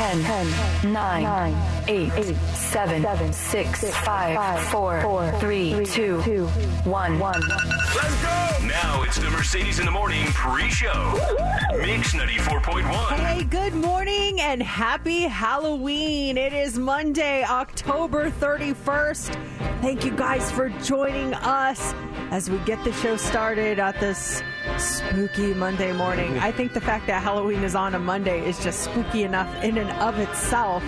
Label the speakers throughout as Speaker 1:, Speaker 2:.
Speaker 1: 10, 10 9, 9 8, 8 7, 7 6, 5 4, 4 3 2 1 1
Speaker 2: Let's go! Now it's the Mercedes in the Morning pre-show. Mix 94.1.
Speaker 3: Hey, good morning and happy Halloween. It is Monday, October 31st. Thank you guys for joining us as we get the show started at this spooky Monday morning. I think the fact that Halloween is on a Monday is just spooky enough in and of itself.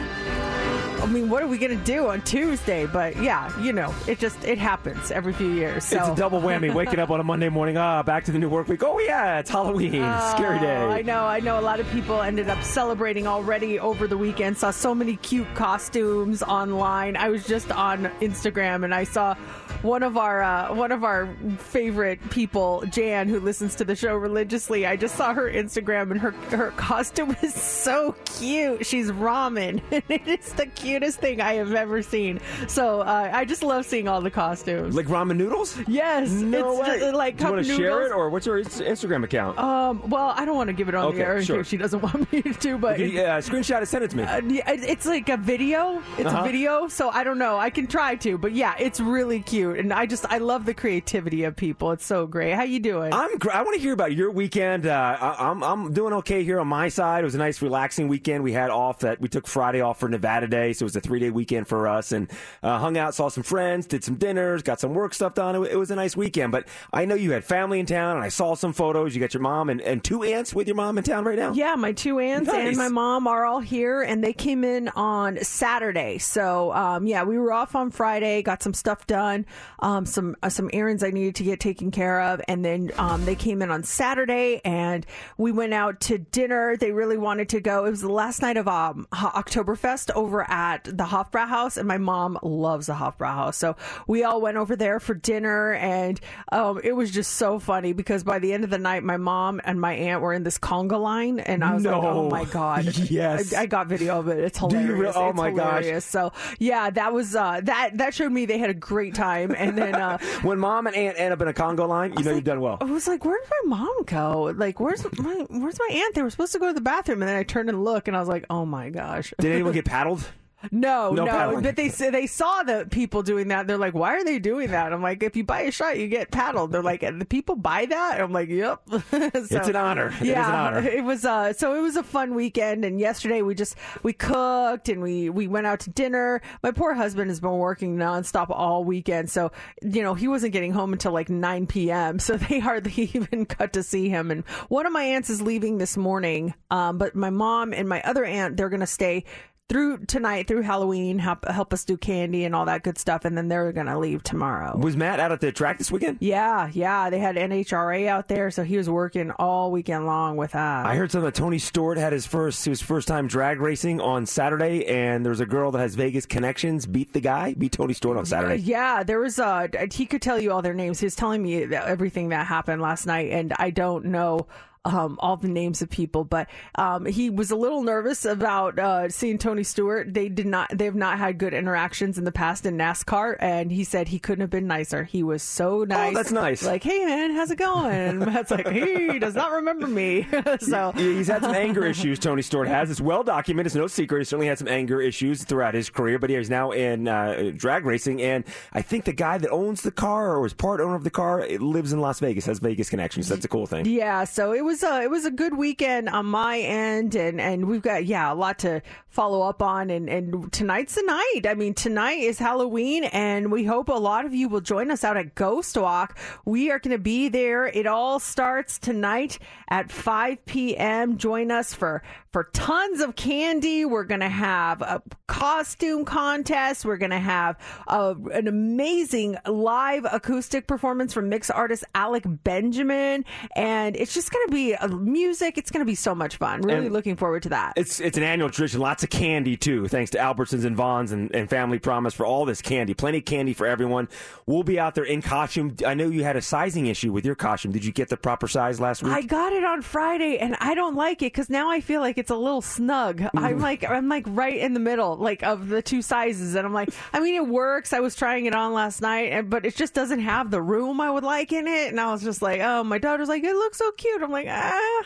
Speaker 3: I mean, what are we going to do on Tuesday? But yeah, you know, it just it happens every few years. So
Speaker 4: It's a double whammy. Waking up on a Monday morning, ah, back to the new work week. Oh yeah, it's Halloween, scary day.
Speaker 3: I know. I know. A lot of people ended up celebrating already over the weekend. Saw so many cute costumes online. I was just on Instagram and I saw one of our uh, one of our favorite people, Jan, who listens to the show religiously. I just saw her Instagram and her her costume is so cute. She's ramen, and it is the cutest thing I have ever seen. So uh, I just love seeing all the costumes.
Speaker 4: Like ramen noodles?
Speaker 3: yes,
Speaker 4: No
Speaker 3: it's
Speaker 4: way.
Speaker 3: just, like
Speaker 4: Do you want to share it, or what's your Instagram account?
Speaker 3: Um, well, I don't want to give it on
Speaker 4: Okay,
Speaker 3: the air in case she doesn't want me to, but
Speaker 4: yeah, screenshot it, send it to me.
Speaker 3: uh, it's like a video. It's
Speaker 4: Uh-huh.
Speaker 3: a video, so I don't know. I can try to, but yeah, it's really cute, and I just I love the creativity of people. It's so great. How you doing?
Speaker 4: I'm. Gr- I want to hear about your weekend. Uh, I, I'm. I'm doing okay here on my side. It was a nice, relaxing weekend. We had off that we took Friday off for Nevada Day, so it was a three day weekend for us, and uh, hung out, saw some friends, did some dinners, got some work stuff done. It, it was a nice weekend. But I know you had family in town, and I saw some photos. You got your mom and, and two aunts with your mom in town right now.
Speaker 3: Yeah, my two aunts
Speaker 4: Nice.
Speaker 3: and my mom are all here, and they came in on Saturday. So, um, yeah, we were off on Friday, got some stuff done, um, some uh, some errands I needed to get taken care of, and then um, they came in on Saturday, and we went out to dinner. They really wanted to go. It was the last night of um, Oktoberfest over at the Hofbrauhaus, and my mom loves the Hofbrauhaus, so we all went over there for dinner, and um, it was just so funny because by the end of the night, my mom and my aunt were in this conga line, and I was like, "Oh my god!"
Speaker 4: Yes.
Speaker 3: I, I got video of it. It's
Speaker 4: you
Speaker 3: hilarious.
Speaker 4: oh
Speaker 3: It's
Speaker 4: my gosh.
Speaker 3: So yeah, that was uh, that that showed me they had a great time, and then. Uh,
Speaker 4: When mom and aunt end up in a conga line, you know you've done well.
Speaker 3: I was like, "Where did my mom go? Like, where's my where's my aunt? They were supposed to go to the bathroom." And then I turned and looked, and I was like, "Oh my gosh!"
Speaker 4: Did anyone get paddled?
Speaker 3: No,
Speaker 4: No
Speaker 3: no. But they they saw the people doing that. They're like, "Why are they doing that?" I'm like, "If you buy a shot, you get paddled." They're like, "The people buy that?" I'm like, "Yep." So-
Speaker 4: It's an honor. It is
Speaker 3: yeah,
Speaker 4: an honor.
Speaker 3: it was. Uh, so it was a fun weekend. And yesterday we just we cooked and we we went out to dinner. My poor husband has been working nonstop all weekend, so you know he wasn't getting home until like 9 p.m. So they hardly even got to see him. And one of my aunts is leaving this morning, um, but my mom and my other aunt they're gonna stay through tonight through Halloween, help help us do candy and all that good stuff, and then they're gonna leave tomorrow.
Speaker 4: Was Matt out at the track this weekend?
Speaker 3: Yeah, yeah, they had NHRA out there, so he was working all weekend long with that.
Speaker 4: I heard something that Tony Stewart had his first his first time drag racing on Saturday, and there's a girl that has Vegas connections beat the guy, beat Tony Stewart on Saturday.
Speaker 3: Yeah, there was a he could tell you all their names. He was telling me everything that happened last night, and I don't know um, all the names of people, but um, he was a little nervous about uh, seeing Tony Stewart. They did not, they have not had good interactions in the past in NASCAR, and he said he couldn't have been nicer. He was so nice.
Speaker 4: Oh, that's nice.
Speaker 3: Like, hey man, how's it going? And Matt's like, he does not remember me. so
Speaker 4: He's had some anger issues. Tony Stewart has. It's well documented. It's no secret. He certainly had some anger issues throughout his career, but he's now in uh, drag racing. And I think the guy that owns the car or is part owner of the car it lives in Las Vegas, has Vegas connections. That's a cool thing.
Speaker 3: Yeah, so it was a it was a good weekend on my end, and and we've got yeah a lot to follow up on, and and tonight's the night. I mean, tonight is Halloween, and we hope a lot of you will join us out at Ghost Walk. We are going to be there. It all starts tonight at 5 p.m. Join us for for tons of candy. We're going to have a costume contest. We're going to have a, an amazing live acoustic performance from mix artist Alec Benjamin, and it's just going to be uh, music. It's going to be so much fun. Really
Speaker 4: And-
Speaker 3: looking forward to that.
Speaker 4: It's it's an annual tradition. Lots of candy too, thanks to Albertsons and Vons and, and Family Promise for all this candy. Plenty of candy for everyone. We'll be out there in costume. I know you had a sizing issue with your costume. Did you get the proper size last week?
Speaker 3: I got it on Friday and I don't like it because now I feel like it's a little snug. I'm like I'm like right in the middle, like of the two sizes, and I'm like, I mean, it works. I was trying it on last night, and but it just doesn't have the room I would like in it. And I was just like, oh, my daughter's like, it looks so cute. I'm like, ah,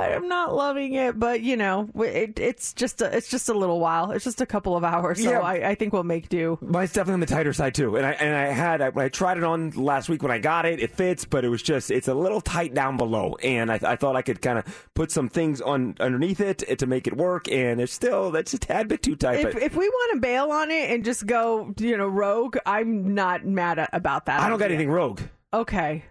Speaker 3: I'm not loving it, but you know, it, it's just a, it's just a little while. It's just a couple of hours, so
Speaker 4: Yeah.
Speaker 3: I, I think we'll make do.
Speaker 4: Mine's definitely on the tighter side too, and I and I had I, I tried it on last week when I got it, it fits, but it was just it's a little tight down below, and I, I thought I could kind of put some things on underneath it to make it work, and it's still that's a tad bit too tight.
Speaker 3: If,
Speaker 4: but
Speaker 3: if we want to bail on it and just go, you know, rogue, I'm not mad about that.
Speaker 4: I don't got anything rogue.
Speaker 3: Okay.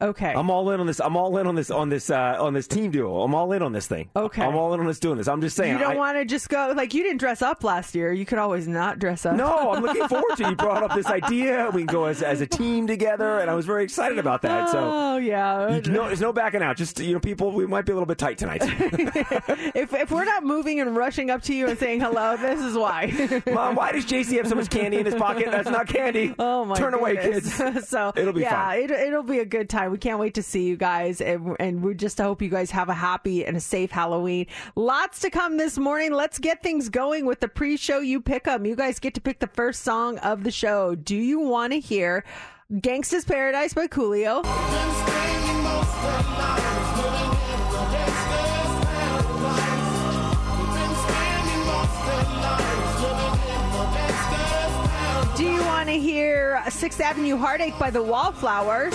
Speaker 3: Okay.
Speaker 4: I'm all in on this. I'm all in on this on this uh, on this team duo. I'm all in on this thing.
Speaker 3: Okay.
Speaker 4: I'm all in on this doing this. I'm just saying.
Speaker 3: you don't want to just go like you didn't dress up last year. You could always not dress up.
Speaker 4: No, I'm looking forward to. You brought up this idea. We can go as, as a team together, and I was very excited about that. So.
Speaker 3: Oh yeah.
Speaker 4: You, no, there's no backing out. Just you know, people, we might be a little bit tight tonight.
Speaker 3: if if we're not moving and rushing up to you and saying hello, this is why.
Speaker 4: Mom, why does JC have so much candy in his pocket? That's not candy.
Speaker 3: Oh my!
Speaker 4: Turn away, kids.
Speaker 3: so
Speaker 4: It'll be
Speaker 3: yeah,
Speaker 4: fun.
Speaker 3: It, it'll be a good time. We can't wait to see you guys, and, and we just hope you guys have a happy and a safe Halloween. Lots to come this morning. Let's get things going with the pre-show. You pick 'em. You guys get to pick the first song of the show. Do you want to hear "Gangsta's Paradise" by Coolio? Do you want to hear Sixth Avenue Heartache by the Wallflowers?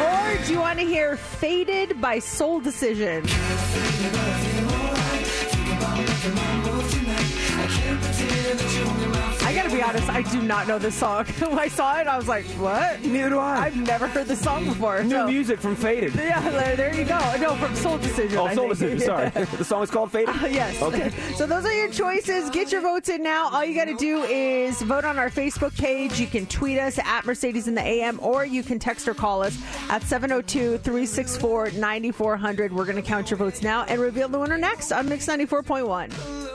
Speaker 3: Or do you want to hear Faded by Soul Decision? I gotta be honest, I do not know this song. when I saw it, I was like, what?
Speaker 4: Neither do I.
Speaker 3: I've never heard this song before.
Speaker 4: New
Speaker 3: so-
Speaker 4: music from Faded.
Speaker 3: Yeah, there, you go. No, from Soul Decision.
Speaker 4: Oh, Soul. Decision. Sorry, the song is called Faded.
Speaker 3: Uh, yes.
Speaker 4: Okay.
Speaker 3: So those are your choices. Get your votes in now. All you got to do is vote on our Facebook page. You can tweet us at Mercedes in the AM, or you can text or call us at 702 364 9400. We're to count your votes now and reveal the winner next on Mix 94.1.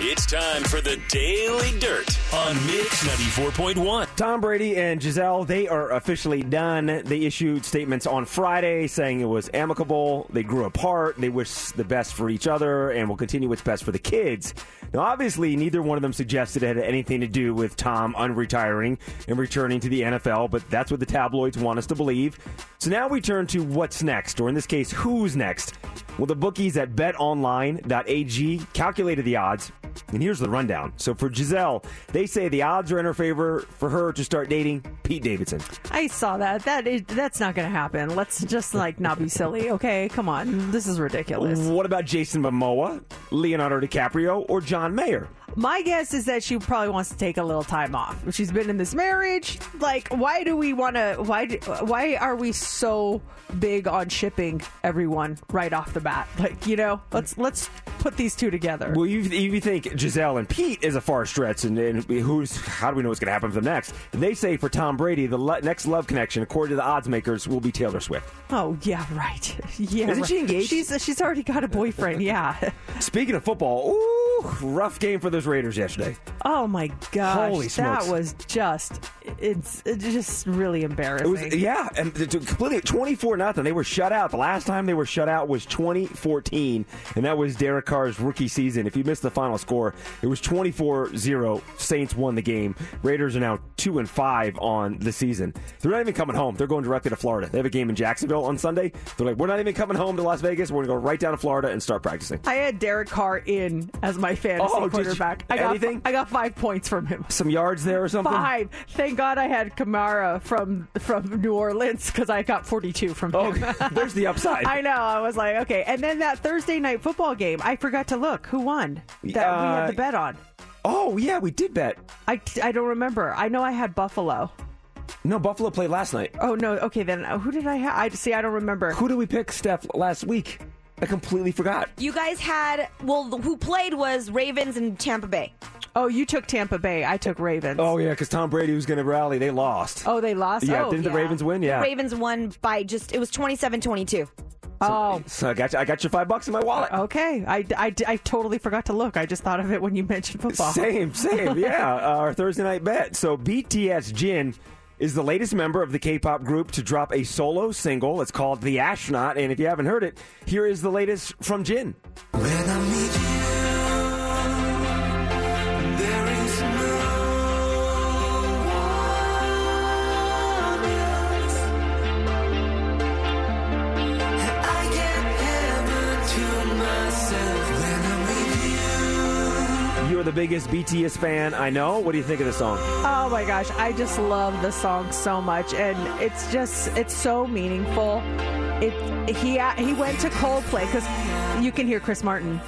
Speaker 2: It's time for the Daily Dirt on Mix 94.1.
Speaker 4: Tom Brady and Gisele, they are officially done. They issued statements on Friday saying it was amicable. They grew apart. They wish the best for each other and will continue what's best for the kids. Now, obviously, neither one of them suggested it had anything to do with Tom unretiring and returning to the NFL, but that's what the tabloids want us to believe. So now we turn to what's next, or in this case, who's next. Well, the bookies at betonline.ag calculated the odds, and here's the rundown. So for Gisele, they say the odds are in her favor for her to start dating Pete Davidson.
Speaker 3: I saw that. That is, that's not going to happen. Let's just like not be silly, okay? Come on, this is ridiculous.
Speaker 4: What about Jason Momoa, Leonardo DiCaprio, or John Mayer?
Speaker 3: My guess is that she probably wants to take a little time off. She's been in this marriage, like, why do we want to? Why? do- Why are we so big on shipping everyone right off the bat? Like, you know, let's let's put these two together.
Speaker 4: Well, you, you think Gisele and Pete is a far stretch, and, and who's how do we know what's going to happen for them next? They say for Tom Brady, the le- next love connection, according to the odds makers, will be Taylor Swift.
Speaker 3: Oh yeah, right. Yeah,
Speaker 4: Isn't
Speaker 3: right.
Speaker 4: she engaged?
Speaker 3: She's she's already got a boyfriend. Yeah.
Speaker 4: Speaking of football, ooh, rough game for those Raiders yesterday.
Speaker 3: Oh my gosh,
Speaker 4: Holy smokes.
Speaker 3: that was just it's, it's just really
Speaker 4: It
Speaker 3: embarrassing.
Speaker 4: was yeah, and completely twenty four nothing. They were shut out. The last time they were shut out was twenty fourteen, and that was Derek Carr's rookie season. If you missed the final score, it was 24-0. Saints won the game. Raiders are now two and five on the season. They're not even coming home. They're going directly to Florida. They have a game in Jacksonville on Sunday. They're like, we're not even coming home to Las Vegas. We're going to go right down to Florida and start practicing.
Speaker 3: I had Derek Carr in as my fantasy
Speaker 4: Oh, did
Speaker 3: quarterback. I got
Speaker 4: anything?
Speaker 3: I got five points from him.
Speaker 4: Some yards there or something.
Speaker 3: Five. Thank God I had Kamara from from New Orleans because I got 42 from
Speaker 4: Oh,
Speaker 3: him.
Speaker 4: there's the upside.
Speaker 3: I know. I was like, okay. And then that Thursday night football game, I forgot to look who won that we
Speaker 4: Uh,
Speaker 3: had the bet on.
Speaker 4: Oh yeah, we did bet.
Speaker 3: I, I don't remember. I know I had Buffalo.
Speaker 4: No, Buffalo played last night.
Speaker 3: Oh no. Okay, then uh, who did I have? I see. I don't remember.
Speaker 4: Who did we pick, Steph, last week? I completely forgot.
Speaker 5: You guys had well, who played was Ravens and Tampa Bay.
Speaker 3: Oh, you took Tampa Bay. I took Ravens.
Speaker 4: Oh yeah, because Tom Brady was going to rally. They lost.
Speaker 3: Oh, they lost.
Speaker 4: yeah,
Speaker 3: oh,
Speaker 4: didn't the Ravens win? Yeah.
Speaker 5: the Ravens won by just it was 27-22.
Speaker 3: Oh,
Speaker 4: So I got you, I got your five bucks in my wallet.
Speaker 3: okay. I, I, I totally forgot to look. I just thought of it when you mentioned football.
Speaker 4: Same, same. yeah, uh, our Thursday night bet. So BTS Jin is the latest member of the K-pop group to drop a solo single. It's called The Astronaut, and if you haven't heard it, here is the latest from Jin. You biggest BTS fan I know. What do you think of the song?
Speaker 3: Oh my gosh, I just love the song so much, and it's just it's so meaningful. It he uh, he went to Coldplay because you can hear Chris Martin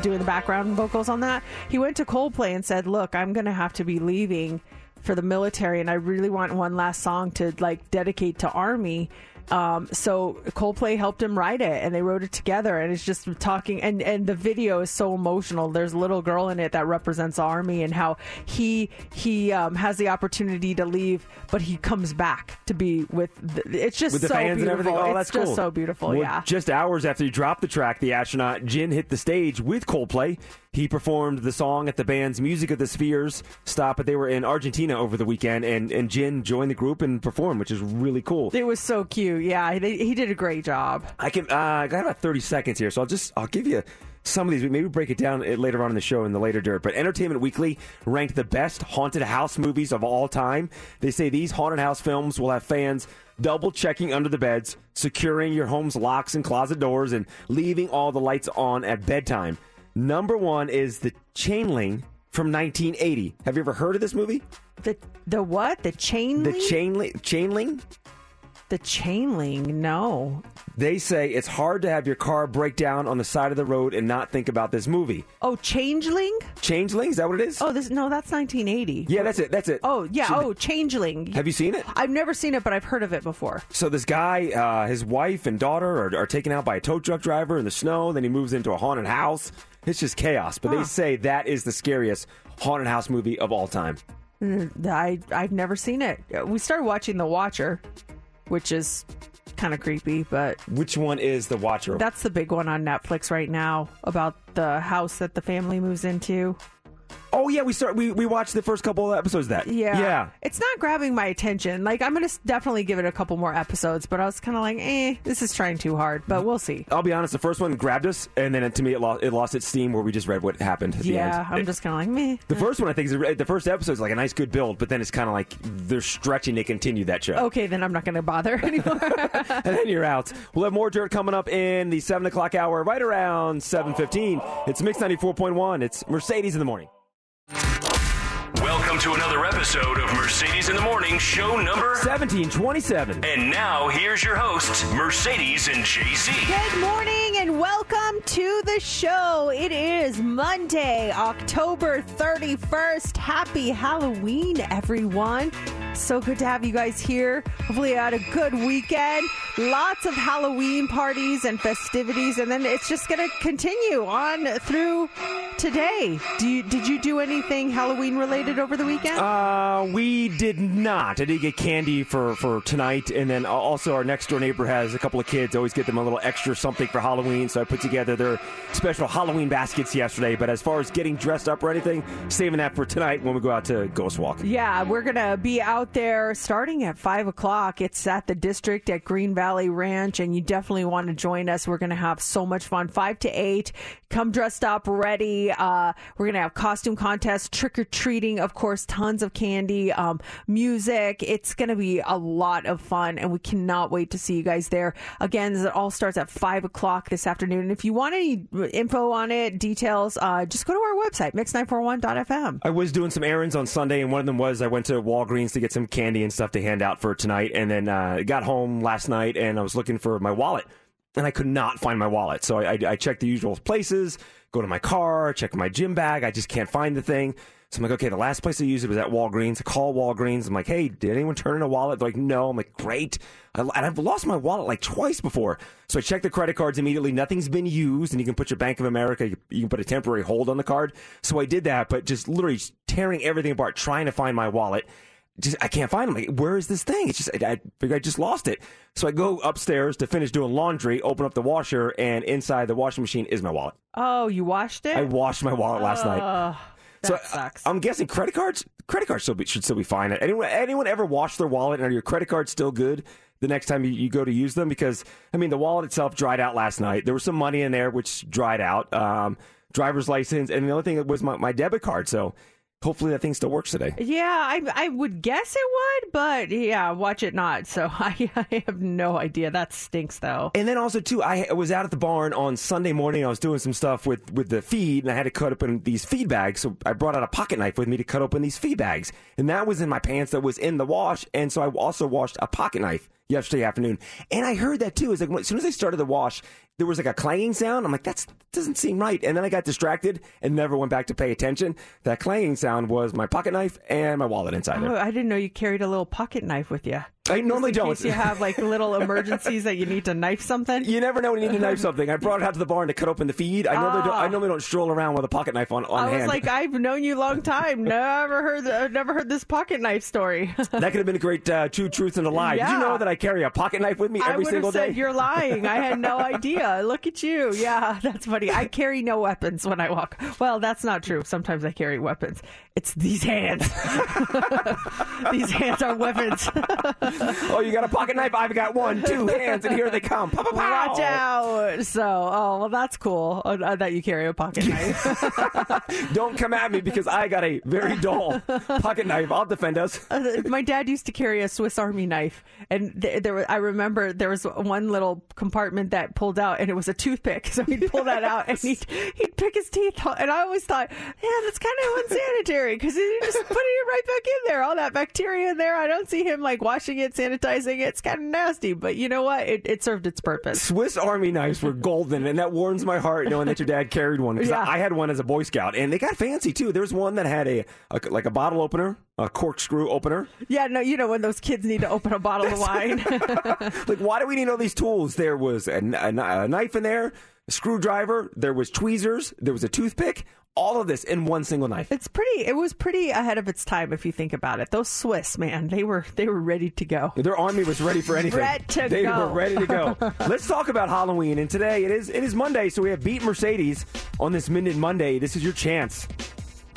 Speaker 3: doing the background vocals on that. He went to Coldplay and said, "Look, I'm gonna have to be leaving for the military, and I really want one last song to like dedicate to Army." Um, so Coldplay helped him write it, and they wrote it together. And it's just talking, and and the video is so emotional. There's a little girl in it that represents Army, and how he he um, has the opportunity to leave, but he comes back to be with. The, it's just
Speaker 4: With
Speaker 3: so
Speaker 4: fans
Speaker 3: beautiful.
Speaker 4: and everything? Oh,
Speaker 3: it's
Speaker 4: that's cool.
Speaker 3: just so beautiful.
Speaker 4: Well,
Speaker 3: yeah.
Speaker 4: Just hours after he dropped the track, The Astronaut, Jin hit the stage with Coldplay. He performed the song at the band's Music of the Spheres stop, but they were in Argentina over the weekend, and, and Jin joined the group and performed, which is really cool.
Speaker 3: It was so cute. Yeah, he, he did a great job.
Speaker 4: I can. Uh, I got about thirty seconds here, so I'll just I'll give you some of these. Maybe break it down uh, later on in the show in the later dirt. But Entertainment Weekly ranked the best haunted house movies of all time. They say these haunted house films will have fans double checking under the beds, securing your home's locks and closet doors, and leaving all the lights on at bedtime. Number one is The Chainling from 1980. Have you ever heard of this movie?
Speaker 3: The the what? The chain
Speaker 4: The
Speaker 3: link?
Speaker 4: Chainling.
Speaker 3: The chain link? No.
Speaker 4: They say it's hard to have your car break down on the side of the road and not think about this movie.
Speaker 3: Oh, changeling?
Speaker 4: Changeling, is that what it is?
Speaker 3: Oh, this no, that's 1980.
Speaker 4: yeah, that's it. That's it.
Speaker 3: Oh, yeah. Oh, changeling.
Speaker 4: Have you seen it?
Speaker 3: I've never seen it, but I've heard of it before.
Speaker 4: So this guy, uh, his wife and daughter are, are taken out by a tow truck driver in the snow. Then he moves into a haunted house. It's just chaos. But they say that is the scariest haunted house movie of all time.
Speaker 3: I I've never seen it. We started watching The Watcher, which is kind of creepy, but
Speaker 4: Which one is the Watcher?
Speaker 3: that's the big one on Netflix right now about the house that the family moves into.
Speaker 4: Oh yeah, we start. We, we watched the first couple of episodes of that.
Speaker 3: Yeah.
Speaker 4: yeah.
Speaker 3: It's not grabbing my attention. Like, I'm going to definitely give it a couple more episodes, but I was kind of like, eh, this is trying too hard, but we'll see.
Speaker 4: I'll be honest. The first one grabbed us, and then to me, it lost, it lost its steam where we just read what happened at the
Speaker 3: Yeah,
Speaker 4: end.
Speaker 3: I'm just kind of like, me.
Speaker 4: The first one, I think, is the first episode is like a nice, good build, but then it's kind of like they're stretching to continue that show.
Speaker 3: Okay, then I'm not going to bother anymore.
Speaker 4: and then you're out. We'll have more dirt coming up in the seven o'clock hour, right around seven fifteen. It's Mix ninety four point one. It's Mercedes in the morning you
Speaker 2: Welcome to another episode of Mercedes in the Morning, show number.
Speaker 4: Seventeen twenty seven.
Speaker 2: And now here's your hosts, Mercedes and JC.
Speaker 3: Good morning and welcome to the show. It is Monday, October 31st. Happy Halloween, everyone. So good to have you guys here. Hopefully, you had a good weekend. Lots of Halloween parties and festivities, and then it's just going to continue on through today. Do you did you do anything Halloween related over the weekend?
Speaker 4: Uh, we did not. I did get candy for, for tonight, and then also our next door neighbor has a couple of kids. Always get them a little extra something for Halloween, so I put together their special Halloween baskets yesterday. But as far as getting dressed up or anything, saving that for tonight when we go out to Ghost Walk.
Speaker 3: Yeah, we're going to be out there starting at 5 o'clock. It's at the district at Green Valley Ranch, and you definitely want to join us. We're going to have so much fun. 5 to 8. Come dressed up, ready. Uh, we're going to have costume contests, trick or treating, of course, tons of candy, um, music. It's going to be a lot of fun, and we cannot wait to see you guys there. Again, it all starts at 5 o'clock this afternoon. And if you want any info on it, details, uh, just go to our website, mix941.fm.
Speaker 4: I was doing some errands on Sunday, and one of them was I went to Walgreens to get some candy and stuff to hand out for tonight, and then uh, got home last night and I was looking for my wallet, and I could not find my wallet. So I, I, I checked the usual places, go to my car, check my gym bag. I just can't find the thing. So I'm like, okay, the last place I used it was at Walgreens. I call Walgreens. I'm like, hey, did anyone turn in a wallet? They're like, no. I'm like, great. I, and I've lost my wallet like twice before. So I check the credit cards immediately. Nothing's been used, and you can put your Bank of America. You, you can put a temporary hold on the card. So I did that, but just literally tearing everything apart, trying to find my wallet just I can't find them. Like, where is this thing? It's just I, I figure I just lost it. So I go upstairs to finish doing laundry, open up the washer, and inside the washing machine is my wallet.
Speaker 3: Oh, you washed it?
Speaker 4: I washed my wallet last night.
Speaker 3: Oh,
Speaker 4: So
Speaker 3: sucks.
Speaker 4: I, am guessing credit cards. Credit cards still be, should still be fine. Anyone anyone ever wash their wallet and are your credit cards still good the next time you, you go to use them? Because I mean, the wallet itself dried out last night. There was some money in there which dried out. Um, driver's license, and the other thing was my, my debit card. So hopefully that thing still works today.
Speaker 3: yeah, I, I would guess it would, but yeah, watch it not. So I, I have no idea. That stinks, though.
Speaker 4: And then also too, I was out at the barn on Sunday morning. I was doing some stuff with with the feed, and I had to cut open these feed bags. So I brought out a pocket knife with me to cut open these feed bags, and that was in my pants. That was in the wash, and so I also washed a pocket knife yesterday afternoon. And I heard that too. Is like as soon as I started the wash, there was like a clanging sound. I'm like, that doesn't seem right. And then I got distracted and never went back to pay attention. That clanging sound was my pocket knife and my wallet inside
Speaker 3: Oh,
Speaker 4: there.
Speaker 3: I didn't know you carried a little pocket knife with you.
Speaker 4: I normally don't.
Speaker 3: case you have like little emergencies that you need to knife something.
Speaker 4: You never know when you need to knife something. I brought it out to the barn to cut open the feed. I normally don't. I normally don't stroll around with a pocket knife on, on
Speaker 3: Ah. I
Speaker 4: hand.
Speaker 3: was like, I've known you a long time. Never heard, the, never heard this pocket knife story.
Speaker 4: that could have been a great uh, two truths and a lie. Did you know that I carry a pocket knife with me every single
Speaker 3: said
Speaker 4: day?
Speaker 3: you're lying. I had no idea. Look at you. Yeah, that's funny. I carry no weapons when I walk. Well, that's not true. Sometimes I carry weapons. It's these hands. these hands are weapons.
Speaker 4: oh, you got a pocket knife? I've got one, two hands, and here they come. Pow, pow, pow.
Speaker 3: Watch out. So, oh, well, that's cool uh, that you carry a pocket knife.
Speaker 4: Don't come at me because I got a very dull pocket knife. I'll defend us.
Speaker 3: Uh, my dad used to carry a Swiss Army knife, and th- there I remember there was one little compartment that pulled out, and it was a toothpick. So he'd pull that out, and he'd he'd pick his teeth. And I always thought, yeah, that's kind of unsanitary because he's just putting it right back in there, all that bacteria in there. I don't see him like washing it, sanitizing it. It's kind of nasty, but you know what? It, it served its purpose.
Speaker 4: Swiss Army knives were golden, and that warms my heart knowing that your dad carried one. Because
Speaker 3: Yeah.
Speaker 4: I, I had one as a Boy Scout, and they got fancy too. There was one that had a, a like a bottle opener, a corkscrew opener.
Speaker 3: Yeah, no, you know when those kids need to open a bottle of wine.
Speaker 4: Like, why do we need all these tools? There was a, a a knife in there, a screwdriver, there was tweezers, there was a toothpick. All of this in one single knife.
Speaker 3: It's pretty. It was pretty ahead of its time if you think about it. Those Swiss, man, they were they were ready to go.
Speaker 4: Their army was ready for anything. They
Speaker 3: go.
Speaker 4: were ready to go. Let's talk about Halloween. And today it is it is Monday, so we have Beat Mercedes on this Minute Monday. This is your chance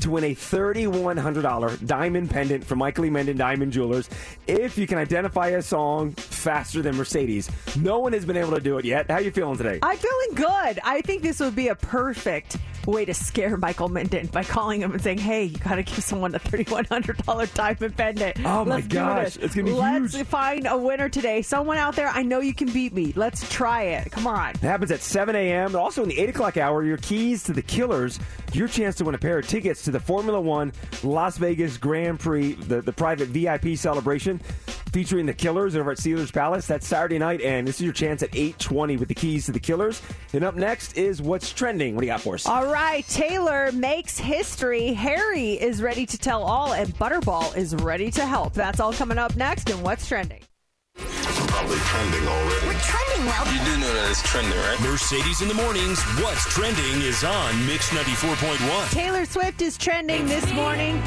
Speaker 4: to win a $3,100 diamond pendant from Michael E. Minden Diamond Jewelers if you can identify a song faster than Mercedes. No one has been able to do it yet. How are you feeling today?
Speaker 3: I'm feeling good. I think this would be a perfect way to scare Michael Minden by calling him and saying, "Hey, you got to give someone a thirty-one hundred dollar diamond pendant."
Speaker 4: Oh, my
Speaker 3: Let's do
Speaker 4: gosh.
Speaker 3: this.
Speaker 4: It's gonna be
Speaker 3: Let's
Speaker 4: huge.
Speaker 3: find a winner today. Someone out there, I know you can beat me. Let's try it. Come on.
Speaker 4: It happens at 7 a.m. But also in the 8 o'clock hour, your keys to the Killers, your chance to win a pair of tickets to the Formula One Las Vegas Grand Prix, the, the private VIP celebration. Featuring the Killers over at Caesars Palace. That's Saturday night, and this is your chance at 8:20 with the keys to the Killers. And up next is what's trending. What do you got for us?
Speaker 3: All right, Taylor makes history. Harry is ready to tell all, and Butterball is ready to help. That's all coming up next. And what's trending?
Speaker 6: Probably trending already.
Speaker 7: We're trending well.
Speaker 6: You do know that it's trending, right?
Speaker 2: Mercedes in the mornings. What's trending is on Mix 94.1.
Speaker 3: Taylor Swift is trending this morning.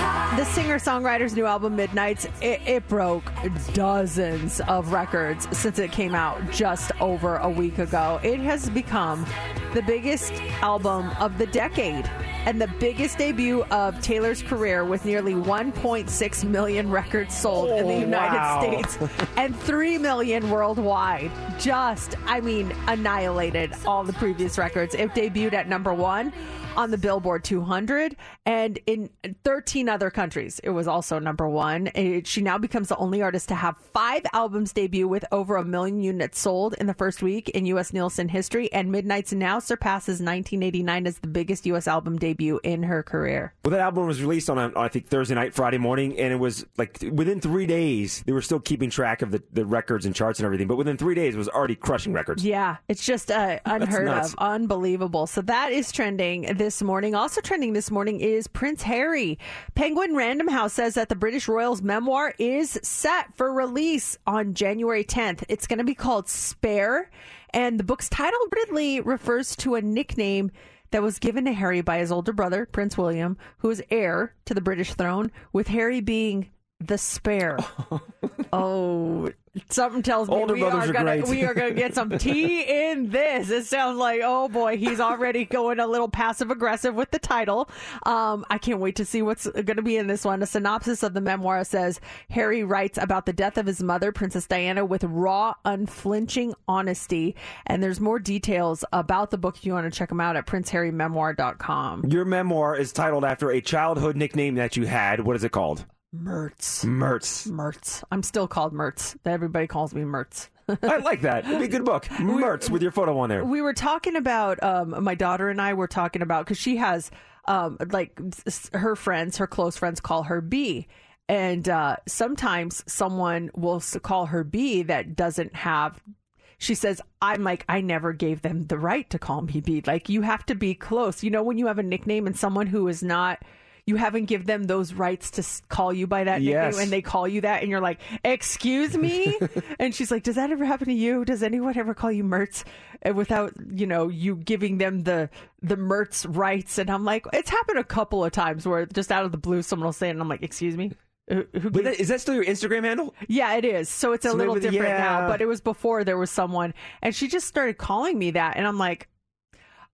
Speaker 3: The singer songwriter's new album, Midnights, it, it broke dozens of records since it came out just over a week ago. It has become the biggest album of the decade and the biggest debut of Taylor's career with nearly 1.6 million records sold in the
Speaker 4: Oh,
Speaker 3: United
Speaker 4: wow.
Speaker 3: States and 3 million worldwide. Just, I mean, annihilated all the previous records. It debuted at number one on the Billboard 200 and in 13 other countries. It was also number one. It- she now becomes the only artist to have five albums debut with over a million units sold in the first week in U.S. Nielsen history. And Midnight's now surpasses 1989 as the biggest U.S. album debut in her career.
Speaker 4: Well, that album was released on, on I think Thursday night, Friday morning, and it was like within three days they were still keeping track of the, the records and charts and everything. But within three days, it was already crushing records.
Speaker 3: Yeah, it's just uh, unheard of, unbelievable. So that is trending this morning. Also trending this morning is Prince Harry. Penguin Random House says that the British Royals memoir is set for release on January 10th. It's going to be called Spare, and the book's title Ridley refers to a nickname that was given to Harry by his older brother, Prince William, who is heir to the British throne, with Harry being the spare. oh, something tells me
Speaker 4: Older
Speaker 3: we
Speaker 4: brothers
Speaker 3: are
Speaker 4: are
Speaker 3: gonna
Speaker 4: great.
Speaker 3: we are gonna get some tea in this. It sounds like oh boy, he's already going a little passive aggressive with the title. Um, I can't wait to see what's going to be in this one. A synopsis of the memoir says Harry writes about the death of his mother, Princess Diana, with raw, unflinching honesty. And there's more details about the book if you want to check them out at princeharrymemoir.com.
Speaker 4: Your memoir is titled after a childhood nickname that you had. What is it called?
Speaker 3: Mertz.
Speaker 4: Mertz.
Speaker 3: Mertz. I'm still called Mertz. Everybody calls me Mertz.
Speaker 4: I like that. It'd be a good book. Mertz with your photo on there.
Speaker 3: we were talking about um my daughter and I were talking about because she has um like s- her friends her close friends call her B and uh sometimes someone will s- call her B that doesn't have she says I'm like I never gave them the right to call me B like you have to be close you know when you have a nickname and someone who is not you haven't give them those rights to call you by that
Speaker 4: Yes.
Speaker 3: nickname and they call you that and you're like excuse me? And she's like does that ever happen to you? Does anyone ever call you mertz without you know you giving them the the mertz rights. And i'm like it's happened a couple of times where just out of the blue someone will say it and i'm like excuse me? Who- who
Speaker 4: But that, is that still your Instagram handle?
Speaker 3: yeah, it is. So it's a
Speaker 4: So
Speaker 3: little different now, but it was before there was someone, and she just started calling me that, and I'm like,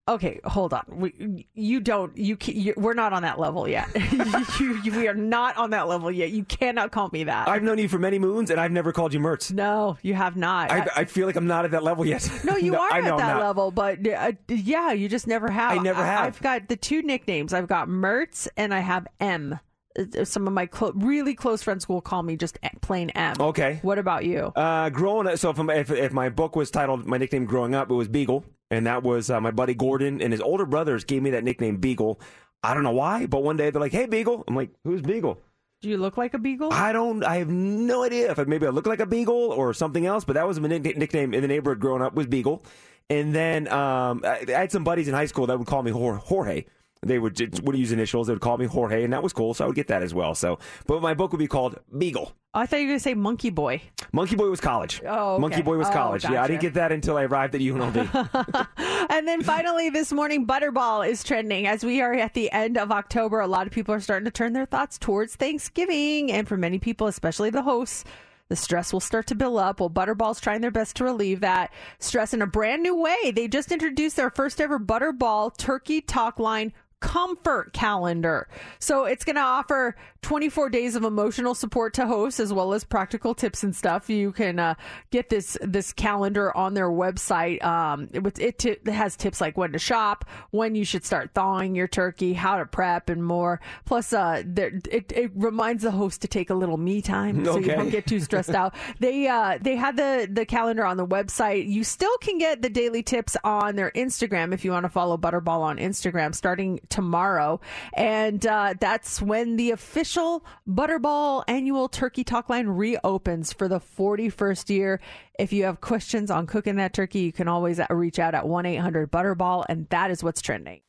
Speaker 3: okay, hold on, we, you don't, you, you, we're not on that level yet. you, you, we are not on that level yet. You cannot call me that.
Speaker 4: I've known you for many moons, and I've never called you Mertz.
Speaker 3: no, you have not.
Speaker 4: I, I feel like I'm not at that level yet.
Speaker 3: no, you are
Speaker 4: I
Speaker 3: at that level, but uh, yeah, you just never have.
Speaker 4: I never have.
Speaker 3: I've got the two nicknames. I've got Mertz and I have M. Uh, Some of my clo- really close friends will call me just plain M.
Speaker 4: Okay.
Speaker 3: What about you?
Speaker 4: Uh, growing up, so if, if if my book was titled my nickname growing up, it was Beagle, and that was uh, my buddy Gordon and his older brothers gave me that nickname Beagle. I don't know why, but one day they're like, "Hey, Beagle," I'm like, "Who's Beagle?"
Speaker 3: Do you look like a beagle?
Speaker 4: I don't. I have no idea if I, maybe I look like a beagle or something else, but that was my nickname in the neighborhood growing up was Beagle. And then um, I, I had some buddies in high school that would call me Jorge. They would would use initials. They would call me Jorge, and that was cool. So I would get that as well. So, but my book would be called Beagle.
Speaker 3: Oh, I thought you were going to say Monkey Boy.
Speaker 4: Monkey Boy was college.
Speaker 3: Oh, okay.
Speaker 4: Monkey Boy was
Speaker 3: Oh,
Speaker 4: college. Yeah, I didn't get that until I arrived at UNLV.
Speaker 3: And then finally, this morning, Butterball is trending. As we are at the end of October, a lot of people are starting to turn their thoughts towards Thanksgiving. And for many people, especially the hosts, the stress will start to build up. Well, Butterball's trying their best to relieve that stress in a brand new way. They just introduced their first ever Butterball Turkey Talk Line comfort calendar. So it's going to offer 24 days of emotional support to hosts as well as practical tips and stuff. You can uh, get this this calendar on their website. Um, it, it, ti- it has tips like when to shop, when you should start thawing your turkey, how to prep, and more. Plus, uh, there, it, it reminds the host to take a little me time so you don't get too stressed out. They uh, they had the the calendar on the website. You still can get the daily tips on their Instagram if you want to follow Butterball on Instagram. Starting tomorrow. And uh, that's when the official Butterball annual Turkey Talk Line reopens for the 41st year. If you have questions on cooking that turkey, you can always reach out at 1 800 Butterball, and that is what's trending.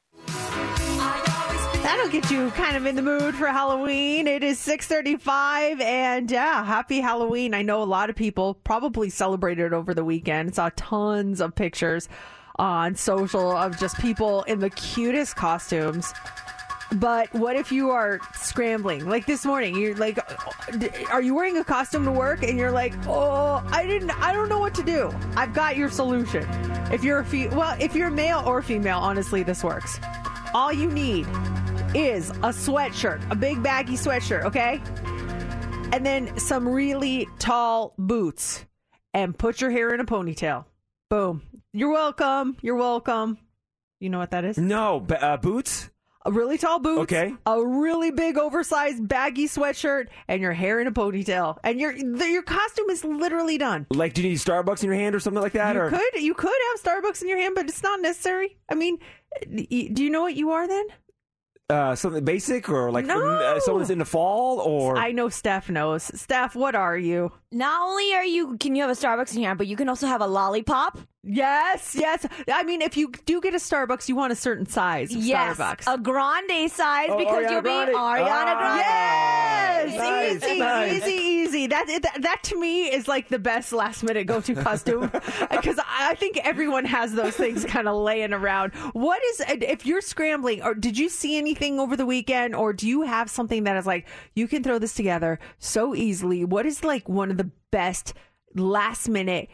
Speaker 3: That'll get you kind of in the mood for Halloween. It is 6:35 and yeah, happy Halloween. I know a lot of people probably celebrated over the weekend. Saw tons of pictures on social of just people in the cutest costumes. But what if you are scrambling? Like this morning, you're like, are you wearing a costume to work? And you're like, oh, I didn't, I don't know what to do. I've got your solution. If you're a fe- well, if you're male or female, honestly, this works. All you need is a sweatshirt, a big baggy sweatshirt, okay? And then some really tall boots and put your hair in a ponytail. Boom. You're welcome. You're welcome. You know what that is?
Speaker 4: No, b- uh, boots.
Speaker 3: A really tall boots,
Speaker 4: Okay.
Speaker 3: a really big oversized baggy sweatshirt, and your hair in a ponytail, and your the, your costume is literally done.
Speaker 4: Like, do you need Starbucks in your hand or something like that?
Speaker 3: You
Speaker 4: or
Speaker 3: could you could have Starbucks in your hand, but it's not necessary. I mean, do you know what you are then?
Speaker 4: uh, something basic or like
Speaker 3: No.
Speaker 4: uh, someone in the fall or
Speaker 3: I know Steph knows. Steph, what are you?
Speaker 5: Not only are you can you have a Starbucks in your hand, but you can also have a lollipop.
Speaker 3: Yes, yes. I mean, if you do get a Starbucks, you want a certain size of
Speaker 5: Yes,
Speaker 3: Starbucks.
Speaker 5: a grande size
Speaker 4: Oh,
Speaker 5: because
Speaker 4: Ariana
Speaker 5: you'll
Speaker 4: Grande.
Speaker 5: be Ariana
Speaker 4: Ah.
Speaker 5: Grande.
Speaker 3: Yes,
Speaker 4: Nice,
Speaker 3: easy,
Speaker 4: nice.
Speaker 3: easy, easy. That, that that to me is like the best last minute go to costume because I think everyone has those things kind of laying around. What is if you're scrambling or did you see anything over the weekend or do you have something that is like you can throw this together so easily? What is like one of the best last minute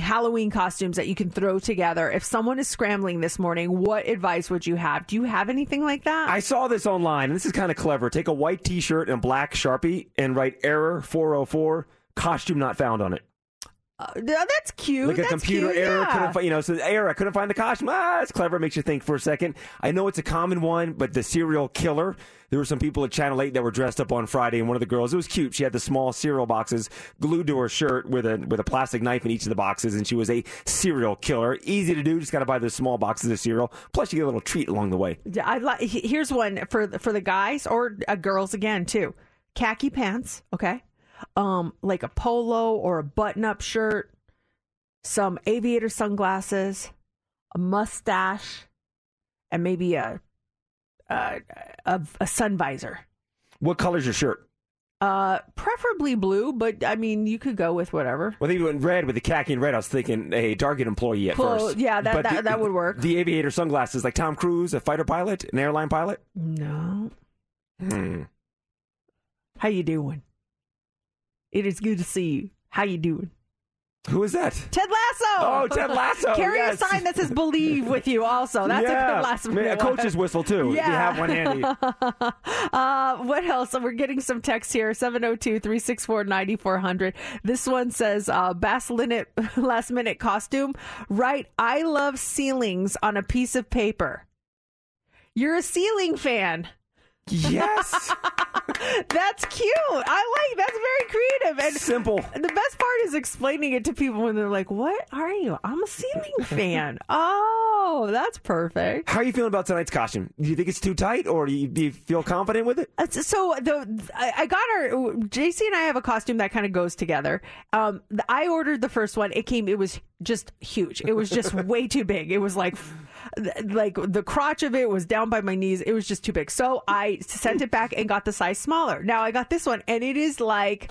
Speaker 3: Halloween costumes that you can throw together? If someone is scrambling this morning, what advice would you have? Do you have anything like that?
Speaker 4: I saw this online, and this is kind of clever. Take a white T-shirt and black Sharpie, and write "error 404 costume not found" on it.
Speaker 3: Uh, that's cute.
Speaker 4: Like a
Speaker 3: That's
Speaker 4: computer
Speaker 3: cute,
Speaker 4: error,
Speaker 3: yeah.
Speaker 4: couldn't find, you know, so error, I couldn't find the costume. Ah, that's clever. It makes you think for a second. I know it's a common one, but the serial killer. There were some people at Channel 8 that were dressed up on Friday, and one of the girls, it was cute. She had the small cereal boxes glued to her shirt with a with a plastic knife in each of the boxes, and she was a serial killer. Easy to do. Just got to buy those small boxes of cereal. Plus, you get a little treat along the way.
Speaker 3: Yeah, I like. Here's one for the- for the guys or uh, girls again too. Khaki pants, okay. Um, like a polo or a button-up shirt, some aviator sunglasses, a mustache, and maybe a a, a, a sun visor.
Speaker 4: What color's your shirt?
Speaker 3: Uh, preferably blue, but I mean you could go with whatever.
Speaker 4: Well, I think you went red with the khaki and red. I was thinking a Target employee at first.
Speaker 3: yeah, that- that-
Speaker 4: the-
Speaker 3: that would work.
Speaker 4: The aviator sunglasses, like Tom Cruise, a fighter pilot, an airline pilot.
Speaker 3: No,
Speaker 4: Hmm.
Speaker 3: how you doing? It is good to see you. How you doing?
Speaker 4: Who is that?
Speaker 3: Ted Lasso.
Speaker 4: Oh, Ted Lasso,
Speaker 3: Carry
Speaker 4: yes.
Speaker 3: a sign that says "Believe" with you. Also, that's
Speaker 4: yeah.
Speaker 3: a good last minute.
Speaker 4: A coach's whistle too. If you have one handy.
Speaker 3: uh, what else? We're getting some text here 702 364 9400. This one says uh, Bass Linnet last minute costume. Write, I love ceilings on a piece of paper. You're a ceiling fan.
Speaker 4: Yes.
Speaker 3: That's cute. I like that's very creative and
Speaker 4: Simple.
Speaker 3: the best part is explaining it to people when they're like, "What are you?" I'm a ceiling fan. oh, that's perfect.
Speaker 4: How are you feeling about tonight's costume? Do you think it's too tight, or do you, do you feel confident with it?
Speaker 3: Uh, So the I got our JC and I have a costume that kind of goes together. Um, the- I ordered the first one. It came. It was just huge. It was just way too big. It was like, like the crotch of it was down by my knees. It was just too big. So I sent it back and got the size smaller. Now I got this one, and it is like.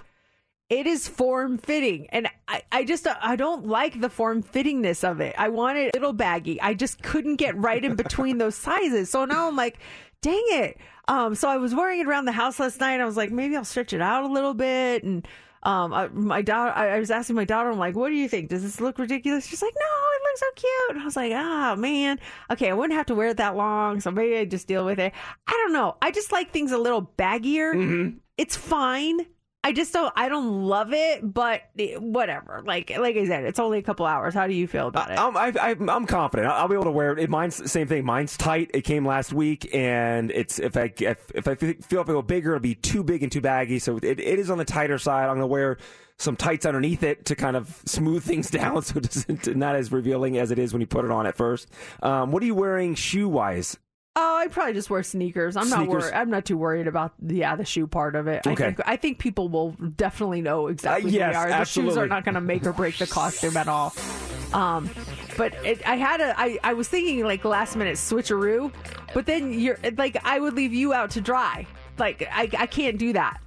Speaker 3: It is form fitting, and I, I just I don't like the form fittingness of it. I want it a little baggy. I just couldn't get right in between those sizes. So now I'm like, dang it. Um, so I was wearing it around the house last night. I was like, maybe I'll stretch it out a little bit. And um, I, my daughter, I, I was asking my daughter, I'm like, what do you think? Does this look ridiculous? She's like, no, it looks so cute. And I was like, oh man, okay, I wouldn't have to wear it that long, so maybe I just deal with it. I don't know. I just like things a little baggier. It's fine. I just don't. I don't love it, but whatever. Like like I said, it's only a couple hours. How do you feel about it?
Speaker 4: I'm, I, I, I'm confident. I'll, be able to wear it. Mine's same thing. Mine's tight. It came last week, and it's if I if, if I feel if I go bigger, it'll be too big and too baggy. So it, it is on the tighter side. I'm gonna wear some tights underneath it to kind of smooth things down, so it doesn't not as revealing as it is when you put it on at first. Um, what are you wearing shoe wise?
Speaker 3: Oh, I probably just wear sneakers. I'm not
Speaker 4: Sneakers?
Speaker 3: worried. I'm not too worried about the yeah the shoe part of it. I
Speaker 4: Okay.
Speaker 3: think I think people will definitely know exactly
Speaker 4: Uh, yes,
Speaker 3: who they are. The shoes
Speaker 4: absolutely.
Speaker 3: are not going to make or break the costume at all. Um, but it, I had a I, I was thinking like last minute switcheroo, but then you're like I would leave you out to dry. Like I I can't do that.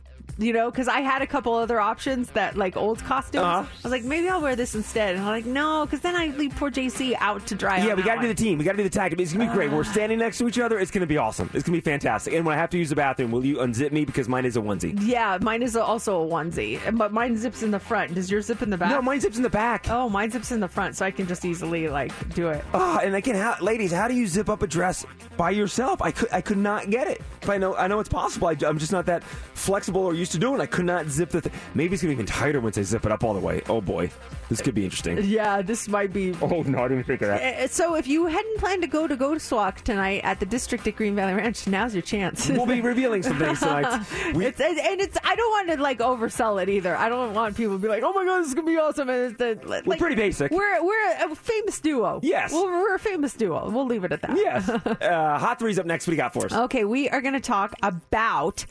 Speaker 3: You know, because I had a couple other options that like old costumes.
Speaker 4: Uh-huh.
Speaker 3: I was like, maybe I'll wear this instead. And I'm like, no, because then I leave poor JC out to dry.
Speaker 4: Yeah, we got to do the team. We got to do the tag team. It's gonna be great.
Speaker 3: Uh.
Speaker 4: We're standing next to each other. It's gonna be awesome. It's gonna be fantastic. And when I have to use the bathroom, will you unzip me because mine is a onesie?
Speaker 3: Yeah, mine is also a onesie, but mine zips in the front. Does yours zip in the back?
Speaker 4: No, mine zips in the back.
Speaker 3: Oh, mine zips in the front, so I can just easily like do it.
Speaker 4: Ah, and again, how, ladies, how do you zip up a dress by yourself? I could, I could not get it. But I know, I know it's possible. I, am just not that flexible or used to doing. it. I could not zip the. Th- Maybe it's gonna be even tighter once I zip it up all the way. Oh boy, this could be interesting.
Speaker 3: Yeah, this might be.
Speaker 4: Oh no, I didn't think of that.
Speaker 3: Uh, So, if you hadn't planned to go to Ghost Walk tonight at the district at Green Valley Ranch, now's your chance.
Speaker 4: We'll be revealing some things tonight. We-
Speaker 3: it's, and and it's. I don't want to like oversell it either. I don't want people to be like, "Oh my god, this is gonna be awesome." And it's the, like,
Speaker 4: We're pretty basic.
Speaker 3: We're we're a famous duo.
Speaker 4: Yes.
Speaker 3: well, we're a famous duo. We'll leave it at that.
Speaker 4: Yes. Uh, hot three's up next. What do you got for us?
Speaker 3: Okay, we are going to talk about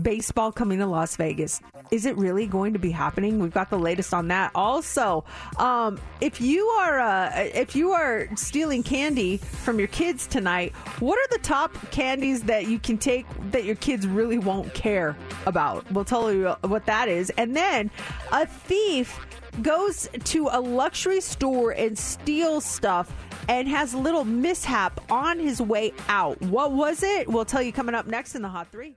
Speaker 3: baseball coming to Las Vegas. Is it really going to be happening? We've got the latest on that. Also, um, if you are uh, if you are stealing candy from your kids tonight, what are the top candies that you can take that your kids really won't care about? We'll tell you what that is, and then a thief goes to a luxury store and steals stuff and has a little mishap on his way out. What was it? We'll tell you coming up next in the Hot 3.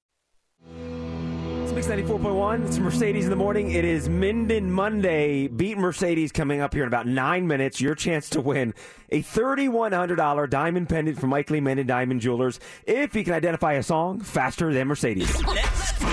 Speaker 4: Mix 94.1. It's Mercedes in the morning. It is Minden Monday. Beat Mercedes coming up here in about nine minutes. Your chance to win a $3,100 diamond pendant from Mike Lee Minden Diamond Jewelers if you can identify a song faster than Mercedes. Let's go.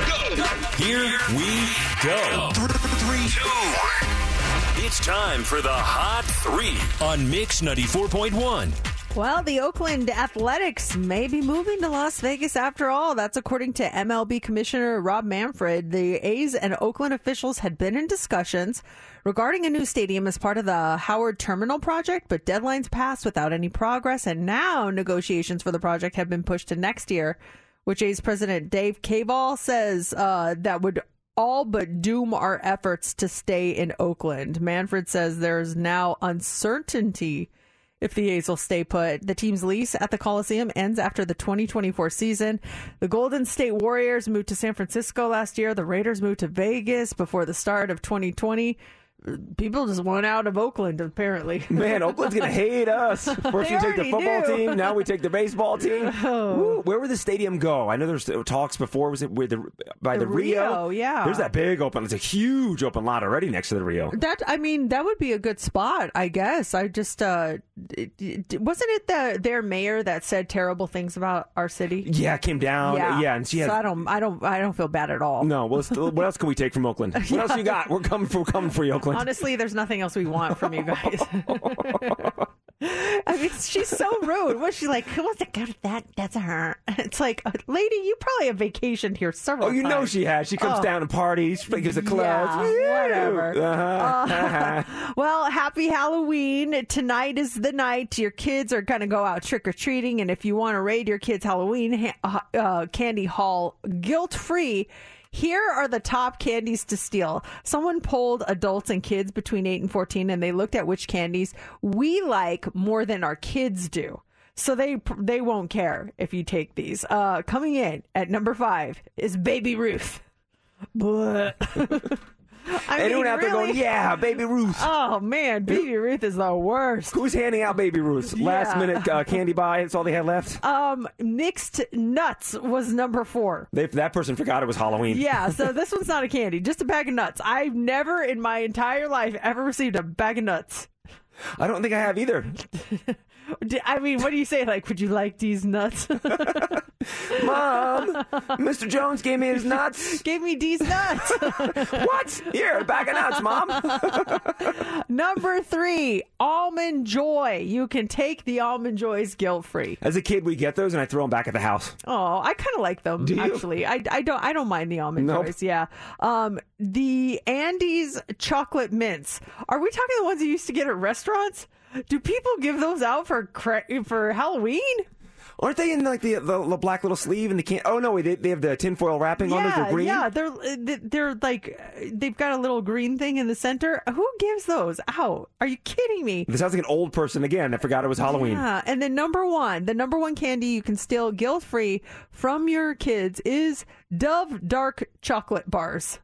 Speaker 2: Here we go. Three, two. It's time for the Hot Three on Mix 94.1.
Speaker 3: Well, the Oakland Athletics may be moving to Las Vegas after all. That's according to MLB Commissioner Rob Manfred. The A's and Oakland officials had been in discussions regarding a new stadium as part of the Howard Terminal project, but deadlines passed without any progress, and now negotiations for the project have been pushed to next year, which A's President Dave Kaval says uh, that would all but doom our efforts to stay in Oakland. Manfred says there's now uncertainty if the A's will stay put. The team's lease at the Coliseum ends after the 2024 season. The Golden State Warriors moved to San Francisco last year. The Raiders moved to Vegas before the start of 2020. People just want out of Oakland, apparently.
Speaker 4: Man, Oakland's gonna hate us. First we take the football
Speaker 3: do.
Speaker 4: team, now we take the baseball team.
Speaker 3: Oh.
Speaker 4: Woo, where would the stadium go? I know there's talks before. Was it where the by the,
Speaker 3: The Rio, yeah.
Speaker 4: There's that big open. It's a huge open lot already next to the Rio.
Speaker 3: That I mean, that would be a good spot, I guess. I just uh, it, it- wasn't it the their mayor that said terrible things about our city?
Speaker 4: Yeah, came down. Yeah, and she has.
Speaker 3: so I don't, I don't, I don't feel bad at all.
Speaker 4: no, well, what else can we take from Oakland? What else you got? We're coming for coming for you, Oakland.
Speaker 3: Honestly, there's nothing else we want from you guys. I mean, she's so rude. What's she like? Who wants to go to that? That's her. It's like, uh, lady, you probably have vacationed here several
Speaker 4: Oh, you know she has. She comes
Speaker 3: Oh.
Speaker 4: down and parties, gives a class.
Speaker 3: Yeah, whatever.
Speaker 4: Uh-huh.
Speaker 3: Well, happy Halloween. Tonight is the night your kids are going to go out trick or treating. And if you want to raid your kids' Halloween ha- uh, candy haul guilt free, here are the top candies to steal. Someone polled adults and kids between 8 and 14, and they looked at which candies we like more than our kids do. So they they won't care if you take these. Uh, coming in at number five is Baby Ruth. But I
Speaker 4: Anyone
Speaker 3: mean,
Speaker 4: out there going,
Speaker 3: really?
Speaker 4: yeah, Baby Ruth?
Speaker 3: Oh man, Baby Ruth is the worst.
Speaker 4: Who's handing out Baby Ruth? Last minute uh, candy buy. That's all they had left.
Speaker 3: Um, mixed nuts was number four.
Speaker 4: They, that person forgot it was Halloween.
Speaker 3: Yeah, so this one's not a candy, just a bag of nuts. I've never in my entire life ever received a bag of nuts.
Speaker 4: I don't think I have either.
Speaker 3: I mean, what do you say? Like, would you like these nuts?
Speaker 4: Mom, Mr. Jones gave me his nuts.
Speaker 3: Gave me these nuts.
Speaker 4: what? Here, bag of nuts, Mom.
Speaker 3: Number three, almond joy. You can take the almond joys guilt free.
Speaker 4: As a kid, we get those and I throw them back at the house.
Speaker 3: Oh, I kind of like them actually. I, I don't I don't mind the almond
Speaker 4: Nope.
Speaker 3: joys. Yeah. Um, the Andes chocolate mints. Are we talking the ones you used to get at restaurants? Do people give those out for for Halloween?
Speaker 4: Aren't they in like the, the, the black little sleeve and the can? Oh no, they, they have the tinfoil wrapping on those. They're
Speaker 3: Yeah,
Speaker 4: green.
Speaker 3: yeah. They're uh, they're like they've got a little green thing in the center. Who gives those out? Are you kidding me?
Speaker 4: This sounds like an old person again that forgot it was Halloween.
Speaker 3: Yeah, and then number one, the number one candy you can steal guilt free from your kids is Dove dark chocolate bars.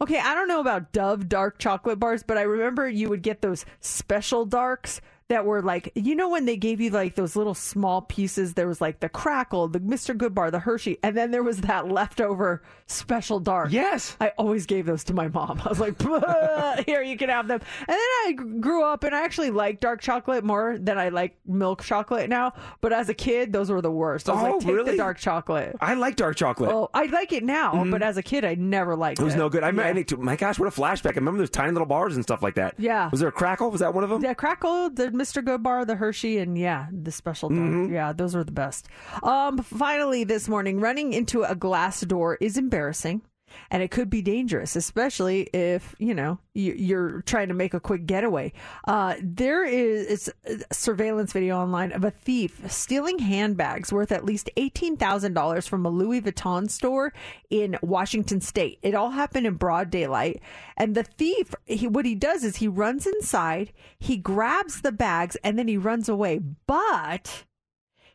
Speaker 3: Okay, I don't know about Dove dark chocolate bars, but I remember you would get those special darks that were like, you know, when they gave you like those little small pieces, there was like the crackle, the Mr. Goodbar, the Hershey, and then there was that leftover special dark.
Speaker 4: Yes.
Speaker 3: I always gave those to my mom. I was like, here, you can have them. And then I grew up and I actually like dark chocolate more than I like milk chocolate now. But as a kid, those were the worst. I was
Speaker 4: Oh,
Speaker 3: like, take
Speaker 4: really?
Speaker 3: the dark chocolate.
Speaker 4: I like dark chocolate.
Speaker 3: Oh, I like it now, but as a kid, I never liked
Speaker 4: Mm-hmm. It was no good. I,
Speaker 3: Yeah.
Speaker 4: Think, my gosh, what a flashback! I remember those tiny little bars and stuff like that.
Speaker 3: Yeah.
Speaker 4: Was there a crackle? Was that one of them?
Speaker 3: The crackle, the Mr. Goodbar, the Hershey, and yeah, the special dark.
Speaker 4: Mm-hmm.
Speaker 3: Yeah, those are the best. Um, finally, this morning, running into a glass door is embarrassing. And it could be dangerous, especially if you know you- you're trying to make a quick getaway. Uh, there is surveillance video online of a thief stealing handbags worth at least eighteen thousand dollars from a Louis Vuitton store in Washington State. It all happened in broad daylight, and the thief, he, what he does is he runs inside, he grabs the bags, and then he runs away. But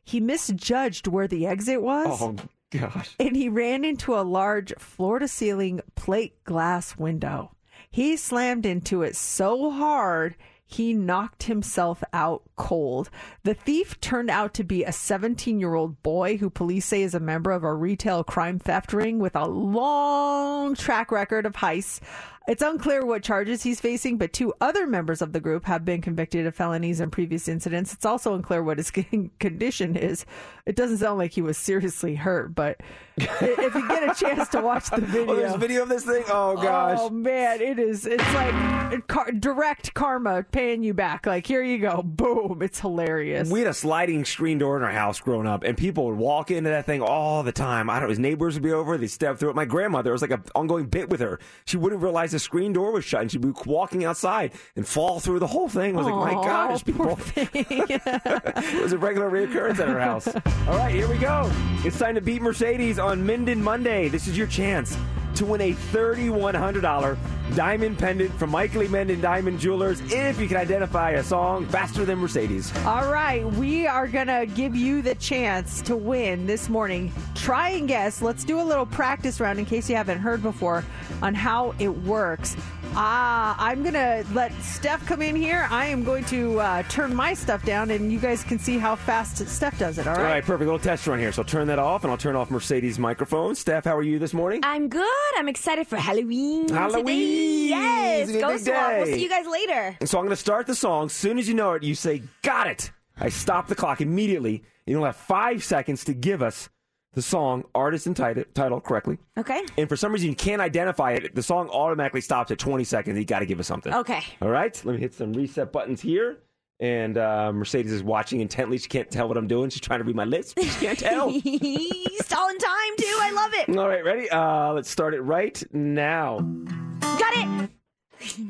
Speaker 3: he misjudged where the exit was
Speaker 4: Oh gosh.
Speaker 3: and he ran into a large floor to ceiling plate glass window. He slammed into it so hard he knocked himself out cold. The thief turned out to be a 17 year old boy who police say is a member of a retail crime theft ring with a long track record of heists. It's unclear what charges he's facing, but two other members of the group have been convicted of felonies in previous incidents. It's also unclear what his condition is. It doesn't sound like he was seriously hurt, but if you get a chance to watch the video,
Speaker 4: Oh, there's a video of this thing. Oh gosh.
Speaker 3: Oh man, it is. It's like car- direct karma paying you back. Like here you go, boom. It's hilarious.
Speaker 4: We had a sliding screen door in our house growing up, and people would walk into that thing all the time. I don't know, his neighbors would be over, they'd step through it. My grandmother, it was like an ongoing bit with her. She wouldn't realize the screen door was shut, and she'd be walking outside and fall through the whole thing. I was like, my God, there's people. it was a regular reoccurrence at her house. All right, here we go. It's time to beat Mercedes on Minden Monday. This is your chance to win a $3,100 diamond pendant from Michael E. Minden Diamond Jewelers if you can identify a song faster than Mercedes.
Speaker 3: All right, we are going to give you the chance to win this morning. Try and guess. Let's do a little practice round in case you haven't heard before on how it works. Ah, I'm going to let Steph come in here. I am going to uh, turn my stuff down and you guys can see how fast Steph does it, all
Speaker 4: All
Speaker 3: right?
Speaker 4: right, perfect. Little test run here. So I'll turn that off and I'll turn off Mercedes' microphone. Steph, how are you this morning?
Speaker 5: I'm good. I'm excited for Halloween.
Speaker 4: Halloween!
Speaker 5: Today. Yes.
Speaker 4: It's gonna
Speaker 5: Go
Speaker 4: big
Speaker 5: Swap. We'll see you guys later.
Speaker 4: And so I'm going to start the song. As soon as you know it, you say, Got it. I stop the clock immediately. You'll have five seconds to give us the song, artist, and title, title correctly.
Speaker 5: Okay.
Speaker 4: And for some reason you can't identify it, the song automatically stops at 20 seconds. You got to give us something.
Speaker 5: Okay.
Speaker 4: All right. Let me hit some reset buttons here. And uh, Mercedes is watching intently. She can't tell what I'm doing. She's trying to read my lips. She can't tell.
Speaker 5: Stalling time too. I love it.
Speaker 4: All right, ready? Uh, let's start it right now.
Speaker 5: Got it.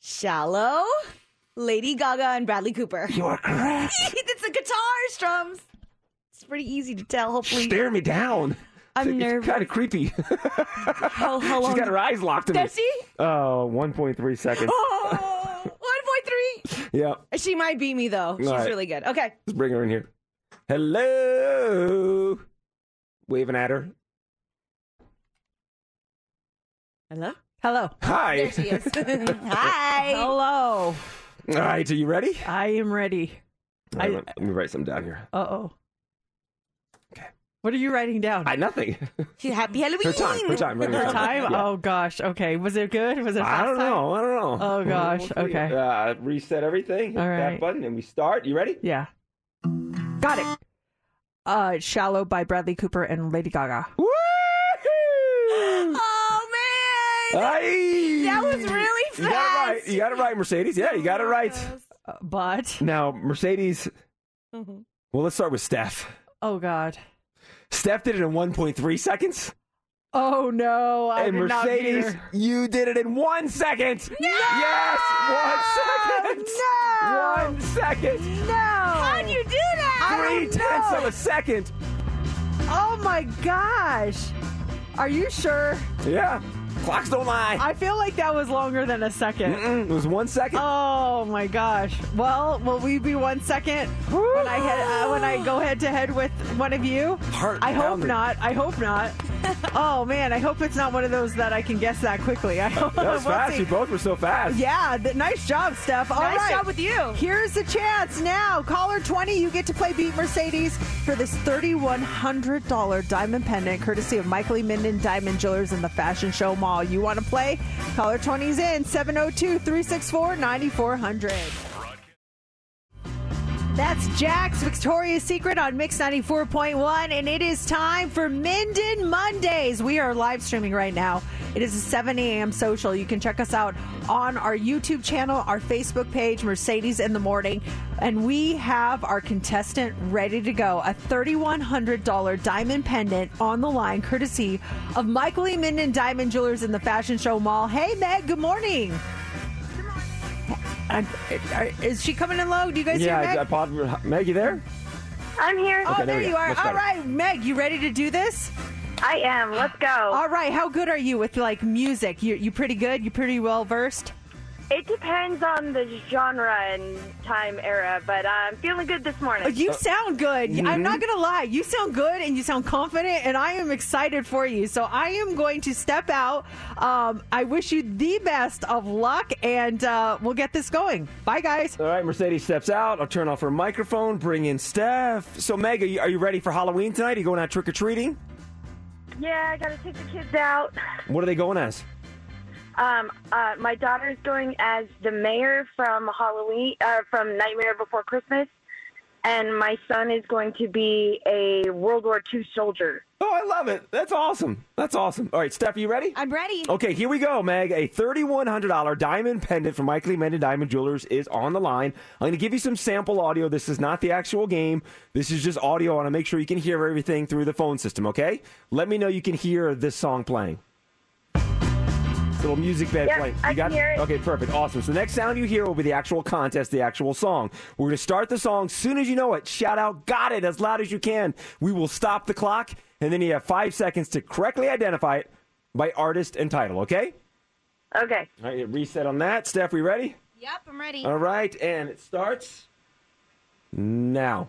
Speaker 5: Shallow, Lady Gaga, and Bradley Cooper.
Speaker 4: You are correct.
Speaker 5: it's a guitar strums. It's pretty easy to tell. Hopefully,
Speaker 4: Stare me down.
Speaker 5: I'm
Speaker 4: it's
Speaker 5: nervous.
Speaker 4: kind of creepy.
Speaker 5: How, how long?
Speaker 4: She's got her eyes locked to me.
Speaker 5: Does she?
Speaker 4: Oh, 1.3 seconds.
Speaker 5: Oh, 1.3.
Speaker 4: Yeah.
Speaker 5: She might beat me though. She's
Speaker 4: right.
Speaker 5: really good. Okay.
Speaker 4: Let's bring her in here. Hello. Waving at her.
Speaker 5: Hello.
Speaker 3: Hello.
Speaker 4: Hi.
Speaker 5: There she is. Hi.
Speaker 3: Hello.
Speaker 4: All right, are you ready?
Speaker 3: I am ready.
Speaker 4: All right, let me write something down here.
Speaker 3: Uh oh.
Speaker 4: Okay.
Speaker 3: What are you writing down?
Speaker 4: I nothing.
Speaker 5: Happy Halloween.
Speaker 4: Her time. Her time. Writing
Speaker 3: Her
Speaker 4: her
Speaker 3: time?
Speaker 4: Yeah.
Speaker 3: Oh gosh. Okay. Was it good? Was it? a
Speaker 4: I
Speaker 3: fast
Speaker 4: don't
Speaker 3: time?
Speaker 4: know. I don't know.
Speaker 3: Oh, gosh.
Speaker 4: We'll see.
Speaker 3: Okay.
Speaker 4: Uh, reset everything. Hit
Speaker 3: All
Speaker 4: that button and we start. You ready?
Speaker 3: Yeah. Got it. Uh, "Shallow" by Bradley Cooper and Lady Gaga.
Speaker 4: Woo!
Speaker 5: Oh man.
Speaker 4: Aye.
Speaker 5: That was really
Speaker 4: You got it right.
Speaker 5: fast.
Speaker 4: You got it right, Mercedes. Yeah, you got it right.
Speaker 3: Uh, but
Speaker 4: Now, Mercedes.
Speaker 5: Mhm.
Speaker 4: Well, let's start with Steph.
Speaker 3: oh god.
Speaker 4: Steph did it in 1.3 seconds.
Speaker 3: Oh no. I
Speaker 4: and
Speaker 3: did not beat
Speaker 4: Mercedes, you did it in one second. Yes, one second.
Speaker 3: No.
Speaker 4: One second.
Speaker 3: No.
Speaker 5: How'd you do that?
Speaker 4: Three tenths
Speaker 3: know.
Speaker 4: of a second.
Speaker 3: Oh my gosh. Are you sure?
Speaker 4: Yeah. Clocks don't lie.
Speaker 3: I feel like that was longer than a second.
Speaker 4: Mm-mm, it was one second.
Speaker 3: Oh my gosh. Well, will we be one second when I head uh, when I go head to head with one of you?
Speaker 4: Heart
Speaker 3: I hope
Speaker 4: pounding.
Speaker 3: not. I hope not. oh man, I hope it's not one of those that I can guess that quickly. I hope
Speaker 4: that was
Speaker 3: we'll
Speaker 4: fast.
Speaker 3: see.
Speaker 4: You both were so fast.
Speaker 3: Yeah, th- nice job, Steph. All
Speaker 5: Nice
Speaker 3: right.
Speaker 5: job with you.
Speaker 3: Here's the chance now. Caller 20, you get to play Beat Mercedes for this $3,100 diamond pendant, courtesy of Michael E. Minden Diamond Jewelers in the Fashion Show Mall. You want to play? Caller 20's in 702 364 9400. That's Jack's Victoria's Secret on Mix 94.1, and it is time for Minden Mondays. We are live streaming right now. It is a 7 a.m. social. You can check us out on our YouTube channel, our Facebook page, Mercedes in the Morning, and we have our contestant ready to go. A $3,100 diamond pendant on the line, courtesy of Michael E. Minden Diamond Jewelers in the Fashion Show Mall. Hey, Meg, good morning. Is she coming in low? Do you guys
Speaker 4: Yeah,
Speaker 3: hear Meg?
Speaker 4: I, I popped. Meg, you there?
Speaker 8: I'm here.
Speaker 3: Oh,
Speaker 4: Okay, there
Speaker 3: there you
Speaker 4: go.
Speaker 3: are.
Speaker 4: Much
Speaker 3: All
Speaker 4: better.
Speaker 3: right, Meg, you ready to do this?
Speaker 8: I am. Let's go.
Speaker 3: All right, how good are you with like music? You you pretty good? You pretty well versed?
Speaker 8: It depends on the genre and time era, but I'm feeling good this morning.
Speaker 3: You sound good.
Speaker 4: Mm-hmm.
Speaker 3: I'm not gonna lie. You sound good and you sound confident, and I am excited for you. So I am going to step out. Um, I wish you the best of luck, and uh, we'll get this going. Bye, guys.
Speaker 4: All right, Mercedes steps out. I'll turn off her microphone, bring in Steph. So, Meg, are you, are you ready for Halloween tonight? Are you going out trick or treating?
Speaker 8: Yeah, I gotta take the kids out.
Speaker 4: What are they going as?
Speaker 8: Um, uh, my daughter's going as the mayor from Halloween, uh, from Nightmare Before Christmas, and my son is going to be a World War II soldier.
Speaker 4: Oh, I love it. That's awesome. That's awesome. All right, Steph, are you ready?
Speaker 5: I'm ready.
Speaker 4: Okay, here we go, Meg. A $3,100 diamond pendant from Michael Lee Mendon Diamond Jewelers is on the line. I'm going to give you some sample audio. This is not the actual game. This is just audio. I want to make sure you can hear everything through the phone system, okay? Let me know you can hear this song playing. Little music bed
Speaker 8: Yep,
Speaker 4: playing.
Speaker 8: I
Speaker 4: You got
Speaker 8: can hear it.
Speaker 4: Okay, perfect. Awesome. So the next sound you hear will be the actual contest, the actual song. We're going to start the song. Soon as you know it, shout out, got it, as loud as you can. We will stop the clock, and then you have five seconds to correctly identify it by artist and title, okay?
Speaker 8: Okay.
Speaker 4: All right, reset on that. Steph, we ready?
Speaker 5: Yep, I'm ready.
Speaker 4: All right, and it starts now.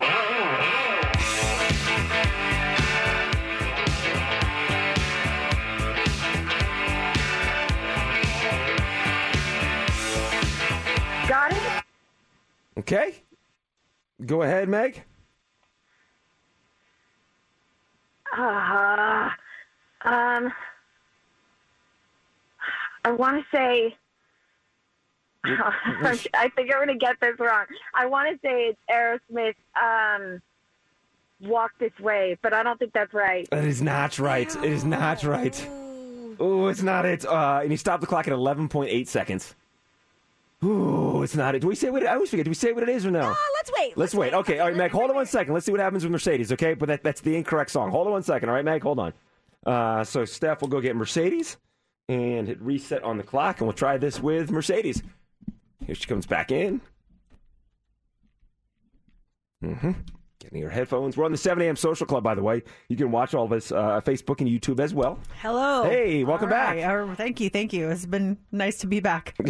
Speaker 4: Okay? Go ahead, Meg.
Speaker 8: Uh, um, I want to say. I think I'm going to get this wrong. I want to say it's Aerosmith. Um, Walk this way, but I don't think that's right.
Speaker 4: That is not right. It is not right. Oh, it's not it. Uh, and you stop the clock at 11.8 seconds. Ooh, it's not it. Do we say what it, I always forget. Do we say what it is or no?
Speaker 5: Uh, let's wait.
Speaker 4: Let's wait. Okay, all right, Meg, hold on one second. Let's see what happens with Mercedes, okay? But that, that's the incorrect song. Hold on one second, all right, Meg? Hold on. Uh, so, Steph will go get Mercedes and hit reset on the clock, and we'll try this with Mercedes. Here she comes back in. Mm-hmm. Getting your headphones. We're on the 7 a.m. Social Club, by the way. You can watch all of us uh, Facebook and YouTube as well.
Speaker 3: Hello.
Speaker 4: Hey, welcome
Speaker 3: back. Uh, thank you, thank you. It's been nice to be back.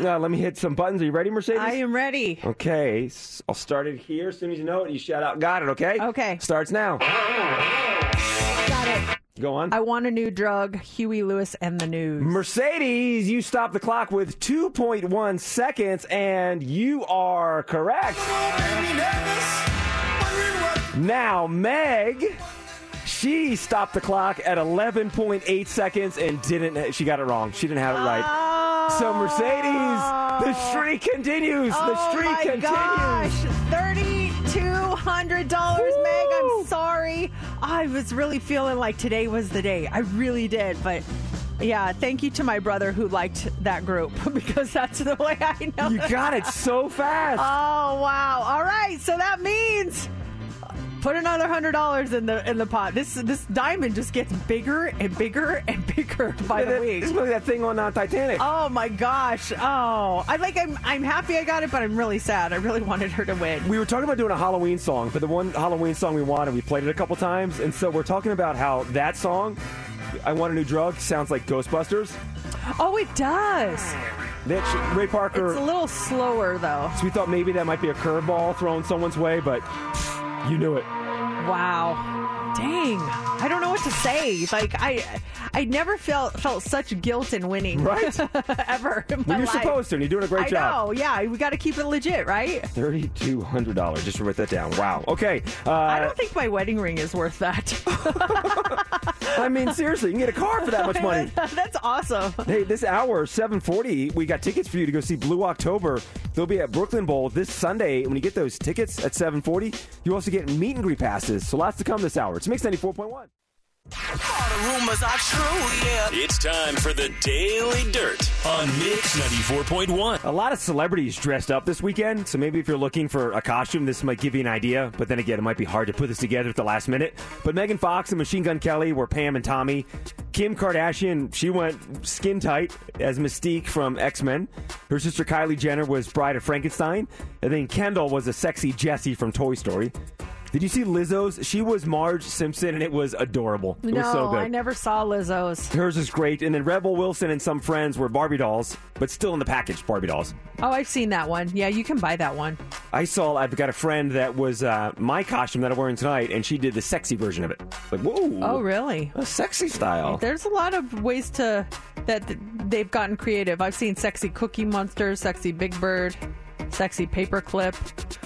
Speaker 4: Now, let me hit some buttons. Are you ready, Mercedes?
Speaker 3: I am ready.
Speaker 4: Okay, I'll start it here. As soon as you know it, you shout out, got it, okay?
Speaker 3: Okay.
Speaker 4: Starts now.
Speaker 3: Got it.
Speaker 4: Go on.
Speaker 3: I want a new drug. Huey Lewis and the News.
Speaker 4: Mercedes, you stop the clock with 2.1 seconds, and you are correct. Now, Meg, she stopped the clock at 11.8 seconds and didn't, she got it wrong. She didn't have it right. So, oh. Mercedes, the streak continues. the
Speaker 3: oh
Speaker 4: streak
Speaker 3: my
Speaker 4: continues.
Speaker 3: gosh, thirty-two hundred dollars, Meg. I'm sorry. I was really feeling like today was the day. I really did, but. Yeah, thank you to my brother who liked that group because that's the way I know.
Speaker 4: You got it so fast.
Speaker 3: Oh wow! All right, so that means put another hundred dollars in the in the pot. This this diamond just gets bigger and bigger and bigger by the week.
Speaker 4: It's like that thing on uh, Titanic.
Speaker 3: Oh my gosh! Oh, I like. I'm I'm happy I got it, but I'm really sad. I really wanted her to win.
Speaker 4: We were talking about doing a Halloween song, but the one Halloween song we wanted, we played it a couple times, and so we're talking about how that song, "I Want a New Drug," sounds like Ghostbusters.
Speaker 3: Oh, it does.
Speaker 4: That Ray Parker.
Speaker 3: It's a little slower though.
Speaker 4: so we thought maybe that might be a curveball thrown someone's way, but you knew it.
Speaker 3: Wow. Dang. I don't know what to say. Like I I never felt felt such guilt in winning.
Speaker 4: Right?
Speaker 3: Ever in my
Speaker 4: Well, you're
Speaker 3: life.
Speaker 4: supposed to, and you're doing a great
Speaker 3: I
Speaker 4: job.
Speaker 3: know. Yeah, we got to keep it legit, right?
Speaker 4: Thirty-two hundred dollars. Just write that down. Wow. Okay. Uh,
Speaker 3: I don't think my wedding ring is worth that.
Speaker 4: I mean, seriously, you can get a car for that much money.
Speaker 3: That's awesome.
Speaker 4: Hey, this hour, 740, we got tickets for you to go see Blue October. They'll be at Brooklyn Bowl this Sunday. When you get those tickets at 740, you also get meet and greet passes. So lots to come this hour. It's Mix 94.1.
Speaker 9: rumors are true, yeah.
Speaker 2: It's time for the Daily Dirt on Mix 94.1.
Speaker 4: A lot of celebrities dressed up this weekend, so maybe if you're looking for a costume, this might give you an idea. But then again, it might be hard to put this together at the last minute. But Megan Fox and Machine Gun Kelly were Pam and Tommy. Kim Kardashian, she went skin tight as Mystique from X Men. Her sister Kylie Jenner was Bride of Frankenstein. And then Kendall was a sexy Jessie from Toy Story. Did you see Lizzo's? She was Marge Simpson, and it was adorable. It
Speaker 3: no,
Speaker 4: was so good.
Speaker 3: I never saw Lizzo's.
Speaker 4: Hers is great. And then Rebel Wilson and some friends were Barbie dolls, but still in the package Barbie dolls.
Speaker 3: Oh, I've seen that one. Yeah, you can buy that one.
Speaker 4: I saw, I've got a friend that was uh, my costume that I'm wearing tonight, and she did the sexy version of it. Like, whoa.
Speaker 3: Oh, really?
Speaker 4: A sexy style.
Speaker 3: There's a lot of ways to that they've gotten creative. I've seen sexy Cookie Monster, sexy Big Bird. Sexy paperclip.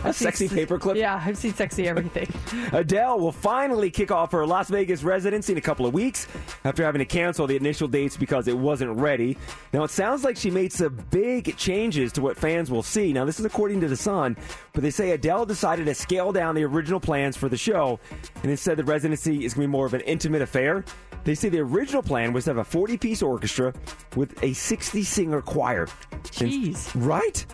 Speaker 4: A sexy paperclip?
Speaker 3: Yeah, I've seen sexy everything.
Speaker 4: Adele will finally kick off her Las Vegas residency in a couple of weeks after having to cancel the initial dates because it wasn't ready. Now, it sounds like she made some big changes to what fans will see. Now, this is according to The Sun, but they say Adele decided to scale down the original plans for the show, and instead the residency is going to be more of an intimate affair. They say the original plan was to have a 40 piece orchestra with a 60 singer choir.
Speaker 3: Jeez.
Speaker 4: right?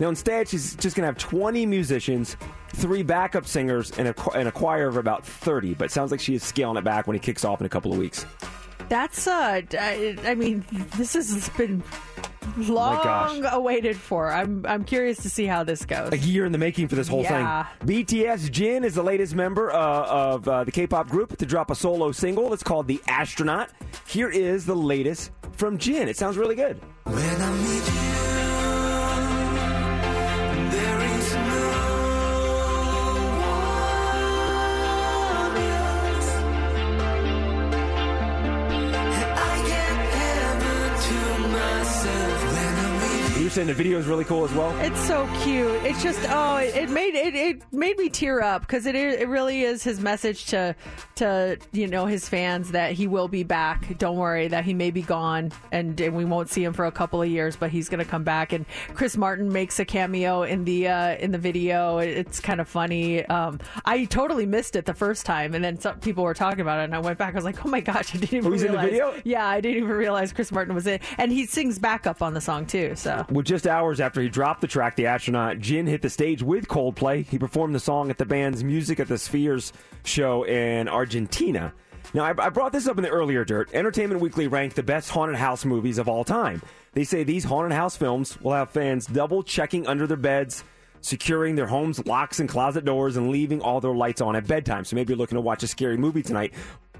Speaker 4: Now, instead, she's just going to have 20 musicians, three backup singers, and a, cho- and a choir of about 30. But it sounds like she is scaling it back when it kicks off in a couple of weeks.
Speaker 3: That's uh, I, I mean, this has been long
Speaker 4: gosh.
Speaker 3: awaited for. I'm I'm curious to see how this goes.
Speaker 4: A year in the making for this whole
Speaker 3: Yeah.
Speaker 4: thing. BTS Jin is the latest member uh, of uh, the K-pop group to drop a solo single. It's called "The Astronaut." Here is the latest from Jin. It sounds really good.
Speaker 9: With you.
Speaker 4: You're saying the video is really cool as well.
Speaker 3: It's so cute. It's just oh, it, it made it, it made me tear up because it it really is his message to to you know his fans that he will be back. Don't worry that he may be gone and, and we won't see him for a couple of years, but he's gonna come back. And Chris Martin makes a cameo in the uh, in the video. It's kind of funny. Um, I totally missed it the first time, and then some people were talking about it, and I went back. I was like, oh my gosh, I didn't even
Speaker 4: Oh, he's in the video?
Speaker 3: Yeah, I didn't even realize Chris Martin was in, and he sings backup on the song too. So.
Speaker 4: Well, just hours after he dropped the track, The Astronaut, Jin hit the stage with Coldplay. He performed the song at the band's Music of the Spheres show in Argentina. Now, I, brought this up in the earlier dirt. Entertainment Weekly ranked the best haunted house movies of all time. They say these haunted house films will have fans double checking under their beds, securing their home's locks and closet doors, and leaving all their lights on at bedtime. So maybe you're looking to watch a scary movie tonight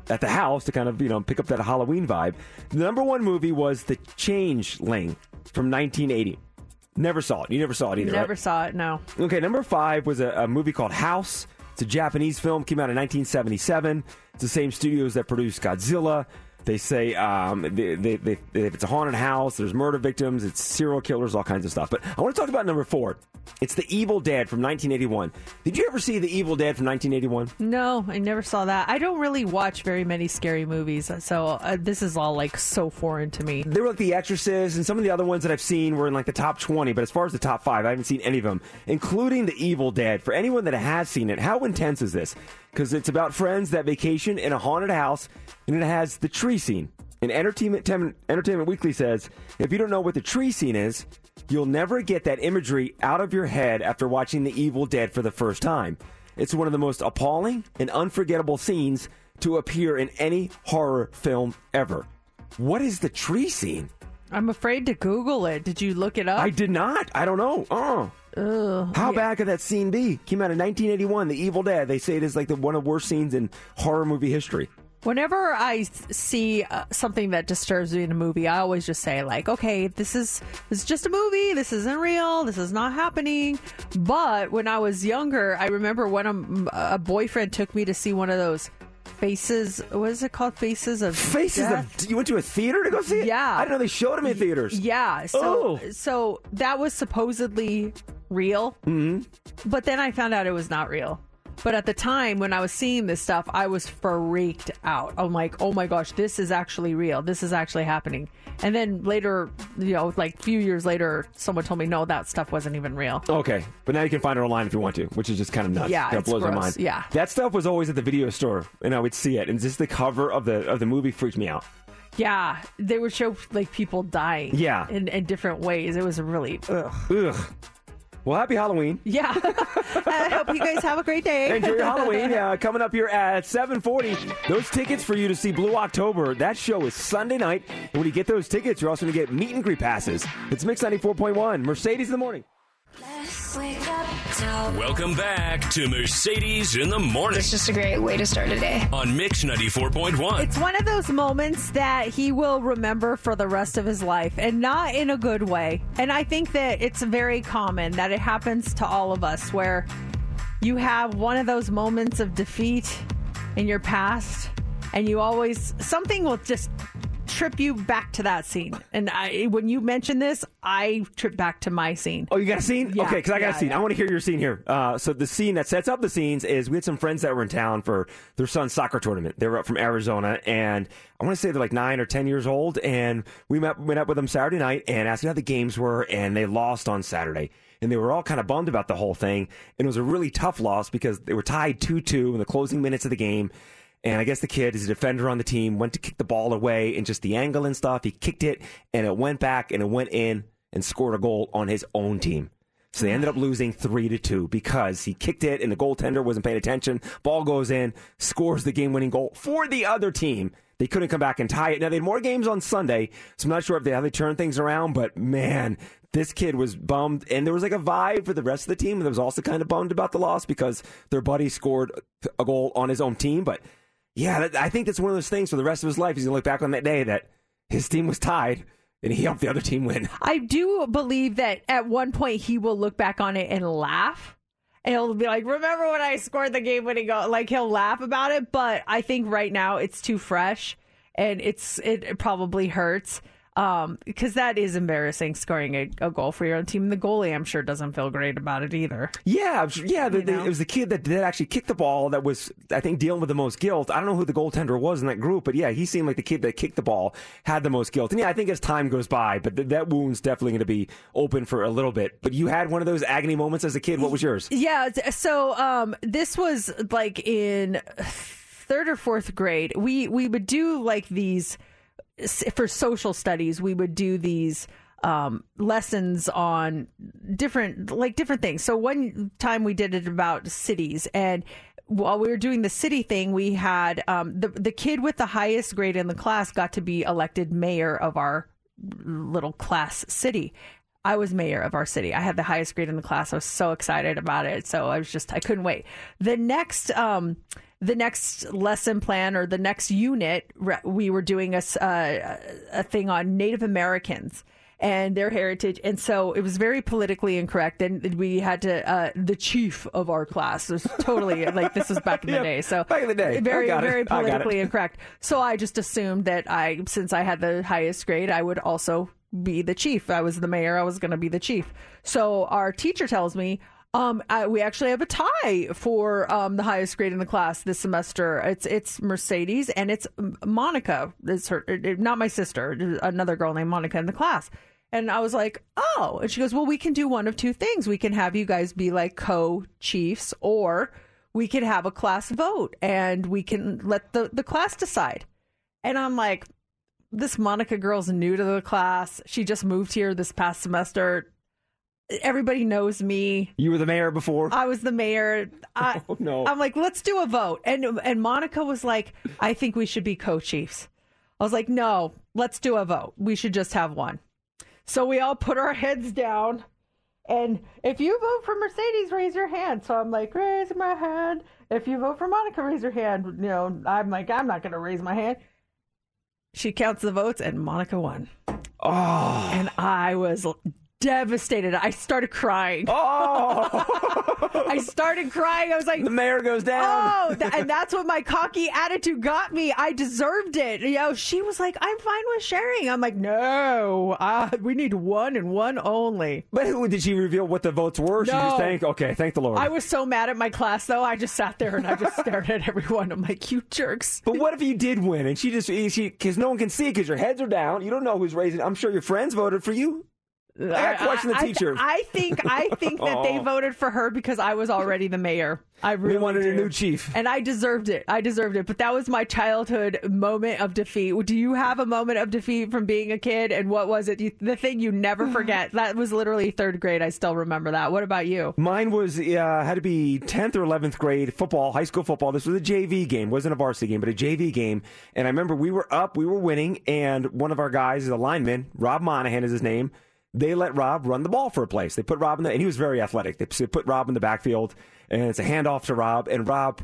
Speaker 4: at the house to kind of, you know, pick up that Halloween vibe. The number one movie was The Changeling from 1980. Never saw it. You never saw it either.
Speaker 3: Never
Speaker 4: right?
Speaker 3: saw it. No.
Speaker 4: Okay, number five was a, a movie called House. It's a Japanese film, came out in 1977. It's the same studios that produced Godzilla. They say um, they, they, they, if it's a haunted house, there's murder victims, it's serial killers, all kinds of stuff. But I want to talk about number four. It's The Evil Dead from 1981. Did you ever see The Evil Dead from 1981?
Speaker 3: No, I never saw that. I don't really watch very many scary movies, so uh, this is all like so foreign to me.
Speaker 4: They were like The Exorcist, and some of the other ones that I've seen were in like the top 20. But as far as the top five, I haven't seen any of them, including The Evil Dead. For anyone that has seen it, how intense is this? Because it's about friends that vacation in a haunted house, and it has the tree scene. And Entertainment, Tem- Entertainment Weekly says if you don't know what the tree scene is, you'll never get that imagery out of your head after watching The Evil Dead for the first time. It's one of the most appalling and unforgettable scenes to appear in any horror film ever. What is the tree scene?
Speaker 3: I'm afraid to Google it. Did you look it up?
Speaker 4: I did not. I don't know. Uh.
Speaker 3: Ugh.
Speaker 4: How bad could that scene be? Came out in 1981, The Evil Dead. They say it is like the one of the worst scenes in horror movie history.
Speaker 3: Whenever I see uh, something that disturbs me in a movie, I always just say like, "Okay, this is this is just a movie. This isn't real. This is not happening." But when I was younger, I remember when a, a boyfriend took me to see one of those faces. What is it called? Faces of
Speaker 4: Faces
Speaker 3: Death?
Speaker 4: of. You went to a theater to go see it?
Speaker 3: Yeah.
Speaker 4: I didn't know they showed them in theaters.
Speaker 3: Yeah. So
Speaker 4: Oh.
Speaker 3: so that was supposedly real.
Speaker 4: hmm
Speaker 3: But then I found out it was not real. But at the time when I was seeing this stuff, I was freaked out. I'm like, oh my gosh, this is actually real. This is actually happening. And then later, you know, like a few years later, someone told me, no, that stuff wasn't even real.
Speaker 4: Okay, but now you can find it online if you want to, which is just kind of nuts.
Speaker 3: Yeah, it's
Speaker 4: blows my mind.
Speaker 3: Yeah.
Speaker 4: that stuff was always at the video store, and I would see it, and just the cover of the of the movie freaked me out.
Speaker 3: Yeah, they would show like people dying.
Speaker 4: Yeah.
Speaker 3: in, in different ways. It was really ugh.
Speaker 4: Ugh. Well, happy Halloween.
Speaker 3: Yeah. I hope you guys have a great day.
Speaker 4: Enjoy your Halloween. Uh, coming up here at 740. Those tickets for you to see Blue October, that show is Sunday night. And when you get those tickets, you're also going to get meet and greet passes. It's Mix 94.1, Mercedes in the morning.
Speaker 2: Welcome back to Mercedes in the morning.
Speaker 10: It's just a great way to start a day.
Speaker 2: on Mix 94.1.
Speaker 3: It's one of those moments that he will remember for the rest of his life and not in a good way. And I think that it's very common that it happens to all of us where you have one of those moments of defeat in your past and you always, something will just trip you back to that scene. And I, when you mention this, I trip back to my scene.
Speaker 4: Oh, you got a scene?
Speaker 3: Yeah,
Speaker 4: okay, because I got
Speaker 3: yeah,
Speaker 4: a scene.
Speaker 3: yeah.
Speaker 4: I want to hear your scene here. Uh, so the scene that sets up the scenes is we had some friends that were in town for their son's soccer tournament. They were up from Arizona, and I want to say they're like nine or ten years old. And we met went up with them Saturday night and asked them how the games were, and they lost on Saturday. And they were all kind of bummed about the whole thing. And it was a really tough loss because they were tied 2 2 in the closing minutes of the game. And I guess the kid is a defender on the team, went to kick the ball away and just the angle and stuff. He kicked it and it went back and it went in and scored a goal on his own team. So they ended up losing three to two because he kicked it and the goaltender wasn't paying attention. Ball goes in, scores the game winning goal for the other team. They couldn't come back and tie it. Now they had more games on Sunday, so I'm not sure if they how they turn things around, but man, this kid was bummed and there was like a vibe for the rest of the team that was also kind of bummed about the loss because their buddy scored a goal on his own team. But yeah, I think that's one of those things for the rest of his life. He's gonna look back on that day that his team was tied and he helped the other team win.
Speaker 3: I do believe that at one point he will look back on it and laugh. And he'll be like, "Remember when I scored the game winning goal?" Like he'll laugh about it, but I think right now it's too fresh, and it's it, it probably hurts um, because that is embarrassing scoring a, a goal for your own team. The goalie, I'm sure, doesn't feel great about it either.
Speaker 4: Yeah, yeah. The, the, it was the kid that actually kick the ball that was, I think, dealing with the most guilt. I don't know who the goaltender was in that group, but yeah, he seemed like the kid that kicked the ball had the most guilt. And yeah, I think as time goes by, but th- that wound's definitely going to be open for a little bit. But you had one of those agony moments as a kid. What was yours?
Speaker 3: Yeah. So um, this was like in third or fourth grade. We we would do like these for social studies. We would do these um, lessons on different like different things. So one time we did it about cities and. While we were doing the city thing, we had um, the the kid with the highest grade in the class got to be elected mayor of our little class city. I was mayor of our city. I had the highest grade in the class. I was so excited about it. So I was just I couldn't wait. The next um the next lesson plan or the next unit we were doing a uh, a thing on Native Americans and their heritage. And so it was very politically incorrect and we had to uh, the chief of our class was totally like this was back in the
Speaker 4: Yeah,
Speaker 3: day. So
Speaker 4: back in the day.
Speaker 3: Very very
Speaker 4: it.
Speaker 3: politically incorrect. So i just assumed that i since i had the highest grade i would also be the chief. I was the mayor i was going to be the chief. So our teacher tells me um, I, we actually have a tie for um, the highest grade in the class this semester. It's it's Mercedes and it's Monica. It's her, not my sister, another girl named Monica in the class. And I was like, oh. And she goes, well, we can do one of two things. We can have you guys be like co chiefs, or we could have a class vote and we can let the, the class decide. And I'm like, this Monica girl's new to the class. She just moved here this past semester. Everybody knows me.
Speaker 4: You were the mayor before.
Speaker 3: I was the mayor. I,
Speaker 4: Oh, no.
Speaker 3: I'm like, let's do a vote. And and Monica was like, I think we should be co-chiefs. I was like, no, let's do a vote. We should just have one. So we all put our heads down. And if you vote for Mercedes, raise your hand. So I'm like, raise my hand. If you vote for Monica, raise your hand. You know, I'm like, I'm not going to raise my hand. She counts the votes, and Monica won.
Speaker 4: Oh.
Speaker 3: And I was devastated. I started crying.
Speaker 4: Oh.
Speaker 3: I started crying. I was like,
Speaker 4: the mayor goes down.
Speaker 3: Oh, th- and that's what my cocky attitude got me. I deserved it. You know, she was like, I'm fine with sharing. I'm like, no, uh, we need one and one only.
Speaker 4: But who did she reveal what the votes were? She just
Speaker 3: No.
Speaker 4: thank okay, thank the Lord.
Speaker 3: I was so mad at my class, though. I just sat there and I just stared at everyone. I'm like, you jerks.
Speaker 4: But what if you did win and she just she because no one can see because your heads are down. You don't know who's raising. I'm sure your friends voted for you. I got to question the teacher.
Speaker 3: I, think I think that they voted for her because I was already the mayor. I really
Speaker 4: we wanted
Speaker 3: do.
Speaker 4: a new chief.
Speaker 3: And I deserved it. I deserved it. But that was my childhood moment of defeat. Do you have a moment of defeat from being a kid? And what was it? You, the thing you never forget. That was literally third grade. I still remember that. What about you?
Speaker 4: Mine was uh, had to be tenth or eleventh grade football, high school football. This was a JV game, wasn't a varsity game, but a JV game. And I remember we were up, we were winning, and one of our guys is a lineman, Rob Monahan is his name. They let Rob run the ball for a place. They put Rob in the, and he was very athletic. They put Rob in the backfield, and it's a handoff to Rob, and Rob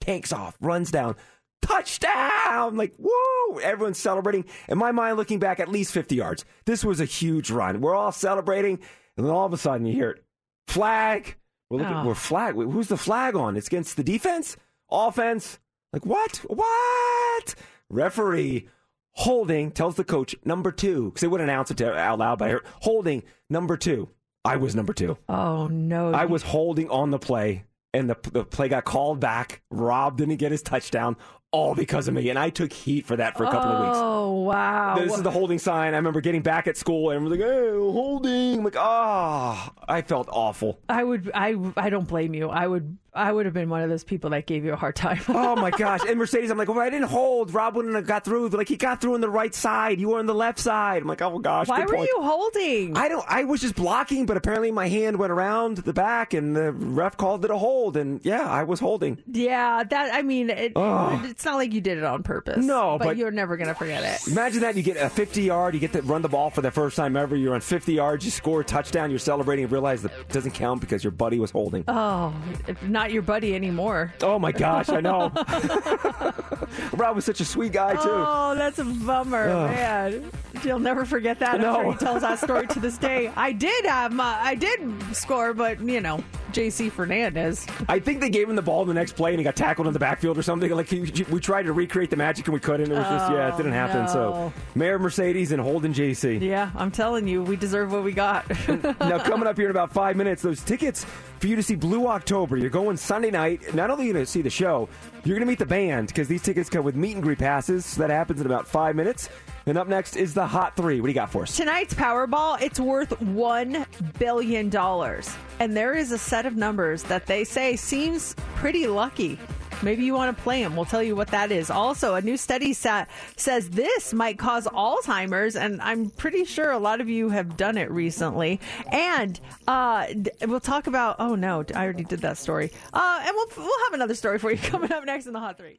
Speaker 4: tanks off, runs down, touchdown! Like, whoa! Everyone's celebrating. In my mind, looking back, at least 50 yards. This was a huge run. We're all celebrating, and then all of a sudden you hear it. Flag. We're looking,
Speaker 3: Oh.
Speaker 4: we're flag. Who's the flag on? It's against the defense? Offense? Like, what? What? Referee holding, tells the coach, number two, because they wouldn't announce it out loud, but I heard, holding, number two. I was number two.
Speaker 3: Oh no!
Speaker 4: I was holding on the play, and the, the play got called back. Rob didn't get his touchdown, all because of me. And I took heat for that for a couple of weeks.
Speaker 3: Oh wow!
Speaker 4: This is the holding sign. I remember getting back at school and I was like, hey, holding. I'm like, ah, I felt awful.
Speaker 3: I would. I. I don't blame you. I would. I would have been one of those people that gave you a hard time.
Speaker 4: oh my gosh! And Mercedes, I'm like, well, I didn't hold. Rob wouldn't have got through. Like he got through on the right side. You were on the left side. I'm like, oh gosh.
Speaker 3: Why were
Speaker 4: point.
Speaker 3: you holding?
Speaker 4: I don't. I was just blocking, but apparently my hand went around the back, and the ref called it a hold. And yeah, I was holding.
Speaker 3: Yeah, that. I mean, it, it's not like you did it on purpose.
Speaker 4: No,
Speaker 3: but,
Speaker 4: but-
Speaker 3: you're never gonna forget it.
Speaker 4: Imagine that you get a 50 yard, you get to run the ball for the first time ever. You're on 50 yards, you score a touchdown, you're celebrating, and realize that it doesn't count because your buddy was holding.
Speaker 3: Oh, not your buddy anymore.
Speaker 4: Oh my gosh, I know. Rob was such a sweet guy too.
Speaker 3: Oh, that's a bummer,
Speaker 4: Ugh.
Speaker 3: man. You'll never forget that. I'm
Speaker 4: No.
Speaker 3: sure he tells that story to this day. I did have my, I did score, but you know, J.C. Fernandez.
Speaker 4: I think they gave him the ball in the next play and he got tackled in the backfield or something. Like he, we tried to recreate the magic and we couldn't. It was just yeah, it oh, didn't happen. So. Mayor Mercedes and Holden JC.
Speaker 3: Yeah, I'm telling you, we deserve what we got.
Speaker 4: now coming up here in about five minutes, those tickets for you to see Blue October. You're going Sunday night. Not only are you going to see the show, you're going to meet the band because these tickets come with meet and greet passes. So that happens in about five minutes. And up next is the Hot Three. What do you got for us?
Speaker 3: Tonight's Powerball, it's worth one billion dollars, and there is a set of numbers that they say seems pretty lucky. Maybe you want to play them. We'll tell you what that is. Also, a new study sa- says this might cause Alzheimer's, and I'm pretty sure a lot of you have done it recently. And uh, d- we'll talk about. Oh no, I already did that story. Uh, and we'll we'll have another story for you coming up next in the Hot Three.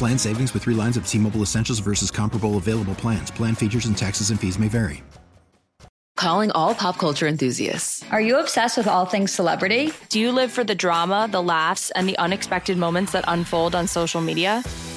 Speaker 11: Plan savings with three lines of T Mobile Essentials versus comparable available plans. Plan features and taxes and fees may vary.
Speaker 12: Calling all pop culture enthusiasts.
Speaker 13: Are you obsessed with all things celebrity? Do you live for the drama, the laughs, and the unexpected moments that unfold on social media?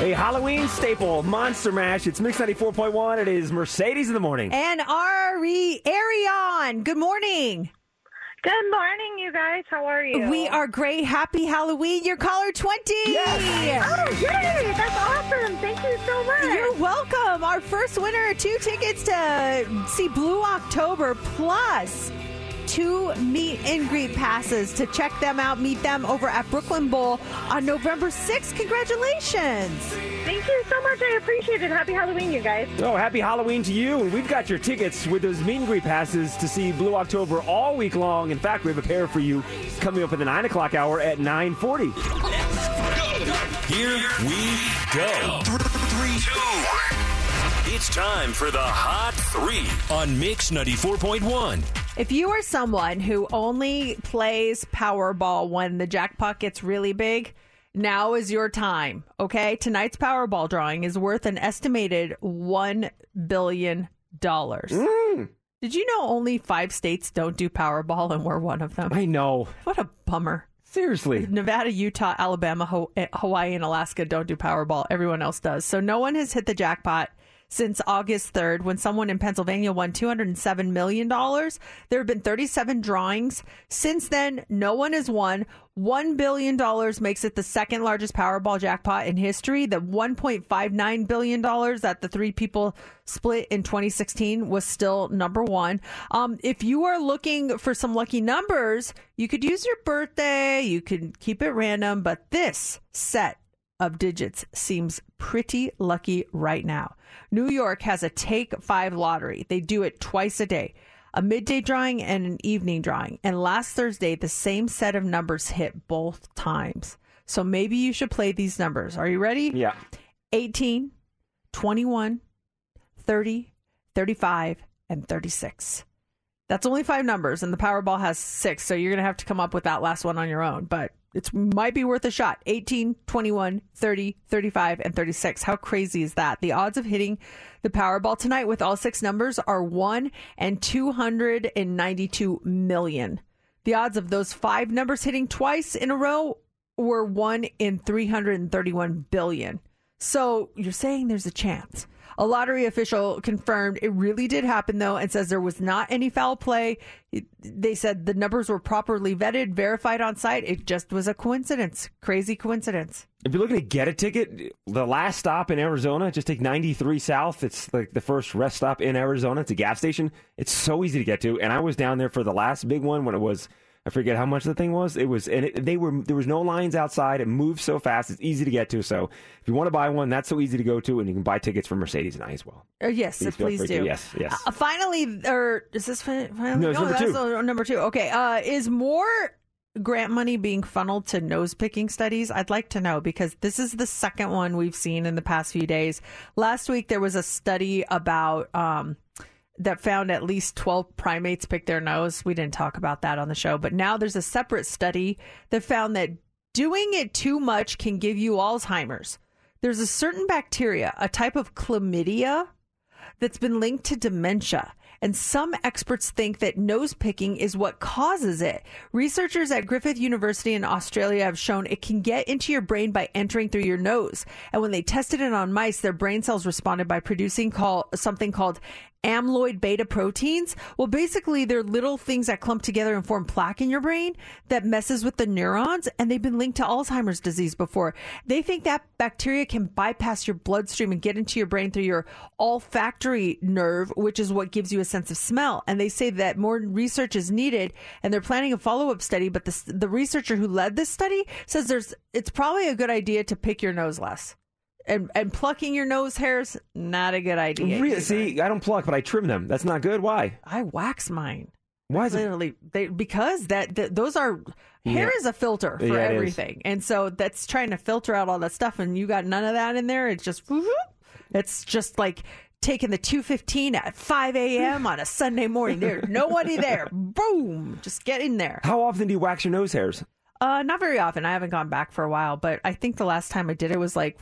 Speaker 4: A Halloween staple, Monster Mash. It's Mix 94.1. It is Mercedes in the morning.
Speaker 3: And Ari Arion, good morning.
Speaker 8: Good morning, you guys. How are you?
Speaker 3: We are great. Happy Halloween. You're caller 20. Yes.
Speaker 8: Oh, yay! That's awesome. Thank you so much.
Speaker 3: You're welcome. Our first winner, two tickets to see Blue October plus two meet and greet passes to check them out, meet them over at Brooklyn Bowl on November 6th. Congratulations.
Speaker 8: Thank you so much. I appreciate it. Happy Halloween, you guys.
Speaker 4: Oh, happy Halloween to you. And we've got your tickets with those meet and greet passes to see Blue October all week long. In fact, we have a pair for you coming up at the 9 o'clock hour at 940.
Speaker 2: Here we go. Three, two. It's time for the Hot Three on Mix 94.1.
Speaker 3: If you are someone who only plays Powerball when the jackpot gets really big, now is your time. Okay, tonight's Powerball drawing is worth an estimated one billion dollars. Mm. Did you know only five states don't do Powerball, and we're one of them?
Speaker 4: I know.
Speaker 3: What a bummer.
Speaker 4: Seriously.
Speaker 3: Nevada, Utah, Alabama, Hawaii, and Alaska don't do Powerball. Everyone else does. So no one has hit the jackpot since August 3rd when someone in Pennsylvania won $207 million. There have been 37 drawings. Since then, no one has won. $1 billion makes it the second largest Powerball jackpot in history. The $1.59 billion that the three people split in 2016 was still number one. Um, if you are looking for some lucky numbers, you could use your birthday, you could keep it random, but this set of digits seems pretty lucky right now. New York has a take five lottery. They do it twice a day a midday drawing and an evening drawing. And last Thursday, the same set of numbers hit both times. So maybe you should play these numbers. Are you ready?
Speaker 4: Yeah.
Speaker 3: 18, 21, 30, 35, and 36. That's only five numbers, and the Powerball has six. So you're going to have to come up with that last one on your own. But it might be worth a shot. 18, 21, 30, 35, and 36. How crazy is that? The odds of hitting the Powerball tonight with all six numbers are 1 and 292 million. The odds of those five numbers hitting twice in a row were 1 in 331 billion. So you're saying there's a chance. A lottery official confirmed it really did happen, though, and says there was not any foul play. They said the numbers were properly vetted, verified on site. It just was a coincidence. Crazy coincidence.
Speaker 4: If you're looking to get a ticket, the last stop in Arizona, just take 93 South. It's like the first rest stop in Arizona. It's a gas station. It's so easy to get to. And I was down there for the last big one when it was, I forget how much the thing was. It was, and it, they were, there was no lines outside. It moved so fast. It's easy to get to. So if you want to buy one, that's so easy to go to. And you can buy tickets for Mercedes and I as well.
Speaker 3: Uh, yes,
Speaker 4: Please
Speaker 3: please,
Speaker 4: feel free to.
Speaker 3: do.
Speaker 4: Yes, yes.
Speaker 3: Uh, finally, or is this finally?
Speaker 4: No, it's number
Speaker 3: that's
Speaker 4: two.
Speaker 3: number two. Okay. Uh, is more grant money being funneled to nose picking studies? I'd like to know because this is the second one we've seen in the past few days. Last week there was a study about um, that found at least 12 primates pick their nose. We didn't talk about that on the show, but now there's a separate study that found that doing it too much can give you Alzheimer's. There's a certain bacteria, a type of chlamydia, that's been linked to dementia. And some experts think that nose picking is what causes it. Researchers at Griffith University in Australia have shown it can get into your brain by entering through your nose. And when they tested it on mice, their brain cells responded by producing call, something called amyloid beta proteins. Well, basically, they're little things that clump together and form plaque in your brain that messes with the neurons, and they've been linked to Alzheimer's disease before. They think that bacteria can bypass your bloodstream and get into your brain through your olfactory nerve, which is what gives you a sense of smell. And they say that more research is needed, and they're planning a follow up study. But the, the researcher who led this study says there's it's probably a good idea to pick your nose less. And, and plucking your nose hairs, not a good idea.
Speaker 4: Really? See, I don't pluck, but I trim them. That's not good. Why?
Speaker 3: I wax mine.
Speaker 4: Why is it?
Speaker 3: Literally, they, because that, that those are hair
Speaker 4: Yeah.
Speaker 3: is a filter for
Speaker 4: Yeah,
Speaker 3: everything, and so that's trying to filter out all that stuff, and you got none of that in there. It's just, it's just like taking the two fifteen at five a.m. on a Sunday morning. There's nobody there. Boom, just get in there.
Speaker 4: How often do you wax your nose hairs?
Speaker 3: Uh, not very often. I haven't gone back for a while, but I think the last time I did it was like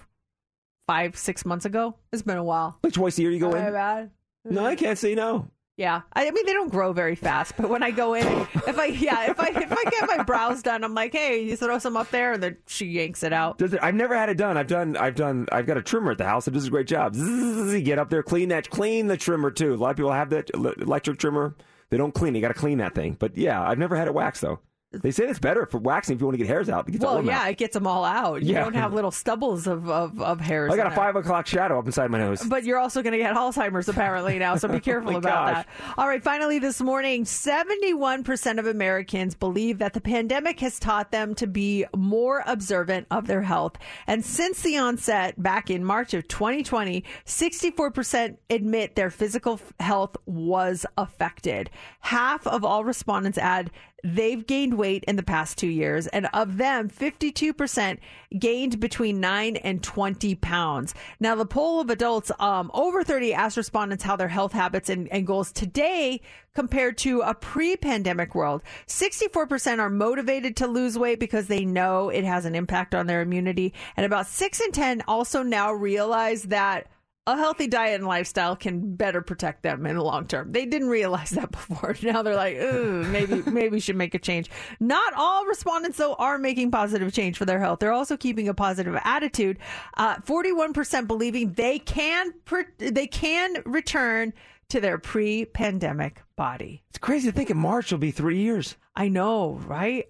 Speaker 3: five, six months ago. It's been a while.
Speaker 4: Like twice a year you go
Speaker 3: Am
Speaker 4: in?
Speaker 3: I bad?
Speaker 4: No, I can't say no.
Speaker 3: Yeah, I, I mean they don't grow very fast, but when I go in, if I yeah, if I if I get my brows done, I'm like, hey, you throw some up there, and then she yanks it out.
Speaker 4: Does it, I've never had it done. I've done. I've done. I've got a trimmer at the house that does a great job. Zzz, get up there, clean that, clean the trimmer too. A lot of people have that electric trimmer. They don't clean. it. You got to clean that thing. But yeah, I've never had it waxed though. They say it's better for waxing if you want to get hairs out. It gets all
Speaker 3: Well, yeah,
Speaker 4: out.
Speaker 3: it gets them all out. You
Speaker 4: Yeah.
Speaker 3: don't have little stubbles of of, of hairs.
Speaker 4: I got a
Speaker 3: there.
Speaker 4: five o'clock shadow up inside my nose.
Speaker 3: But you're also going to get Alzheimer's apparently now, so be oh careful
Speaker 4: my
Speaker 3: about
Speaker 4: gosh.
Speaker 3: that. All right, finally this morning, 71% of Americans believe that the pandemic has taught them to be more observant of their health. And since the onset back in March of 2020, 64% admit their physical health was affected. Half of all respondents add they've gained weight in the past two years, and of them, 52% gained between 9 and 20 pounds. Now, the poll of adults um, over 30 asked respondents how their health habits and, and goals today compared to a pre pandemic world. 64% are motivated to lose weight because they know it has an impact on their immunity, and about 6 in 10 also now realize that a healthy diet and lifestyle can better protect them in the long term. They didn't realize that before. Now they're like, ooh, maybe maybe we should make a change. Not all respondents though are making positive change for their health. They're also keeping a positive attitude. Uh, Forty-one percent believing they can per- they can return to their pre-pandemic body.
Speaker 4: It's crazy to think in March will be three years.
Speaker 3: I know, right?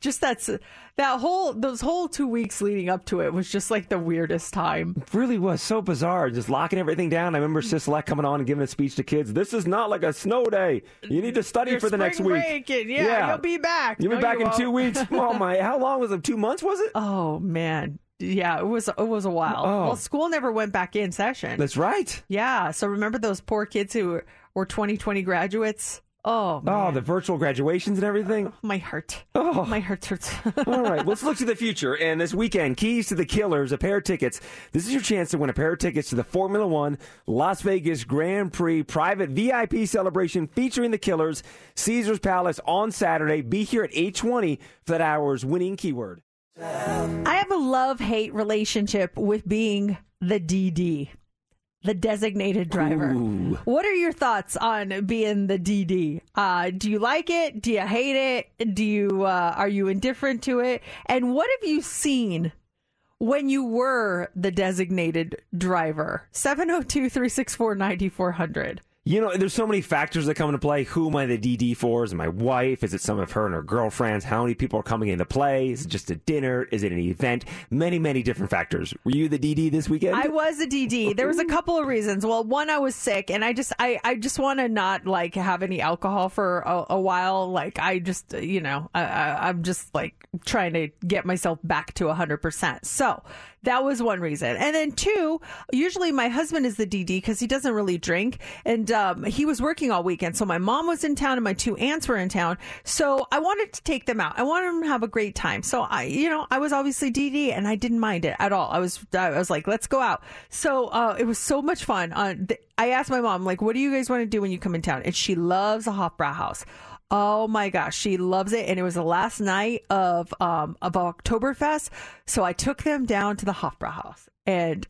Speaker 3: Just that's that whole those whole two weeks leading up to it was just like the weirdest time.
Speaker 4: It really was so bizarre, just locking everything down. I remember Sisolak coming on and giving a speech to kids. This is not like a snow day. You need to study
Speaker 3: Your
Speaker 4: for the next week.
Speaker 3: and yeah, you'll be back.
Speaker 4: You'll be
Speaker 3: No,
Speaker 4: back
Speaker 3: you
Speaker 4: in two
Speaker 3: won't.
Speaker 4: weeks. Oh my! How long was it? Two months was it?
Speaker 3: Oh man, yeah, it was it was a while.
Speaker 4: Oh.
Speaker 3: Well, school never went back in session.
Speaker 4: That's right.
Speaker 3: Yeah, so remember those poor kids who were 2020 graduates? Oh,
Speaker 4: Oh, the virtual graduations and everything.
Speaker 3: Oh, my heart.
Speaker 4: Oh.
Speaker 3: My heart hurts.
Speaker 4: All right, let's look to the future. And this weekend, Keys to the Killers, a pair of tickets. This is your chance to win a pair of tickets to the Formula One Las Vegas Grand Prix private VIP celebration featuring the Killers, Caesars Palace on Saturday. Be here at 820 for that hour's winning keyword.
Speaker 3: I have a love hate relationship with being the DD, the designated driver.
Speaker 4: Ooh.
Speaker 3: What are your thoughts on being the DD? Uh, do you like it? Do you hate it? Do you uh, are you indifferent to it? And what have you seen when you were the designated driver? 702-364-9400.
Speaker 4: You know, there's so many factors that come into play. Who am I the DD for? Is it my wife? Is it some of her and her girlfriends? How many people are coming into play? Is it just a dinner? Is it an event? Many, many different factors. Were you the DD this weekend?
Speaker 3: I was a DD. There was a couple of reasons. Well, one, I was sick, and I just, I, I just want to not like have any alcohol for a, a while. Like, I just, you know, I, I, I'm just like trying to get myself back to hundred percent. So that was one reason. And then two, usually my husband is the DD because he doesn't really drink, and um, he was working all weekend. So my mom was in town, and my two aunts were in town. So I wanted to take them out. I wanted them to have a great time. So I, you know, I was obviously DD, and I didn't mind it at all. I was, I was like, let's go out. So uh, it was so much fun. Uh, th- I asked my mom, like, what do you guys want to do when you come in town? And she loves a Hofbrauhaus. Oh my gosh, she loves it, and it was the last night of um of Oktoberfest. So I took them down to the Hofbrauhaus, and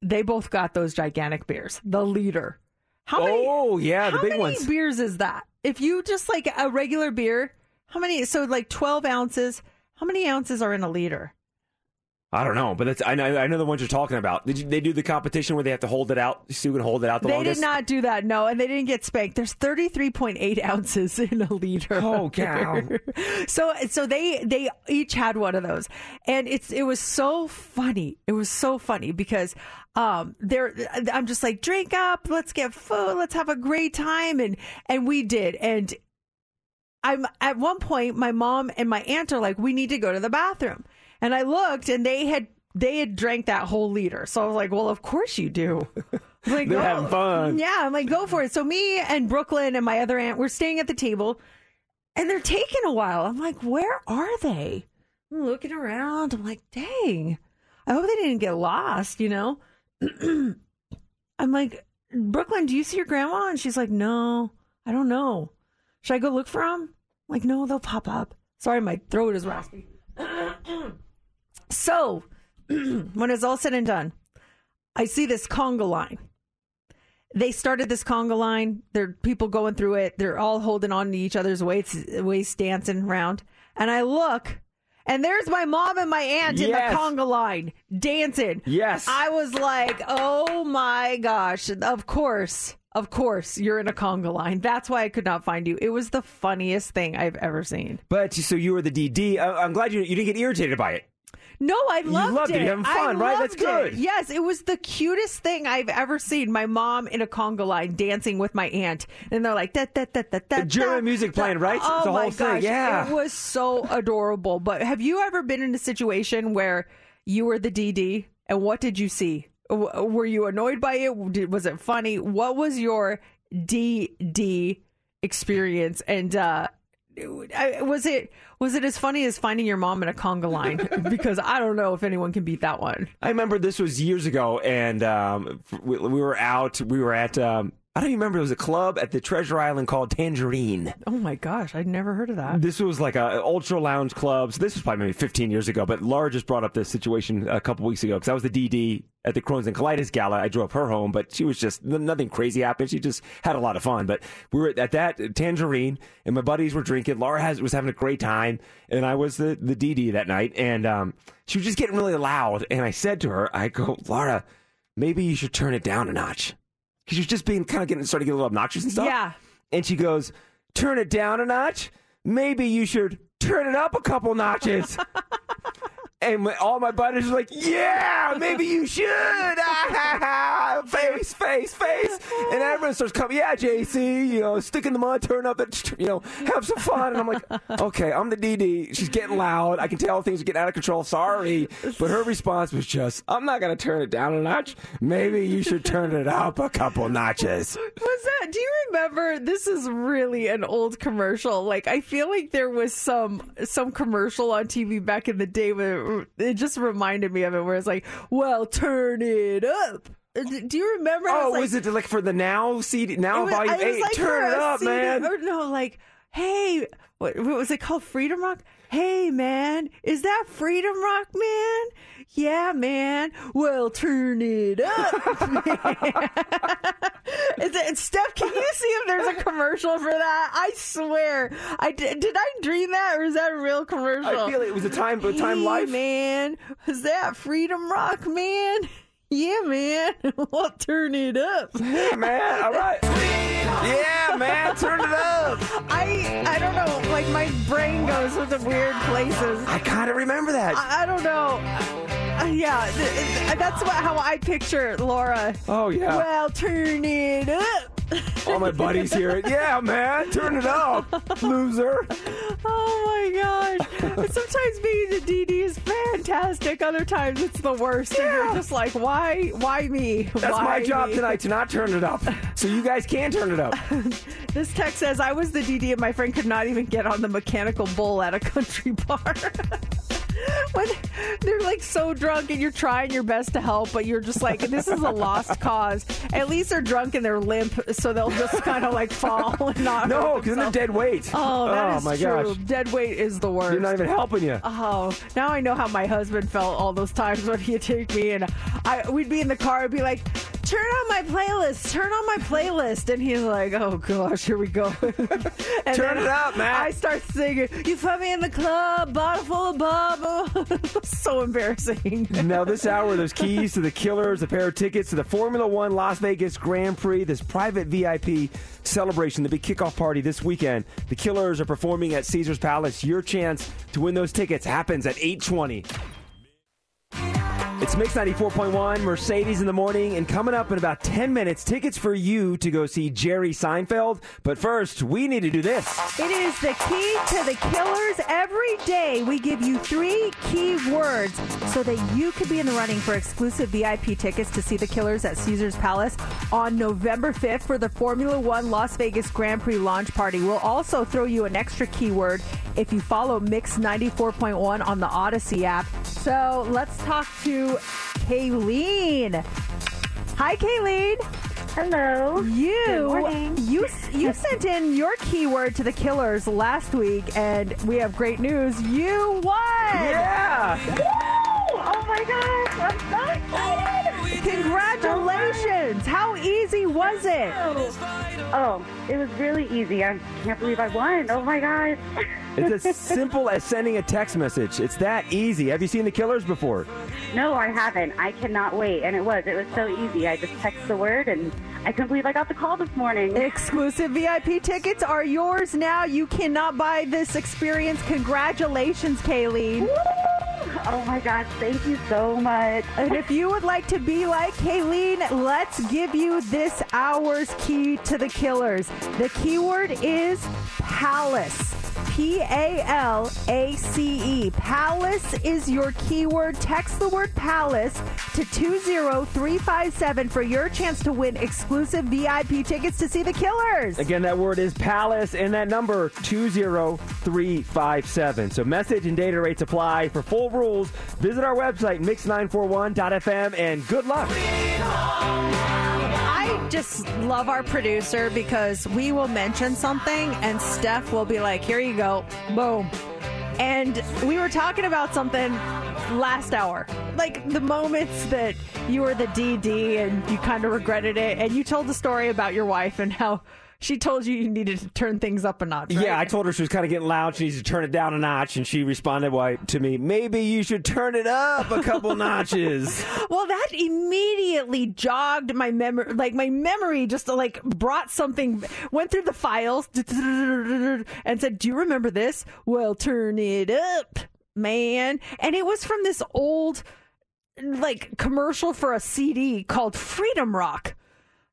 Speaker 3: they both got those gigantic beers, the leader. How many?
Speaker 4: Oh, yeah, the
Speaker 3: how
Speaker 4: big
Speaker 3: many
Speaker 4: ones.
Speaker 3: beers is that? If you just like a regular beer, how many? So like twelve ounces. How many ounces are in a liter?
Speaker 4: I don't know, but that's I know I know the ones you're talking about. Did you, they do the competition where they have to hold it out? So you can hold it out the
Speaker 3: they
Speaker 4: longest.
Speaker 3: They did not do that, no, and they didn't get spanked. There's 33.8 ounces in a liter.
Speaker 4: Oh, cow.
Speaker 3: So, so they they each had one of those, and it's it was so funny. It was so funny because um they're I'm just like drink up, let's get food, let's have a great time, and and we did, and I'm at one point, my mom and my aunt are like, we need to go to the bathroom. And I looked and they had they had drank that whole liter. So I was like, well, of course you do. I'm like,
Speaker 4: They're
Speaker 3: "Oh."
Speaker 4: having fun.
Speaker 3: Yeah, I'm like, go for it. So me and Brooklyn and my other aunt were staying at the table and they're taking a while. I'm like, where are they? I'm looking around. I'm like, dang. I hope they didn't get lost, you know? I'm like, Brooklyn, do you see your grandma? And she's like, no, I don't know. Should I go look for them? I'm like, no, they'll pop up. Sorry, my throat is raspy. so, when it's all said and done, I see this conga line. They started this conga line. There are people going through it. They're all holding on to each other's waist, waist dancing around. And I look, and there's my mom and my aunt in the conga line dancing.
Speaker 4: Yes.
Speaker 3: I was like, oh my gosh. Of course. Of course, you're in a conga line. That's why I could not find you. It was the funniest thing I've ever seen.
Speaker 4: But so you were the DD. I'm glad you you didn't get irritated by it.
Speaker 3: No, I loved,
Speaker 4: loved it. You're having fun,
Speaker 3: I
Speaker 4: right? That's
Speaker 3: loved it. Yes, it was the cutest thing I've ever seen. My mom in a conga line dancing with my aunt, and they're like that that that that
Speaker 4: that. German music playing, right?
Speaker 3: Oh
Speaker 4: the
Speaker 3: my
Speaker 4: whole thing,
Speaker 3: gosh,
Speaker 4: yeah.
Speaker 3: it was so adorable. But have you ever been in a situation where you were the DD, and what did you see? Were you annoyed by it? Was it funny? What was your DD experience? And uh, was it was it as funny as finding your mom in a conga line? because I don't know if anyone can beat that one.
Speaker 4: I remember this was years ago, and um, we, we were out. We were at um, I don't even remember. It was a club at the Treasure Island called Tangerine.
Speaker 3: Oh my gosh, I'd never heard of that.
Speaker 4: This was like a ultra lounge club. So this was probably maybe 15 years ago. But Laura just brought up this situation a couple weeks ago because I was the DD at the Crohn's and Colitis Gala. I drove her home, but she was just nothing crazy happened. She just had a lot of fun. But we were at that Tangerine, and my buddies were drinking. Laura has, was having a great time, and I was the the DD that night, and um, she was just getting really loud. And I said to her, I go, Laura, maybe you should turn it down a notch because she was just being kind of getting started to get a little obnoxious and stuff.
Speaker 3: Yeah.
Speaker 4: And she goes, "Turn it down a notch. Maybe you should turn it up a couple notches." and all my buddies were like, "Yeah, maybe you should." face, face, face. And everyone starts coming, "Yeah, JC, you know, stick in the mud, turn up the, you know, have some fun." And I'm like, "Okay, I'm the DD. She's getting loud. I can tell things are getting out of control. Sorry." But her response was just, "I'm not going to turn it down a notch. Maybe you should turn it up a couple notches."
Speaker 3: Was that? Do you remember? This is really an old commercial. Like I feel like there was some some commercial on TV back in the day where it just reminded me of it, where it's like, "Well, turn it up." Do you remember?
Speaker 4: Oh,
Speaker 3: was, like,
Speaker 4: it like for the now CD, now
Speaker 3: was-
Speaker 4: volume
Speaker 3: was
Speaker 4: eight?
Speaker 3: like
Speaker 4: turn it up,
Speaker 3: CD
Speaker 4: man.
Speaker 3: Or no, like, hey, what, what was it called? Freedom Rock. Hey, man, is that Freedom Rock, man? Yeah, man. Well, turn it up. Is it, Steph, can you see if there's a commercial for that? I swear, I did. Did I dream that, or is that a real commercial?
Speaker 4: I feel it was a time, a time
Speaker 3: Hey,
Speaker 4: life.
Speaker 3: man. Was that Freedom Rock, man? Yeah, man. well, turn it up.
Speaker 4: Yeah, man. All right. Yeah, man. Turn it up.
Speaker 3: I I don't know. Like my brain goes with the weird places.
Speaker 4: I kind of remember that.
Speaker 3: I, I don't know. Uh, yeah, th- th- that's what, how I picture Laura.
Speaker 4: Oh, yeah.
Speaker 3: Well, turn it up.
Speaker 4: All my buddies hear it. Yeah, man. Turn it up, loser.
Speaker 3: Oh my gosh. Sometimes being the DD is fantastic. Other times it's the worst. And you're just like, why why me?
Speaker 4: That's
Speaker 3: Why
Speaker 4: my job
Speaker 3: me?
Speaker 4: tonight to not turn it up, so you guys can turn it up.
Speaker 3: This text says I was the DD and my friend could not even get on the mechanical bull at a country bar. when they're like so drunk and you're trying your best to help, but you're just like, this is a lost cause. At least they're drunk and they're limp, so they'll just kind of like fall and not.
Speaker 4: No, because they're dead weight.
Speaker 3: Oh, that
Speaker 4: oh
Speaker 3: is
Speaker 4: my
Speaker 3: true.
Speaker 4: gosh.
Speaker 3: Dead weight is the worst.
Speaker 4: You're not even helping you.
Speaker 3: Oh, now I know how my husband felt all those times when he'd take me and I we'd be in the car. I'd be like, "Turn on my playlist. Turn on my playlist," and he's like, "Oh gosh, here we go." and
Speaker 4: Turn it up, man.
Speaker 3: I start singing. You put me in the club, bottle full of bubble. so embarrassing.
Speaker 4: now, this hour, there's keys to the Killers, a pair of tickets to the Formula One Las Vegas Grand Prix, this private VIP celebration, the big kickoff party this weekend. The Killers are performing at Caesars Palace. Your chance to win those tickets happens at 820. It's Mix 94.1, Mercedes in the morning, and coming up in about 10 minutes, tickets for you to go see Jerry Seinfeld. But first, we need to do this.
Speaker 3: It is the key to the killers. Every day we give you three key words so that you could be in the running for exclusive VIP tickets to see the killers at Caesars Palace on November 5th for the Formula One Las Vegas Grand Prix launch party. We'll also throw you an extra keyword if you follow Mix 94.1 on the Audacy app. So let's talk to Kayleen. Hi, Kayleen.
Speaker 8: Hello.
Speaker 3: You
Speaker 8: Good
Speaker 3: you you sent in your keyword to the Killers last week, and we have great news. You won.
Speaker 4: Yeah.
Speaker 8: Oh my gosh, I'm so excited!
Speaker 3: Congratulations! How easy was it?
Speaker 8: Oh, it was really easy. I can't believe I won. Oh my gosh.
Speaker 4: It's as simple as sending a text message. It's that easy. Have you seen the Killers before?
Speaker 8: No, I haven't. I cannot wait. And it was. It was so easy. I just texted the word and I couldn't believe I got the call this morning.
Speaker 3: Exclusive VIP tickets are yours now. You cannot buy this experience. Congratulations, Kayleen.
Speaker 8: Oh my gosh, thank you so much.
Speaker 3: And if you would like to be like Kayleen, let's give you this hour's key to the killers. The keyword is palace. P A L A C E. Palace is your keyword. Text the word palace to 20357 for your chance to win exclusive VIP tickets to see the killers.
Speaker 4: Again, that word is palace, and that number 20357. So message and data rates apply. For full rules, visit our website, mix941.fm, and good luck.
Speaker 3: Just love our producer because we will mention something and Steph will be like, here you go. Boom. And we were talking about something last hour. Like the moments that you were the DD and you kind of regretted it. And you told the story about your wife and how she told you you needed to turn things up a notch. right?
Speaker 4: Yeah, I told her she was kind of getting loud. She needs to turn it down a notch, and she responded why, to me, maybe you should turn it up a couple notches.
Speaker 3: Well, that immediately jogged my memory. Like my memory just like brought something, went through the files and said, "Do you remember this? Well, turn it up, man." And it was from this old, like commercial for a CD called Freedom Rock.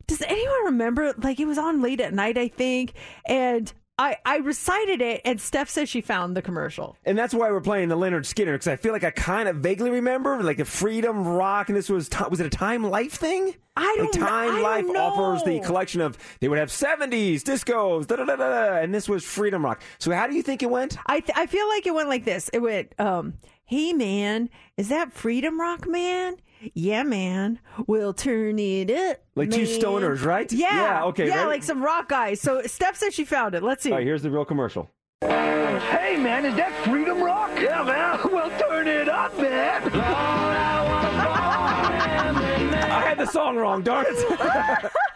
Speaker 3: Does anyone remember? Like it was on late at night, I think, and. I, I recited it, and Steph says she found the commercial.
Speaker 4: And that's why we're playing the Lynyrd Skynyrd because I feel like I kind of vaguely remember like the Freedom Rock, and this was ti- was it a Time Life thing?
Speaker 3: I don't kn-
Speaker 4: Time
Speaker 3: I
Speaker 4: Life
Speaker 3: don't
Speaker 4: offers the collection of they would have seventies discos, da da da da, da, and this was Freedom Rock. So how do you think it went?
Speaker 3: I th- I feel like it went like this. It went, um, "Hey man, is that Freedom Rock man? Yeah, man. We'll turn it up."
Speaker 4: Like two stoners, right?
Speaker 3: Yeah.
Speaker 4: Yeah, okay,
Speaker 3: Yeah,
Speaker 4: ready?
Speaker 3: like some rock guys. So Steph said she found it. Let's see.
Speaker 4: All right, here's the real commercial.
Speaker 9: Hey man, is that Freedom Rock? Yeah, man. Well, turn it up, man.
Speaker 4: I had the song wrong, darn it.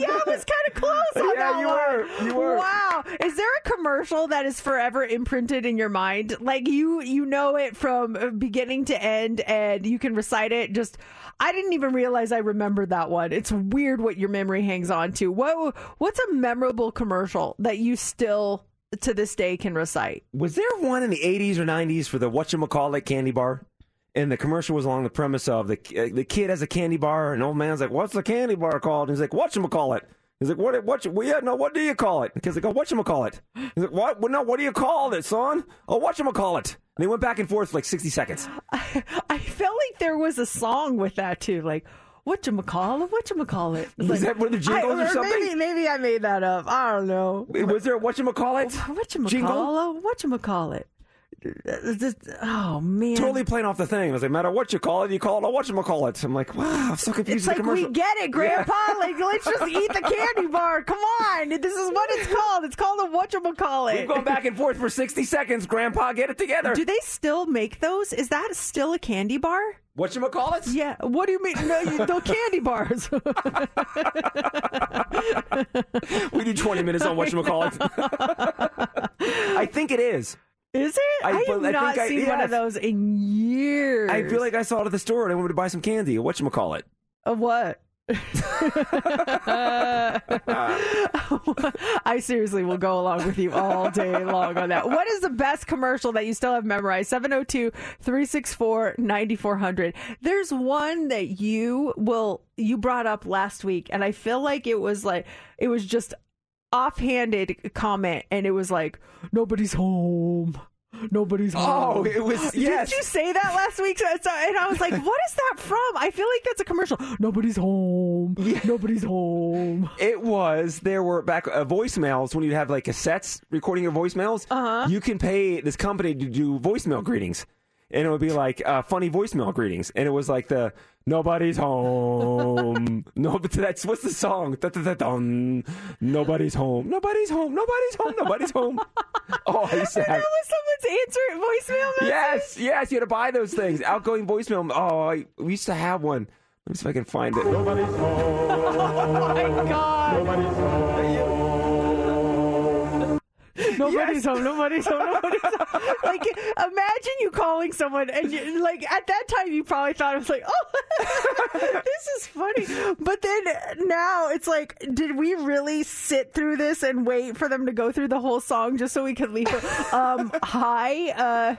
Speaker 3: yeah, I was kind of close on
Speaker 4: Yeah,
Speaker 3: that
Speaker 4: you
Speaker 3: one.
Speaker 4: were. You were.
Speaker 3: Wow. Is there a commercial that is forever imprinted in your mind? Like you you know it from uh, beginning to end and you can recite it just I didn't even realize I remembered that one. It's weird what your memory hangs on to. What what's a memorable commercial that you still to this day can recite?
Speaker 4: Was there one in the 80s or 90s for the whatchamacallit candy bar? And the commercial was along the premise of the uh, the kid has a candy bar, and old man's like, "What's the candy bar called?" And he's like, "Whatchamacallit." He's like, "What? What? Well, yeah, no. What do you call it?" The kid's like, "Oh, whatchamacallit." He's like, "What? Well, no. What do you call it, son?" "Oh, whatchamacallit." And they went back and forth for like 60 seconds.
Speaker 3: I felt like there was a song with that too, like what you call it? What you call it?
Speaker 4: Was that one of the jingles or something?
Speaker 3: Maybe, maybe I made that up. I don't know.
Speaker 4: Was there a whatchamacallit?
Speaker 3: What you Call it? What you call it? Oh man!
Speaker 4: Totally playing off the thing. It was like, matter what you call it, you call it a whatchamacallit. I'm like, wow, I'm so confused
Speaker 3: It's like we get it, Grandpa. Like let's just eat the candy bar. Come on, this is what it's called. It's called a whatchamacallit.
Speaker 4: We've gone back and forth for 60 seconds. Grandpa, get it together.
Speaker 3: Do they still make those? Is that still a candy bar?
Speaker 4: Whatchamacallits?
Speaker 3: Yeah. What do you mean? No, you, the candy bars.
Speaker 4: we do 20 minutes on whatchamacallit. I think it is.
Speaker 3: Is it? I, have
Speaker 4: I
Speaker 3: not
Speaker 4: think I-
Speaker 3: seen one of those in years.
Speaker 4: I feel like I saw it at the store and I wanted to buy some candy. Whatchamacallit?
Speaker 3: A what? I seriously will go along with you all day long on that. What is the best commercial that you still have memorized? 702 364 9400. There's one that you will, you brought up last week, and I feel like it was like, it was just offhanded comment, and it was like, nobody's home. Nobody's home.
Speaker 4: Oh, it was- yes.
Speaker 3: Did you say that last week? And I was like, what is that from? I feel like that's a commercial. Nobody's home. Nobody's home.
Speaker 4: It was. There were back uh, voicemails when you have like cassettes recording your voicemails. Uh-huh. You can pay this company to do voicemail greetings, and it would be like uh, funny voicemail greetings, and it was like the nobody's home. no, but that's what's the song? Da-da-da-dum. Nobody's home. Nobody's home. Nobody's home. Nobody's home. Oh, I used to
Speaker 3: That
Speaker 4: have.
Speaker 3: was someone's answer voicemail message?
Speaker 4: Yes, yes, you had to buy those things. Outgoing voicemail. Oh, I, we used to have one. Let me see if I can find it. Nobody's home.
Speaker 3: Oh my god. Nobody's home. Nobody's home. Nobody's home. Like, imagine you calling someone, and you, like at that time, you probably thought it was like, "Oh, this is funny." But then now it's like, did we really sit through this and wait for them to go through the whole song just so we could leave? it? Um, hi, uh,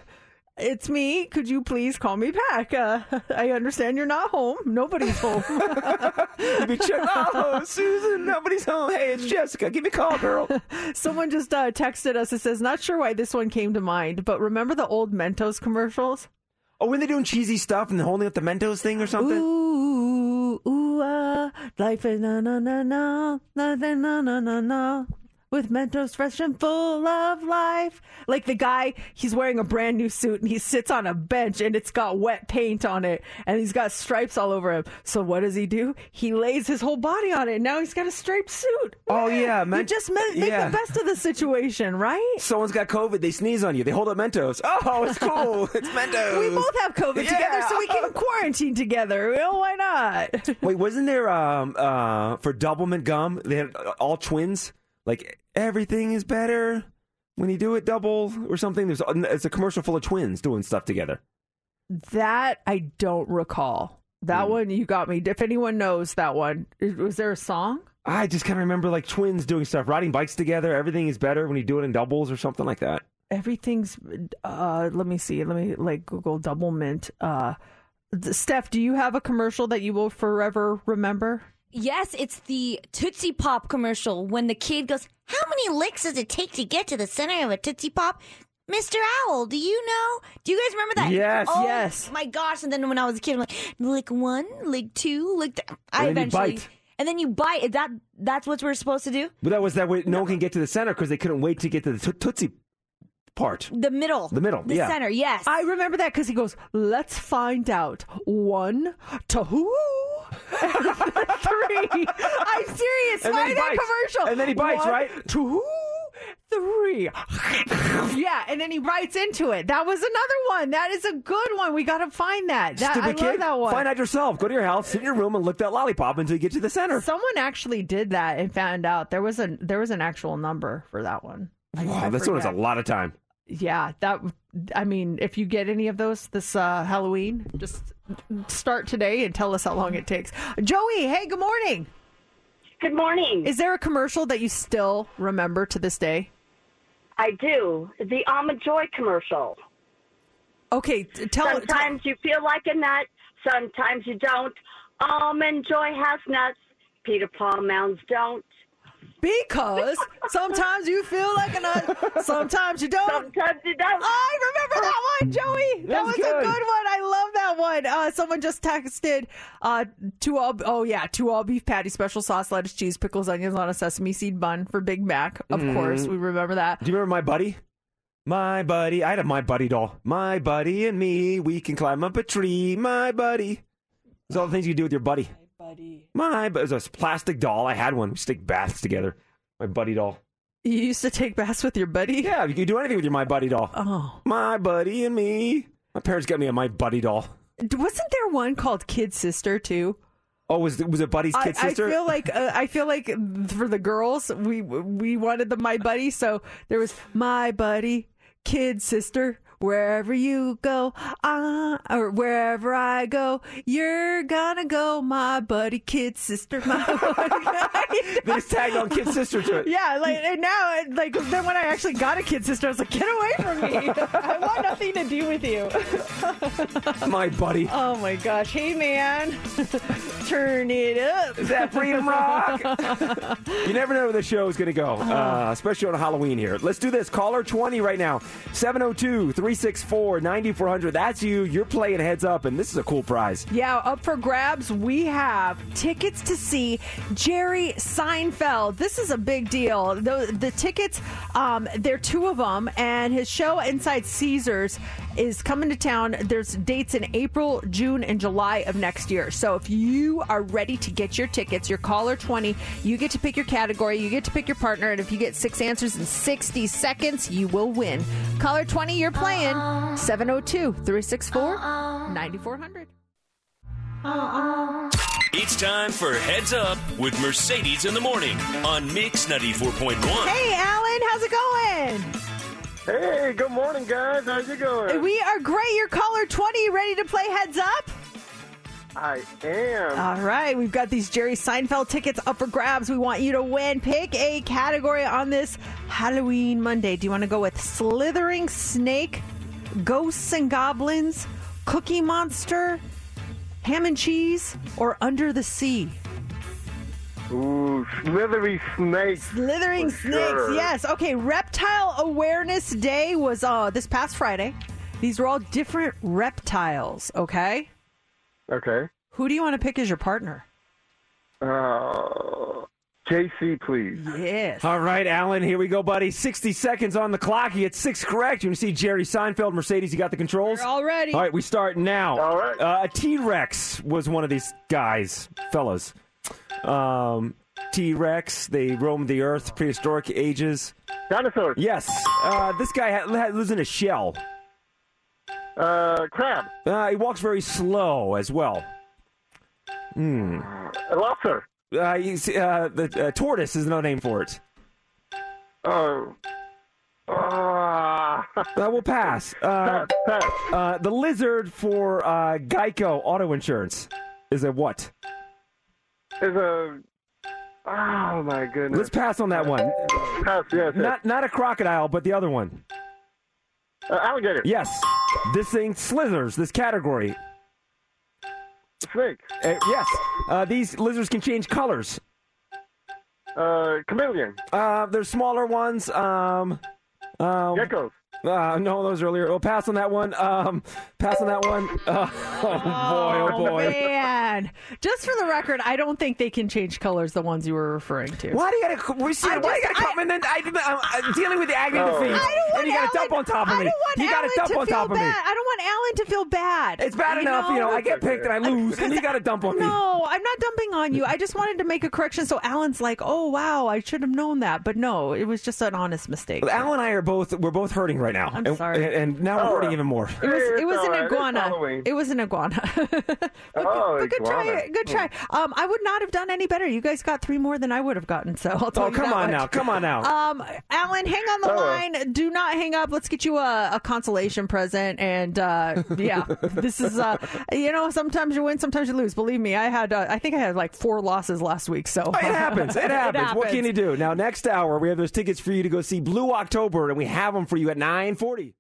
Speaker 3: it's me. Could you please call me back? Uh, I understand you're not home. Nobody's home.
Speaker 4: You'd be check- oh, Susan, nobody's home. Hey, it's Jessica. Give me a call, girl.
Speaker 3: Someone just uh, texted us. It says, "Not sure why this one came to mind, but remember the old Mentos commercials?
Speaker 4: Oh, when they're doing cheesy stuff and holding up the Mentos thing or something?
Speaker 3: Ooh, ooh, ah, life is na na na, na na na na na na. With Mentos fresh and full of life. Like the guy, he's wearing a brand new suit and he sits on a bench and it's got wet paint on it and he's got stripes all over him. So what does he do? He lays his whole body on it. And now he's got a striped suit.
Speaker 4: Oh yeah,
Speaker 3: You just ma- make
Speaker 4: yeah.
Speaker 3: the best of the situation, right?
Speaker 4: Someone's got COVID. They sneeze on you. They hold up Mentos. Oh, it's cool. it's Mentos.
Speaker 3: We both have COVID together, so we can quarantine together. Well, why not?
Speaker 4: Wait, wasn't there um uh for Doublemint gum? They had all twins. Like everything is better when you do it double or something. There's it's a commercial full of twins doing stuff together.
Speaker 3: That I don't recall. That
Speaker 4: Hmm.
Speaker 3: one you got me. If anyone knows that one, was there a song?
Speaker 4: I just kind of remember like twins doing stuff, riding bikes together. Everything is better when you do it in doubles or something like that.
Speaker 3: Everything's. Uh, let me see. Let me like Google double mint. Uh, Steph, do you have a commercial that you will forever remember?
Speaker 5: Yes, it's the Tootsie Pop commercial when the kid goes, How many licks does it take to get to the center of a Tootsie Pop? Mr. Owl, do you know? Do you guys remember that?
Speaker 4: Yes.
Speaker 5: Oh,
Speaker 3: Yes.
Speaker 5: My gosh. And then when I was a kid, I'm like, lick one, lick two, lick th-. I
Speaker 4: And then you
Speaker 5: eventually.
Speaker 4: bite.
Speaker 5: And then you bite. Is that that's what we're supposed to do?
Speaker 4: But that was that way no one can get to the center because they couldn't wait to get to the to- Tootsie part.
Speaker 5: The middle.
Speaker 4: The middle,
Speaker 5: The
Speaker 4: yeah.
Speaker 5: center, yes.
Speaker 3: I remember that because he goes, "Let's find out." One, to who? three. I'm serious.
Speaker 4: And then
Speaker 3: Find
Speaker 4: he
Speaker 3: that
Speaker 4: bites.
Speaker 3: commercial.
Speaker 4: And then he bites,
Speaker 3: One,
Speaker 4: right?
Speaker 3: Two, three. yeah, and then he bites into it. That was another one. That is a good one. We got to find that. that
Speaker 4: Stupid
Speaker 3: I
Speaker 4: kid.
Speaker 3: love that one.
Speaker 4: Find out yourself. Go to your house, sit in your room, and lick that lollipop until you get to the center.
Speaker 3: Someone actually did that and found out there was a there was an actual number for that one. I-
Speaker 4: Wow,
Speaker 3: I
Speaker 4: that's one is a lot of time.
Speaker 3: Yeah, that. I mean, if you get any of those this uh, Halloween, just start today and tell us how long it takes. Joey, hey, good morning.
Speaker 14: Good morning.
Speaker 3: Is there a commercial that you still remember to this day?
Speaker 14: I do. The Almond Joy commercial.
Speaker 3: Okay, t- tell.
Speaker 14: Sometimes you feel like a nut, sometimes you don't. Almond Joy has nuts. Peter Paul Mounds don't.
Speaker 3: Because sometimes you feel like an nut, sometimes you don't.
Speaker 14: Sometimes you don't.
Speaker 3: I remember that one, Joey. That
Speaker 14: That's
Speaker 3: was
Speaker 14: good.
Speaker 3: a good one. I love that one. Uh, someone just texted uh, two all. Oh yeah, two all beef patty, special sauce, lettuce, cheese, pickles, onions on a sesame seed bun for Big Mac. Of
Speaker 4: Mhm.
Speaker 3: course, we remember that.
Speaker 4: Do you remember my buddy? My buddy. I had a my buddy doll. My buddy and me, we can climb up a tree. My buddy. It's all the things you do with your buddy. My buddy. My, bu- it was a plastic doll. I had one. We used to take baths together. My buddy doll.
Speaker 3: You used to take baths with your buddy.
Speaker 4: Yeah, you can do anything with your my buddy doll.
Speaker 3: Oh,
Speaker 4: My buddy and me. My parents got me a my buddy doll.
Speaker 3: wasn't there one called Kid Sister too?
Speaker 4: Oh, was it, was it Buddy's
Speaker 3: I,
Speaker 4: kid sister?
Speaker 3: I feel like uh, I feel like for the girls, we we wanted the my buddy, so there was my buddy, kid sister. Wherever you go, uh, or wherever I go, you're gonna go, my buddy, kid sister, my buddy.
Speaker 4: they just tagged on kid sister to it.
Speaker 3: Yeah, like and now, like then when I actually got a kid sister, I was like, get away from me! I want nothing to do with you.
Speaker 4: My buddy.
Speaker 3: Oh my gosh! Hey man, turn it up.
Speaker 4: Is that Freedom Rock? you never know where the show is to go, uh, especially on Halloween here. Let's do this. Caller 20 right now 702 364 9400. That's you. You're playing heads up, and this is a cool prize.
Speaker 3: Yeah, up for grabs, we have tickets to see Jerry Seinfeld. This is a big deal. The, the tickets, um, there are two of them, and his show Inside Caesars is coming to town. There's dates in April, June, and July of next year. So if you are ready to get your tickets, your caller 20, you get to pick your category, you get to pick your partner, and if you get six answers in 60 seconds, you will win. Caller 20, you're playing 702 364 9400.
Speaker 2: It's time for Heads Up with Mercedes in the Morning on Mix 94.1.
Speaker 3: Hey, Alan, how's it going?
Speaker 15: Hey, good morning, guys. How's it going?
Speaker 3: We are great. Your caller 20, ready to play heads up?
Speaker 15: I am.
Speaker 3: All right, we've got these Jerry Seinfeld tickets up for grabs. We want you to win. Pick a category on this Halloween Monday. Do you want to go with Slithering Snake, Ghosts and Goblins, Cookie Monster, Ham and Cheese, or Under the Sea?
Speaker 15: Ooh, slithery snakes.
Speaker 3: Slithering snakes,
Speaker 15: sure.
Speaker 3: yes. Okay, Reptile Awareness Day was uh, this past Friday. These were all different reptiles, okay?
Speaker 15: Okay.
Speaker 3: Who do you want to pick as your partner?
Speaker 15: Uh, JC, please.
Speaker 3: Yes.
Speaker 4: All right, Alan, here we go, buddy. 60 seconds on the clock. You get six correct. You want to see Jerry Seinfeld, Mercedes, you got the controls?
Speaker 3: We're all ready.
Speaker 4: All right, we start now.
Speaker 15: All right.
Speaker 4: Uh, a T Rex was one of these guys, fellas. Um, T Rex, they roamed the earth, prehistoric ages.
Speaker 15: Dinosaurs.
Speaker 4: Yes. Uh, this guy ha- ha- lives in a shell.
Speaker 15: Uh, crab.
Speaker 4: Uh, he walks very slow as well. Hmm.
Speaker 15: A lobster.
Speaker 4: Uh, uh, the uh, tortoise is no name for it.
Speaker 15: Oh. Uh,
Speaker 4: Uh, we'll pass. Uh,
Speaker 15: pass.
Speaker 4: uh, the lizard for uh, Geico auto insurance is a what?
Speaker 15: Is a. Oh my goodness.
Speaker 4: Let's pass on that one.
Speaker 15: Pass. Yes. yes.
Speaker 4: Not not a crocodile, but the other one.
Speaker 15: Uh, alligator.
Speaker 4: Yes. This thing slithers. This category.
Speaker 15: Snake.
Speaker 4: Uh, yes. Uh, these lizards can change colors.
Speaker 15: Uh, chameleon.
Speaker 4: Uh, there's smaller ones. Um, um,
Speaker 15: Geckos.
Speaker 4: Uh, no, those earlier. We'll pass on that one. Um, pass on that one. Uh, oh boy, oh boy.
Speaker 3: man. Just for the record, I don't think they can change colors, the ones you were referring to.
Speaker 4: Why do you gotta? We see, why do you gotta come and then I, I'm, I'm dealing with the agony of
Speaker 15: Oh.
Speaker 4: defeat,
Speaker 3: I don't want
Speaker 4: and you gotta
Speaker 3: Alan,
Speaker 4: dump on top of
Speaker 3: I
Speaker 4: me.
Speaker 3: don't want
Speaker 4: you gotta
Speaker 3: Alan
Speaker 4: dump
Speaker 3: to
Speaker 4: on
Speaker 3: feel
Speaker 4: top of me.
Speaker 3: bad. I don't want Alan to feel bad.
Speaker 4: It's bad enough, you know. I get picked and I lose, and you gotta dump on me.
Speaker 3: No, I'm not dumping on you. I just wanted to make a correction so Alan's like, oh wow, I should have known that. But no, it was just an honest mistake.
Speaker 4: Alan and I are both we're both hurting right now.
Speaker 3: I'm
Speaker 4: and,
Speaker 3: sorry.
Speaker 4: And, and now we're
Speaker 15: Oh.
Speaker 4: hurting even more.
Speaker 3: It was it was an
Speaker 15: right.
Speaker 3: Iguana. It was an iguana.
Speaker 15: Oh,
Speaker 3: but good try. Good try. Um, I would not have done any better. You guys got three more than I would have gotten. So I'll tell you.
Speaker 4: Oh,
Speaker 3: you
Speaker 4: come
Speaker 3: that
Speaker 4: on
Speaker 3: much.
Speaker 4: now. Come on now.
Speaker 3: Um, Alan, hang on the
Speaker 15: Oh.
Speaker 3: line. Do not hang up. Let's get you a, a consolation present. And uh, yeah, this is uh, you know, sometimes you win, sometimes you lose. Believe me, I had uh, I think I had like four losses last week. So
Speaker 4: It happens. It happens. What can you do? Now, next hour, we have those tickets for you to go see Blue October, and we have them for you at 940.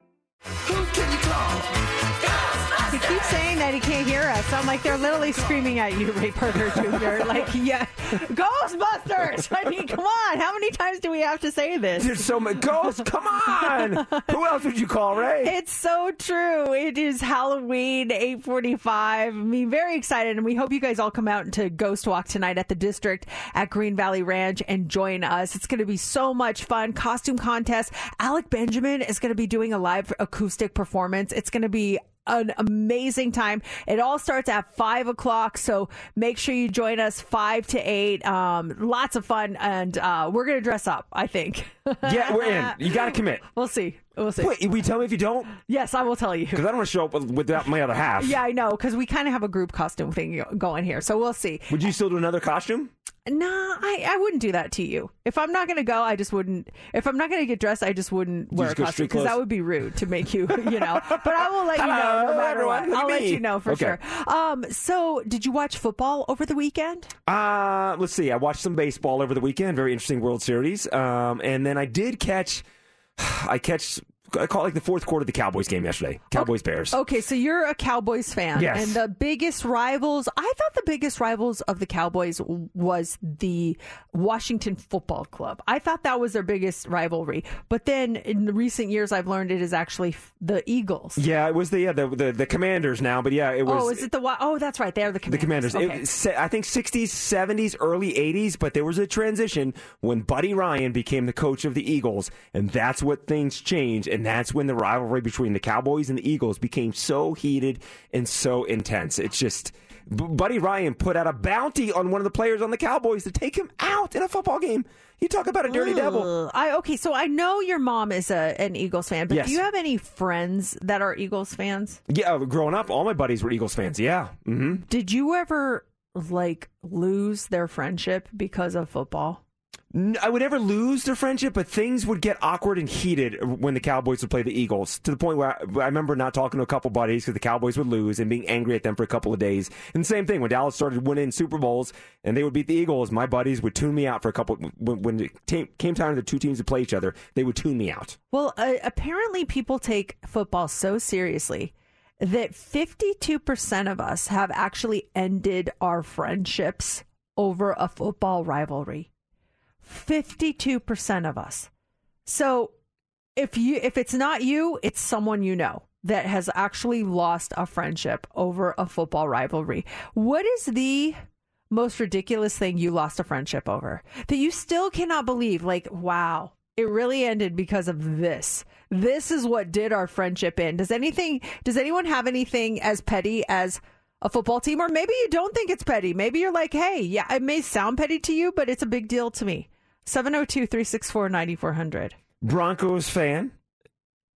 Speaker 3: He keeps saying that he can't hear us. I'm like, they're literally screaming at you, Ray Parker Jr. like, yeah, Ghostbusters. I mean, come on. How many times do we have to say this?
Speaker 4: There's so many ghosts. Come on. Who else would you call, Ray?
Speaker 3: It's so true. It is Halloween, 845. I mean, very excited. And we hope you guys all come out to Ghost Walk tonight at the district at Green Valley Ranch and join us. It's going to be so much fun. Costume contest. Alec Benjamin is going to be doing a live acoustic performance. It's going to be an amazing time. It all starts at five o'clock, so make sure you join us five to eight. Um, lots of fun, and uh, we're gonna dress up. I think.
Speaker 4: Yeah, we're in. You got to commit.
Speaker 3: We'll see. We'll see.
Speaker 4: Wait, will you tell me if you don't?
Speaker 3: Yes, I will tell you.
Speaker 4: Because I don't want to show up with- without my other half.
Speaker 3: Yeah, I know, because we kind of have a group costume thing going here, so we'll see.
Speaker 4: Would you still do another costume?
Speaker 3: Nah, I, I wouldn't do that to you. If I'm not going to go, I just wouldn't. If I'm not going to get dressed, I just wouldn't wear
Speaker 4: just
Speaker 3: a costume because that would be rude to make you, you know. But I will let you know no matter
Speaker 4: everyone.
Speaker 3: what. I'll let you know for
Speaker 4: Okay.
Speaker 3: sure. Um, so did you watch football over the weekend?
Speaker 4: Uh, let's see. I watched some baseball over the weekend. Very interesting World Series. Um, and then I did catch. I catch. I caught like the fourth quarter of the Cowboys game yesterday. Cowboys Bears.
Speaker 3: Okay, so you're a Cowboys fan,
Speaker 4: Yes.
Speaker 3: and the biggest rivals. I thought the biggest rivals of the Cowboys was the Washington Football Club. I thought that was their biggest rivalry. But then in the recent years, I've learned it is actually the Eagles.
Speaker 4: Yeah, it was the yeah the, the the Commanders now, but yeah, it was.
Speaker 3: oh, is it the Oh, that's right. They're the Commanders.
Speaker 4: the
Speaker 3: Commanders.
Speaker 4: Commanders.
Speaker 3: Okay.
Speaker 4: It, I think 60s, 70s, early 80s, but there was a transition when Buddy Ryan became the coach of the Eagles, and that's what things changed, and that's when the rivalry between the Cowboys and the Eagles became so heated and so intense. It's just. B- Buddy Ryan put out a bounty on one of the players on the Cowboys to take him out in a football game. You talk about a dirty devil.
Speaker 3: I okay, so I know your mom is a an Eagles fan, but
Speaker 4: Yes.
Speaker 3: do you have any friends that are Eagles fans?
Speaker 4: Yeah, growing up, all my buddies were Eagles fans. Yeah. hmm
Speaker 3: Did you ever like lose their friendship because of football?
Speaker 4: I would never lose their friendship, but things would get awkward and heated when the Cowboys would play the Eagles to the point where I, I remember not talking to a couple buddies because the Cowboys would lose and being angry at them for a couple of days. And the same thing when Dallas started winning Super Bowls and they would beat the Eagles, my buddies would tune me out for a couple. When, when it came, came time for the two teams to play each other, they would tune me out.
Speaker 3: Well, uh, apparently people take football so seriously that 52% of us have actually ended our friendships over a football rivalry. 52% of us. So if you if it's not you, it's someone you know that has actually lost a friendship over a football rivalry. What is the most ridiculous thing you lost a friendship over that you still cannot believe? Like, wow, it really ended because of this. This is what did our friendship in. Does anything, does anyone have anything as petty as a football team? Or maybe you don't think it's petty. Maybe you're like, hey, yeah, it may sound petty to you, but it's a big deal to me. 702 364 9400.
Speaker 4: Broncos fan.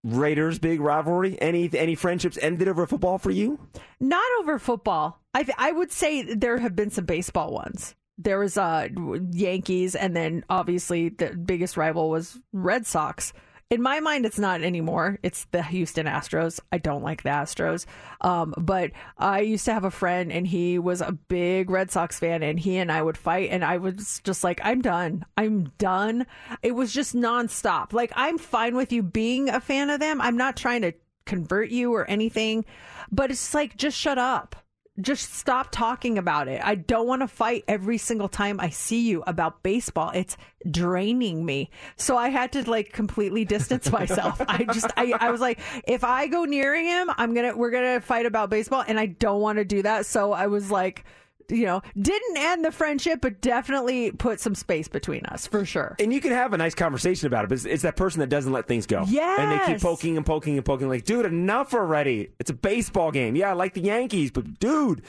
Speaker 4: Raiders big rivalry. Any any friendships ended over football for you?
Speaker 3: Not over football. I I would say there have been some baseball ones. There was uh Yankees, and then obviously the biggest rival was Red Sox. In my mind, it's not anymore. It's the Houston Astros. I don't like the Astros. Um, but I used to have a friend, and he was a big Red Sox fan, and he and I would fight, and I was just like, I'm done. I'm done. It was just nonstop. Like, I'm fine with you being a fan of them. I'm not trying to convert you or anything, but it's like, just shut up just stop talking about it. I don't want to fight every single time I see you about baseball. It's draining me. So I had to like completely distance myself. I just I, I was like, if I go near him, I'm gonna we're gonna fight about baseball and I don't want to do that. So I was like you know, didn't end the friendship, but definitely put some space between us for sure.
Speaker 4: And you can have a nice conversation about it, but it's, it's that person that doesn't let things go.
Speaker 3: Yes.
Speaker 4: And they keep poking and poking and poking, like, dude, enough already. It's a baseball game. Yeah, I like the Yankees, but dude,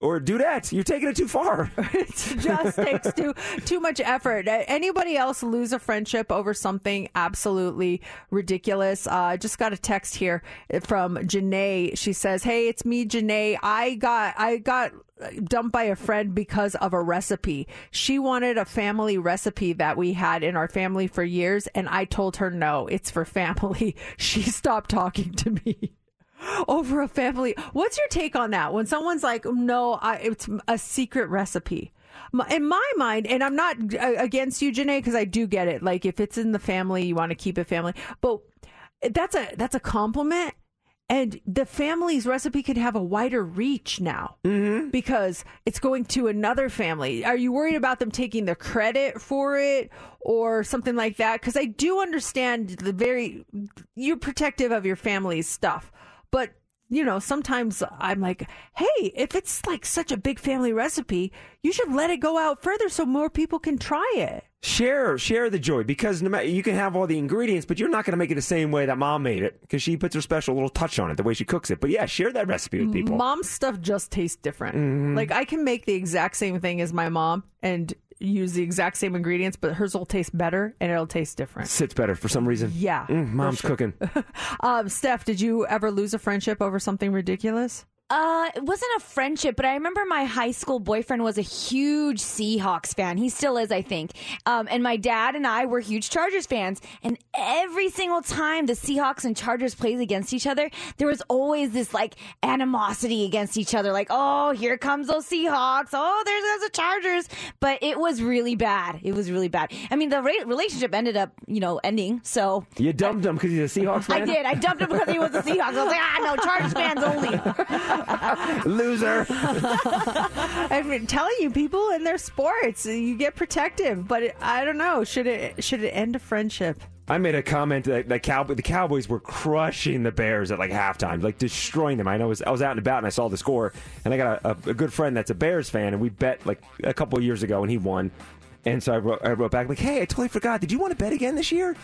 Speaker 4: or dudette, you're taking it too far.
Speaker 3: it just takes too too much effort. Uh, Anybody else lose a friendship over something absolutely ridiculous? Uh, I just got a text here from Janae. She says, "Hey, it's me, Janae. I got I got." Dumped by a friend because of a recipe. She wanted a family recipe that we had in our family for years and I told her no, it's for family. She stopped talking to me over a family. What's your take on that? When someone's like, "No, I, it's a secret recipe." In my mind, and I'm not uh, against you, Janae, because I do get it. Like, if it's in the family, you want to keep it family. But that's a that's a compliment, and the family's recipe could have a wider reach now
Speaker 4: Mm-hmm.
Speaker 3: because it's going to another family. Are you worried about them taking the credit for it or something like that? Because I do understand the very you're protective of your family's stuff, but you know sometimes I'm like, hey, if it's like such a big family recipe, you should let it go out further so more people can try it.
Speaker 4: Share, share the joy because no matter you can have all the ingredients, but you're not going to make it the same way that mom made it because she puts her special little touch on it, the way she cooks it. But yeah, share that recipe with people.
Speaker 3: Mom's stuff just tastes different.
Speaker 4: Mhm.
Speaker 3: Like I can make the exact same thing as my mom and use the exact same ingredients, but hers will taste better and it'll taste different.
Speaker 4: Sits better for some reason.
Speaker 3: Yeah,
Speaker 4: Mm, mom's
Speaker 3: sure.
Speaker 4: cooking.
Speaker 3: Um, Steph, did you ever lose a friendship over something ridiculous?
Speaker 5: Uh, it wasn't a friendship, but I remember my high school boyfriend was a huge Seahawks fan. He still is, I think. Um, and my dad and I were huge Chargers fans. And every single time the Seahawks and Chargers plays against each other, there was always this like animosity against each other. Like, oh, here comes those Seahawks. Oh, there's those the Chargers. But it was really bad. It was really bad. I mean, the re- relationship ended up, you know, ending. So
Speaker 4: You dumped him because he's a Seahawks fan.
Speaker 5: I did. I dumped him because he was a Seahawks. I was like, ah, no, Chargers fans only.
Speaker 4: Loser.
Speaker 3: I've been telling you, people in their sports, you get protective, but it, I don't know. Should it should it end a friendship?
Speaker 4: I made a comment that the Cowboy, the Cowboys were crushing the Bears at like halftime, like destroying them. I know I was, I was out and about and I saw the score, and I got a, a, a good friend that's a Bears fan, and we bet like a couple years ago, and he won. And so I wrote, I wrote back like, "Hey, I totally forgot. Did you want to bet again this year?"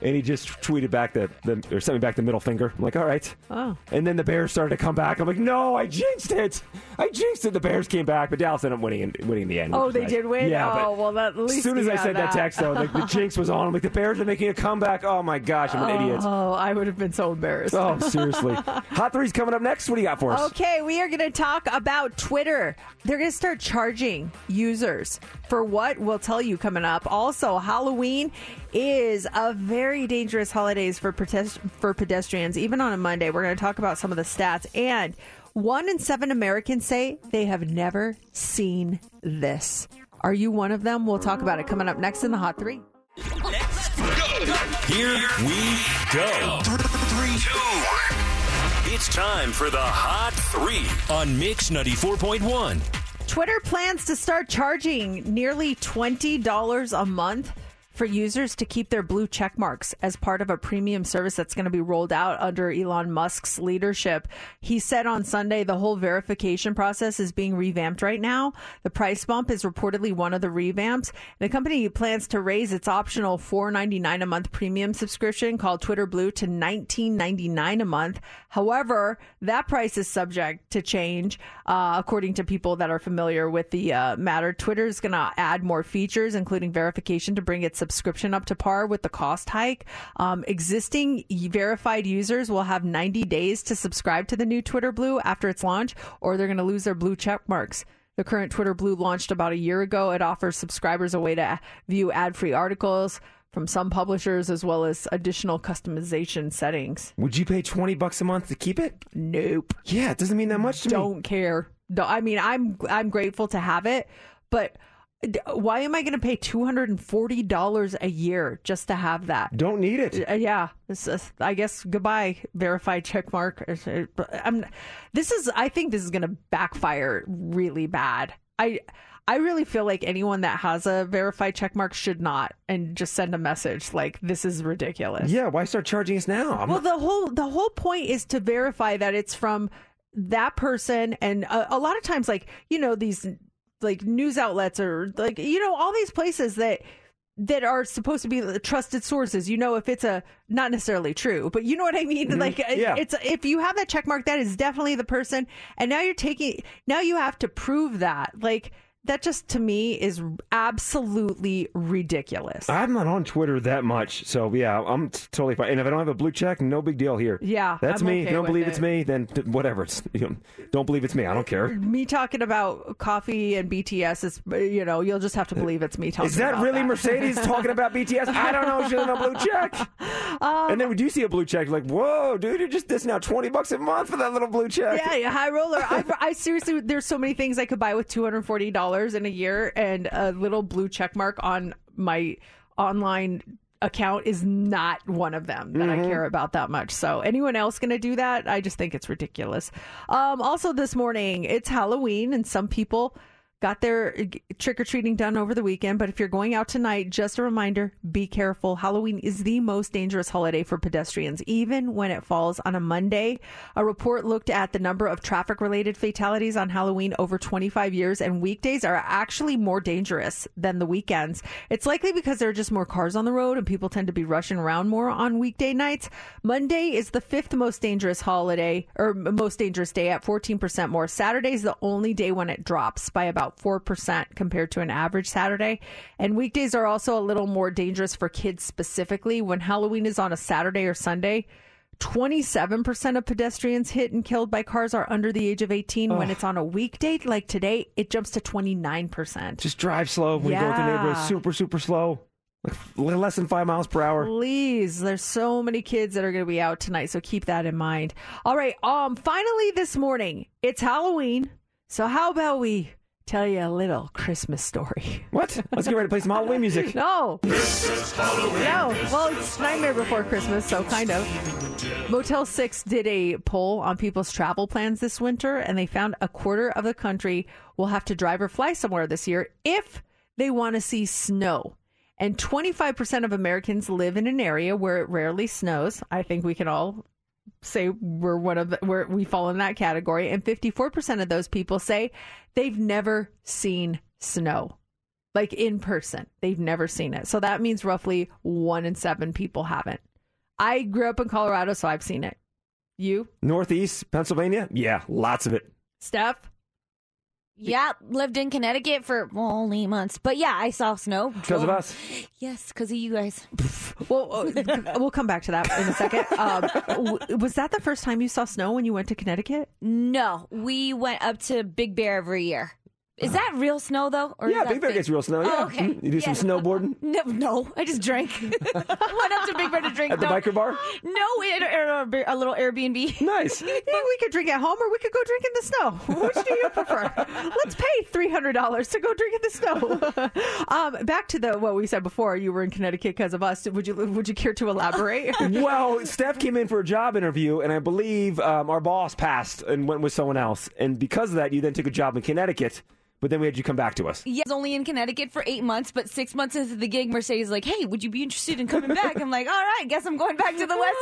Speaker 4: And he just tweeted back the, the or sent me back the middle finger. I'm like, "All right."
Speaker 3: Oh.
Speaker 4: And then the Bears started to come back. I'm like, "No, I jinxed it. I jinxed it." The Bears came back, but Dallas ended up winning in, winning in the end.
Speaker 3: Oh, they
Speaker 4: was
Speaker 3: did win.
Speaker 4: Yeah,
Speaker 3: oh, well, that, at least
Speaker 4: as soon as I said that, text, though, like the jinx was on. I'm like, the Bears are making a comeback. Oh my gosh, I'm an oh, idiot.
Speaker 3: Oh, I would have been so embarrassed.
Speaker 4: Oh, seriously. Hot three's coming up next. What do you got for us?
Speaker 3: Okay, we are going to talk about Twitter. They're going to start charging users for what we'll tell you coming up. Also, Halloween is a very dangerous holidays for for pedestrians. Even on a Monday, we're going to talk about some of the stats and one in seven Americans say they have never seen this. Are you one of them? We'll talk about it coming up next in the Hot Three.
Speaker 2: Here we go. Three, two. It's time for the Hot Three on Mix 94.1.
Speaker 3: Twitter plans to start charging nearly $20 a month for users to keep their blue check marks as part of a premium service that's going to be rolled out under Elon Musk's leadership. He said on Sunday the whole verification process is being revamped right now. The price bump is reportedly one of the revamps. The company plans to raise its optional $4.99 a month premium subscription called Twitter Blue to $19.99 a month. However, that price is subject to change, uh, according to people that are familiar with the uh, matter. Twitter is going to add more features, including verification, to bring its subscription up to par with the cost hike. Um, existing verified users will have 90 days to subscribe to the new Twitter Blue after its launch, or they're going to lose their blue check marks. The current Twitter Blue launched about a year ago. It offers subscribers a way to view ad free articles from some publishers as well as additional customization settings.
Speaker 4: Would you pay 20 bucks a month to keep it?
Speaker 3: Nope.
Speaker 4: Yeah, it doesn't mean that much to me.
Speaker 3: Don't care. I mean, I'm I'm grateful to have it, but why am I going to pay two hundred and forty dollars a year just to have that?
Speaker 4: Don't need it.
Speaker 3: Uh, yeah, this is, I guess goodbye verified check mark. I'm, this is I think this is going to backfire really bad. I I really feel like anyone that has a verified check mark should not and just send a message like this is ridiculous.
Speaker 4: Yeah, why start charging us now? I'm
Speaker 3: well,
Speaker 4: not-
Speaker 3: the whole the whole point is to verify that it's from that person, and a, a lot of times, like you know, these like news outlets or like you know all these places that that are supposed to be the trusted sources. You know, if it's a not necessarily true, but you know what I mean.
Speaker 4: Mhm.
Speaker 3: Like
Speaker 4: Yeah.
Speaker 3: it's if you have that check mark, that is definitely the person. And now you're taking now you have to prove that. Like that just to me is absolutely ridiculous.
Speaker 4: I'm not on Twitter that much, so yeah, I'm totally fine. And if I don't have a blue check, no big deal here.
Speaker 3: Yeah,
Speaker 4: that's
Speaker 3: I'm
Speaker 4: me.
Speaker 3: okay
Speaker 4: don't believe
Speaker 3: it.
Speaker 4: it's me, then whatever. It's, you know, don't believe it's me. I don't care.
Speaker 3: me talking about coffee and BTS is, you know, you'll just have to believe it's me talking.
Speaker 4: Is that really
Speaker 3: that.
Speaker 4: Mercedes talking about BTS? I don't know. She doesn't a blue check.
Speaker 3: Um,
Speaker 4: and then when you see a blue check, you're like, whoa, dude, you're just dissing out 20 bucks a month for that little blue check.
Speaker 3: Yeah, yeah, high roller. I, I seriously, there's so many things I could buy with two hundred forty dollars in a year, and a little blue check mark on my online account is not one of them that I
Speaker 16: Mhm.
Speaker 3: care about that much. So anyone else going to do that? I just think it's ridiculous. Um, also, this morning it's Halloween, and some people got their uh, trick or treating done over the weekend. But if you're going out tonight, just a reminder: be careful. Halloween is the most dangerous holiday for pedestrians, even when it falls on a Monday. A report looked at the number of traffic-related fatalities on Halloween over 25 years, and weekdays are actually more dangerous than the weekends. It's likely because there are just more cars on the road, and people tend to be rushing around more on weekday nights. Monday is the fifth most dangerous holiday, or most dangerous day at 14% more. Saturday is the only day when it drops by about 4% compared to an average Saturday. And weekdays are also a little more dangerous for kids specifically. When Halloween is on a Saturday or Sunday, 27% of pedestrians hit and killed by cars are under the age of 18. When it's on a weekday like today, it jumps to 29%.
Speaker 4: Just drive slow when you go through the neighborhood. Super, super slow. Like less than five miles per hour.
Speaker 3: Please, there's so many kids that are going to be out tonight, so keep that in mind. All right, um finally this morning, it's Halloween. So how about we tell you a little Christmas story?
Speaker 4: What? Let's get ready to play some Halloween music.
Speaker 3: No. No. Well, it's Nightmare Before Christmas, so kind of. Motel 6 did a poll on people's travel plans this winter, and they found a quarter of the country will have to drive or fly somewhere this year if they want to see snow. And 25% of Americans live in an area where it rarely snows. I think we can all say we're one of the, where we fall in that category. And 54% of those people say they've never seen snow like in person. They've never seen it. So that means roughly one in seven people haven't. I grew up in Colorado, so I've seen it. You,
Speaker 4: Northeast Pennsylvania? Yeah, lots of it.
Speaker 3: Steph?
Speaker 5: Yeah, lived in Connecticut for well, only months, but yeah, I saw snow.
Speaker 4: Because of us.
Speaker 5: Yes, because of you guys.
Speaker 3: Well, uh, we'll come back to that in a second. Um, w- was that the first time you saw snow when you went to Connecticut?
Speaker 5: No, we went up to Big Bear every year. Is that real snow though? Or
Speaker 4: yeah, Big Bear
Speaker 5: fake?
Speaker 4: gets real snow.
Speaker 5: Oh,
Speaker 4: Yeah.
Speaker 5: okay.
Speaker 4: You do some snowboarding
Speaker 5: No, no, I just drank. Went up to Big Bear to drink.
Speaker 4: at the
Speaker 5: no,
Speaker 4: biker bar?
Speaker 5: No, in a, a little Airbnb.
Speaker 4: Nice.
Speaker 3: Yeah, we could drink at home or we could go drink in the snow. Which do you prefer? Let's pay three hundred dollars to go drink in the snow. um, back to the what we said before. You were in Connecticut because of us. Would you Would you care to elaborate?
Speaker 4: well, Steph came in for a job interview, and I believe um, our boss passed and went with someone else. And because of that, you then took a job in Connecticut. But then we had you come back to us.
Speaker 5: Yeah, I was only in Connecticut for eight months, but six months into the gig, Mercedes was like, "Hey, would you be interested in coming back?" I'm like, "All right, guess I'm going back to the West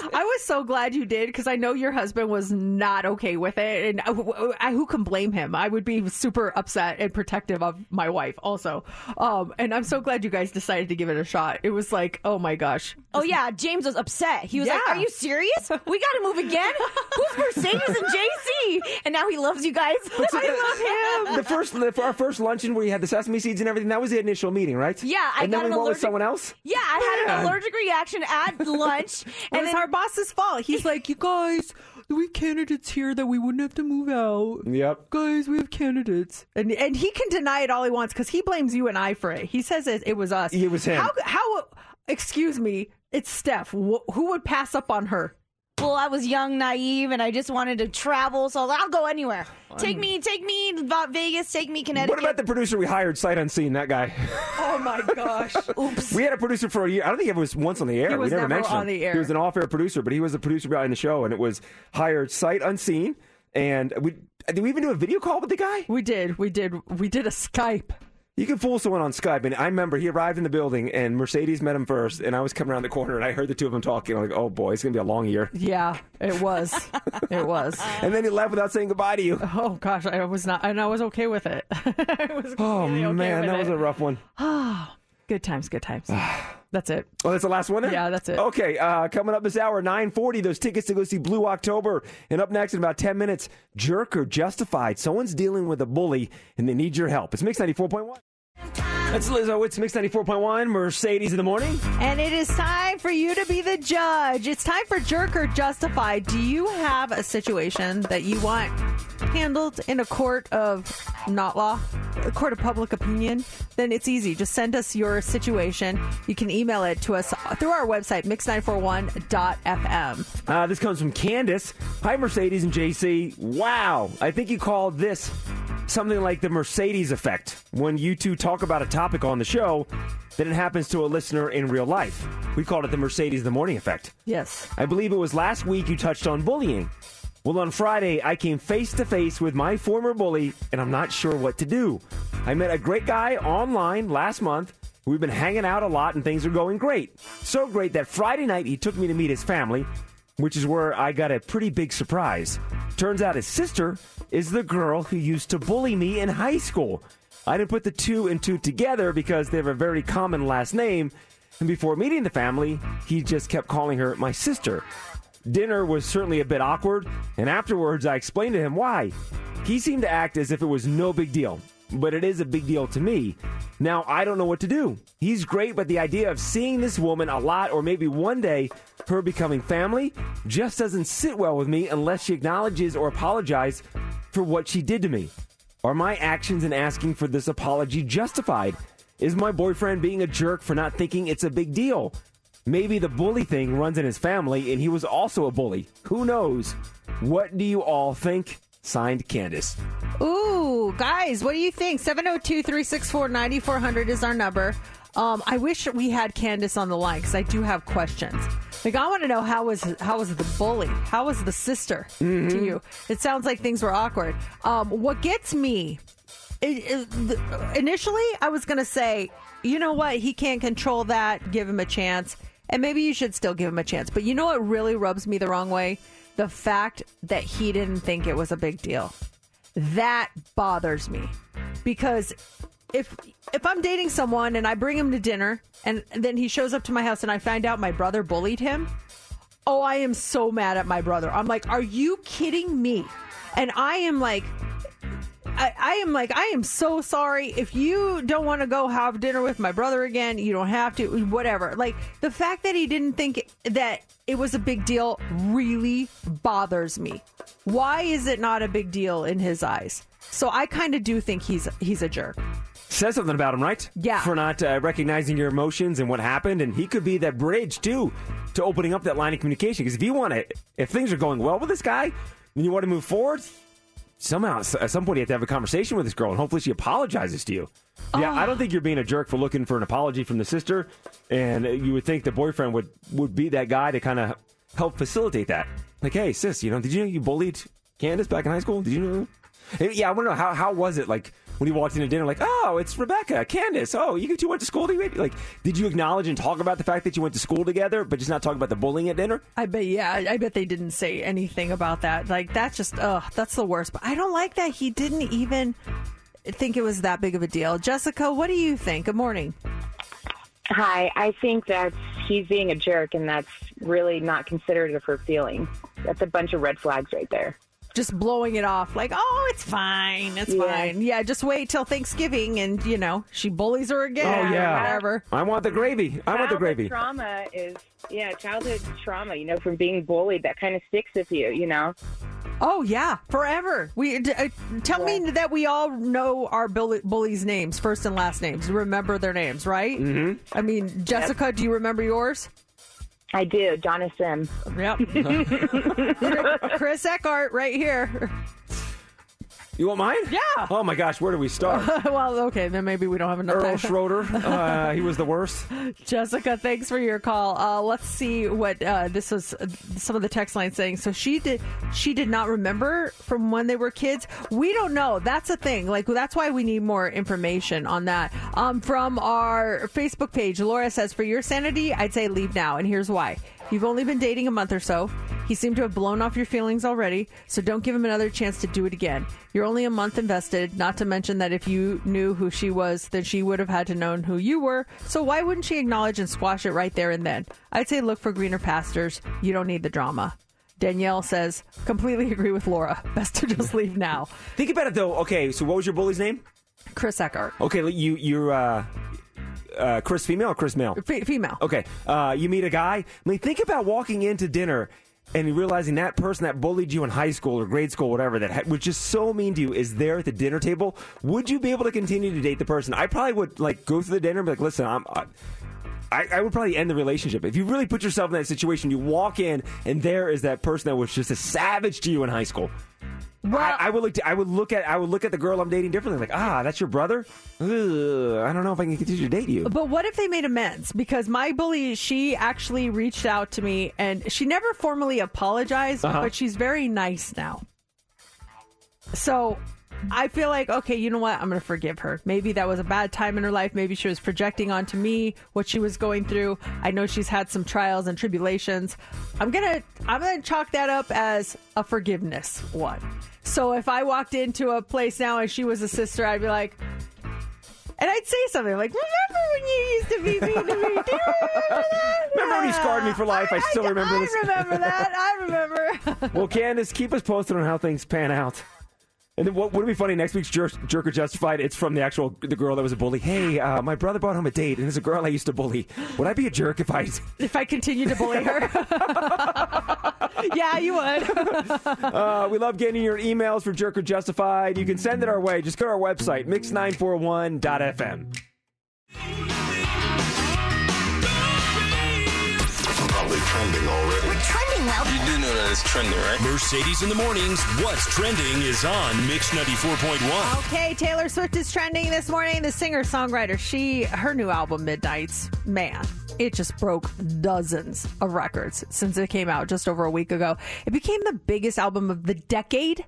Speaker 5: Coast."
Speaker 3: I was so glad you did because I know your husband was not okay with it, and I, I- who can blame him? I would be super upset and protective of my wife also. Um, and I'm so glad you guys decided to give it a shot. It was like, oh my gosh,
Speaker 5: Oh yeah, James was upset. He was like, "Are you serious? We got to move again? Who's Mercedes and JC?" And now he loves you guys. I love him.
Speaker 4: The first, the, for our first luncheon where you had the sesame seeds and everything, that was the initial meeting, right?
Speaker 5: Yeah, I
Speaker 4: and
Speaker 5: got
Speaker 4: then we
Speaker 5: an
Speaker 4: went with
Speaker 5: allergic-
Speaker 4: someone else.
Speaker 5: Yeah, I had an allergic reaction at lunch,
Speaker 3: and it's our boss's fault. He's like, you guys, we have candidates here that we wouldn't have to move out.
Speaker 4: Yep.
Speaker 3: Guys, we have candidates, and and he can deny it all he wants because he blames you and I for it. He says it, it was us.
Speaker 4: It was him.
Speaker 3: How? How? Excuse me, it's Steph. Wh- who would pass up on her?
Speaker 5: Well, I was young, naive, and I just wanted to travel, so I'll go anywhere. Take me, take me about Vegas, take me Connecticut.
Speaker 4: What about the producer we hired, sight unseen? That guy.
Speaker 3: Oh my gosh!
Speaker 5: Oops.
Speaker 4: We had a producer for a year. I don't think he ever was once on the air.
Speaker 3: He was
Speaker 4: we never,
Speaker 3: never
Speaker 4: mentioned
Speaker 3: on
Speaker 4: him.
Speaker 3: the air.
Speaker 4: He was an off-air producer, but he was the producer behind the show, and it was hired sight unseen. And we did we even do a video call with the guy?
Speaker 3: We did. We did. We did a Skype.
Speaker 4: You can fool someone on Skype, and I remember he arrived in the building, and Mercedes met him first, and I was coming around the corner, and I heard the two of them talking. I'm like, "Oh boy, it's gonna be a long year."
Speaker 3: Yeah, it was. it was.
Speaker 4: And then he left without saying goodbye to you.
Speaker 3: Oh gosh, I was not, and I was okay with it. I was
Speaker 4: Oh
Speaker 3: okay
Speaker 4: man, that was a rough one.
Speaker 3: Ah, good times, good times. That's it.
Speaker 4: Oh, that's the last one. Then?
Speaker 3: Yeah, that's it.
Speaker 4: Okay, uh, coming up this hour, nine forty. Those tickets to go see Blue October, and up next in about ten minutes, Jerk or Justified. Someone's dealing with a bully, and they need your help. It's Mix ninety four point one. That's Lizzo. It's Mix ninety four point one. Mercedes in the morning.
Speaker 3: And it is time for you to be the judge. It's time for Jerk or Justify. Do you have a situation that you want handled in a court of not law, a court of public opinion? Then it's easy. Just send us your situation. You can email it to us through our website, mix941.fm.
Speaker 4: Uh, this comes from Candace. Hi, Mercedes and JC. Wow, I think you called this something like the Mercedes effect when you two talk about a topic on the show, then it happens to a listener in real life. We called it the Mercedes the morning effect.
Speaker 3: Yes.
Speaker 4: I believe it was last week you touched on bullying. Well, on Friday, I came face to face with my former bully, and I'm not sure what to do. I met a great guy online last month. We've been hanging out a lot, and things are going great. So great that Friday night he took me to meet his family, which is where I got a pretty big surprise. Turns out his sister is the girl who used to bully me in high school. I didn't put the two and two together because they have a very common last name, and before meeting the family, he just kept calling her my sister. Dinner was certainly a bit awkward, and afterwards I explained to him why. He seemed to act as if it was no big deal, but it is a big deal to me. Now I don't know what to do. He's great, but the idea of seeing this woman a lot, or maybe one day her becoming family, just doesn't sit well with me unless she acknowledges or apologizes for what she did to me. Are my actions in asking for this apology justified? Is my boyfriend being a jerk for not thinking it's a big deal? Maybe the bully thing runs in his family and he was also a bully. Who knows? What do you all think? Signed Candace.
Speaker 3: Ooh, guys, what do you think? 702 364 9400 is our number. Um, I wish we had Candace on the line because I do have questions. Like, I want to know how was how was the bully? How was the sister to you? It sounds like things were awkward. Um, what gets me it, it, the, initially, I was going to say, you know what? He can't control that. Give him a chance. And maybe you should still give him a chance. But you know what really rubs me the wrong way? The fact that he didn't think it was a big deal. That bothers me. Because if if I'm dating someone and I bring him to dinner and then he shows up to my house and I find out my brother bullied him, oh, I am so mad at my brother. I'm like, are you kidding me? And I am like, I, I am like, I am so sorry. If you don't want to go have dinner with my brother again, you don't have to, whatever. Like, the fact that he didn't think that it was a big deal really bothers me. Why is it not a big deal in his eyes? So I kind of do think he's he's a jerk.
Speaker 4: Says something about him, right?
Speaker 3: Yeah.
Speaker 4: For not uh, recognizing your emotions and what happened. And he could be that bridge, too, to opening up that line of communication. Because if you want to, if things are going well with this guy and you want to move forward, somehow, at some point, you have to have a conversation with this girl. And hopefully she apologizes to you. Yeah, I don't think you're being a jerk for looking for an apology from the sister. And you would think the boyfriend would, would be that guy to kind of help facilitate that. Like, hey, sis, you know, did you know you bullied Candace back in high school? Did you know? Yeah, I want to know how how was it like when he walked into dinner, like, oh, it's Rebecca, Candace. Oh, you two went to school together. Like, did you acknowledge and talk about the fact that you went to school together, but just not talk about the bullying at dinner?
Speaker 3: I bet, yeah, I I bet they didn't say anything about that. Like, that's just, ugh, that's the worst. But I don't like that he didn't even think it was that big of a deal. Jessica, what do you think? Good morning.
Speaker 16: Hi, I think that he's being a jerk, and that's really not considerate of her feelings. That's a bunch of red flags right there.
Speaker 3: Just blowing it off like, oh, it's fine. It's
Speaker 16: Yeah.
Speaker 3: fine. Yeah, just wait till Thanksgiving and, you know, she bullies her again.
Speaker 4: Oh, yeah.
Speaker 3: Whatever.
Speaker 4: I want the gravy. I want the gravy.
Speaker 16: Trauma is yeah, childhood trauma. You know, from being bullied, that kind of sticks with you. You know.
Speaker 3: Oh yeah, forever. We uh, tell me that we all know our bully, bullies' names, first and last names. Remember their names, right?
Speaker 16: Mhm.
Speaker 3: I mean, Jessica, do you remember yours?
Speaker 16: I do. Donna Sim.
Speaker 3: Yep. Chris Eckhart, right here.
Speaker 4: You want mine?
Speaker 3: Yeah.
Speaker 4: Oh my gosh, where do we start?
Speaker 3: well, okay, then maybe we don't have enough
Speaker 4: Earl. Schroeder. Uh, he was the worst.
Speaker 3: Jessica, thanks for your call. Uh, let's see what uh, this was. Uh, some of the text lines saying. So she did. She did not remember from when they were kids. We don't know. That's a thing. Like that's why we need more information on that. Um, from our Facebook page, Laura says, "For your sanity, I'd say leave now, and here's why." You've only been dating a month or so. He seemed to have blown off your feelings already, so don't give him another chance to do it again. You're only a month invested, not to mention that if you knew who she was, then she would have had to known who you were, so why wouldn't she acknowledge and squash it right there and then? I'd say look for greener pastures. You don't need the drama. Danielle says, completely agree with Laura. Best to just leave now.
Speaker 4: Think about it though. Okay, so what was your bully's name?
Speaker 3: Chris Eckhart.
Speaker 4: Okay, you you're uh, uh, Chris female or Chris male?
Speaker 3: F- female.
Speaker 4: Okay, uh, you meet a guy. I mean, think about walking into dinner and realizing that person that bullied you in high school or grade school, whatever, that ha- was just so mean to you, is there at the dinner table. Would you be able to continue to date the person? I probably would like go through the dinner and be like, listen, I'm. I, I, I would probably end the relationship. If you really put yourself in that situation, you walk in and there is that person that was just a savage to you in high school. I, I would look. To, I would look at. I would look at the girl I'm dating differently. Like, ah, that's your brother. Ugh, I don't know if I can continue to date you.
Speaker 3: But what if they made amends? Because my bully, she actually reached out to me and she never formally apologized,
Speaker 4: Uh-huh.
Speaker 3: but she's very nice now. So I feel like, okay, you know what? I'm going to forgive her. Maybe that was a bad time in her life. Maybe she was projecting onto me what she was going through. I know she's had some trials and tribulations. I'm going to I'm going to chalk that up as a forgiveness one. So if I walked into a place now and she was a sister, I'd be like, and I'd say something like, "Remember when you used to be mean to me? Do you remember that?"
Speaker 4: Remember when you scarred me for life? I still remember this.
Speaker 3: I remember that. I remember.
Speaker 4: well, Candace, keep us posted on how things pan out. And then what would be funny next week's jerk, jerk or justified? It's from the actual the girl that was a bully. Hey, uh, my brother brought home a date, and it's a girl I used to bully. Would I be a jerk if I?
Speaker 3: if I continue to bully her, yeah, you would.
Speaker 4: Uh, we love getting your emails for jerk or justified. You can send it our way. Just go to our website mix941.fm.
Speaker 17: trending already.
Speaker 18: We're trending well.
Speaker 17: You do know that it's trending, right?
Speaker 2: Mercedes in the mornings. What's trending is on Mix 94.1.
Speaker 3: Okay, Taylor Swift is trending this morning. The singer songwriter, she her new album Midnights, man, it just broke dozens of records since it came out just over a week ago. It became the biggest album of the decade.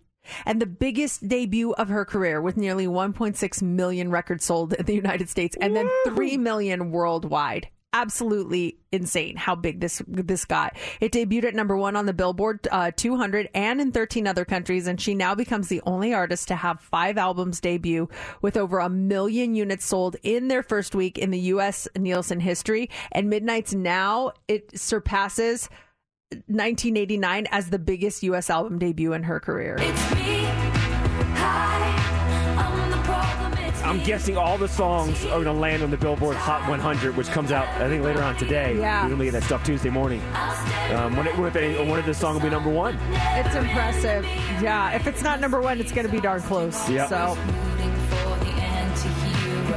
Speaker 3: And the biggest debut of her career with nearly 1.6 million records sold in the United States and then 3 million worldwide. Absolutely insane how big this this got. It debuted at number one on the Billboard uh, 200 and in 13 other countries, and she now becomes the only artist to have five albums debut with over a million units sold in their first week in the U.S. Nielsen history. And Midnights now it surpasses 1989 as the biggest U.S. album debut in her career.
Speaker 4: I'm guessing all the songs are going to land on the Billboard Hot 100, which comes out I think later on today.
Speaker 3: Yeah.
Speaker 4: we're going to get that stuff Tuesday morning. Um, when it, when it, when the song will be number one.
Speaker 3: It's impressive. Yeah, if it's not number one, it's going to be darn close.
Speaker 4: Yep.
Speaker 3: So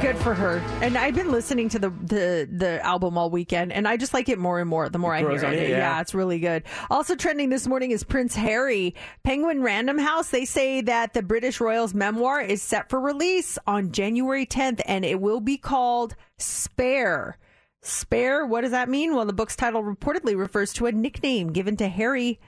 Speaker 3: good for her. And I've been listening to the, the the album all weekend, and I just like it more and more the more I hear it.
Speaker 4: you, yeah.
Speaker 3: it's really good. Also trending this morning is Prince Harry. Penguin Random House. They say that the British Royals memoir is set for release on January 10th, and it will be called Spare. Spare. What does that mean? Well, the book's title reportedly refers to a nickname given to Harry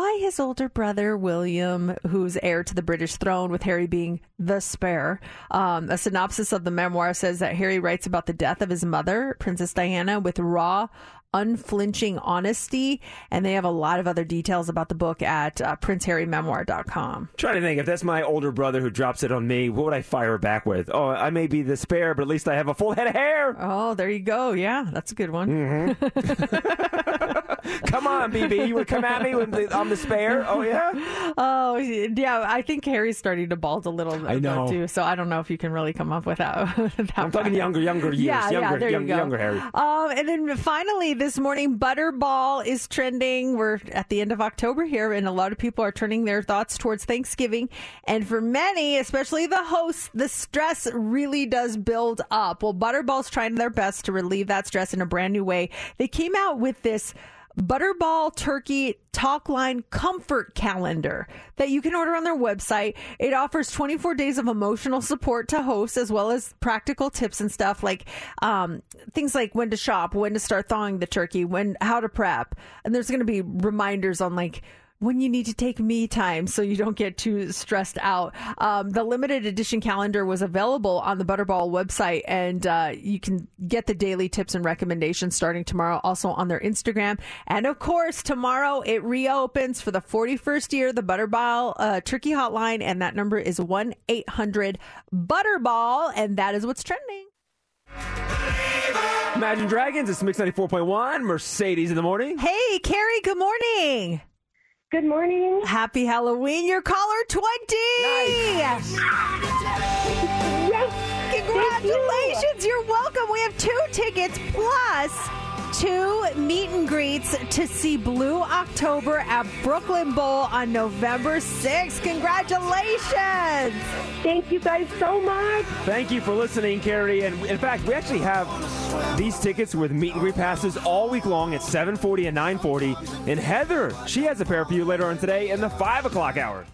Speaker 3: by his older brother William, who's heir to the British throne, with Harry being the spare. Um, a synopsis of the memoir says that Harry writes about the death of his mother, Princess Diana, with raw, unflinching honesty, and they have a lot of other details about the book at uh, princeharrymemoir.com.
Speaker 4: Trying to think, if that's my older brother who drops it on me, what would I fire back with? Oh, I may be the spare, but at least I have a full head of hair.
Speaker 3: Oh, there you go. Yeah, that's a good one.
Speaker 4: Mm-hmm. come on, BB. You would come at me when the, I'm the spare? Oh, yeah?
Speaker 3: Oh, yeah. I think Harry's starting to bald a little
Speaker 4: I know.
Speaker 3: too, so I don't know if you can really come up with that. that
Speaker 4: I'm talking younger, younger years.
Speaker 3: Yeah,
Speaker 4: younger,
Speaker 3: yeah, there
Speaker 4: young-
Speaker 3: you go.
Speaker 4: younger Harry.
Speaker 3: Um, and then finally this morning, Butterball is trending. We're at the end of October here, and a lot of people are turning their thoughts towards Thanksgiving. And for many, especially the hosts, the stress really does build up. Well, Butterball's trying their best to relieve that stress in a brand new way. They came out with this. Butterball Turkey Talk Line Comfort Calendar that you can order on their website. It offers 24 days of emotional support to hosts as well as practical tips and stuff like um, things like when to shop, when to start thawing the turkey, when how to prep, and there's going to be reminders on like when you need to take me time so you don't get too stressed out. Um, the limited edition calendar was available on the Butterball website, and uh, you can get the daily tips and recommendations starting tomorrow, also on their Instagram. And of course, tomorrow it reopens for the 41st year, the Butterball uh, Turkey Hotline, and that number is 1 800 Butterball, and that is what's trending.
Speaker 4: Imagine Dragons, it's Mix 94.1, Mercedes in the morning.
Speaker 3: Hey, Carrie, good morning.
Speaker 19: Good morning.
Speaker 3: Happy Halloween. You're caller 20. Yes! Congratulations. You're welcome. We have two tickets plus two meet and greets to see Blue October at Brooklyn Bowl on November 6th. Congratulations.
Speaker 19: Thank you guys so much.
Speaker 4: Thank you for listening, Carrie. And in fact, we actually have these tickets with meet and greet passes all week long at 740 and 940. And Heather, she has a pair for you later on today in the 5 o'clock hour.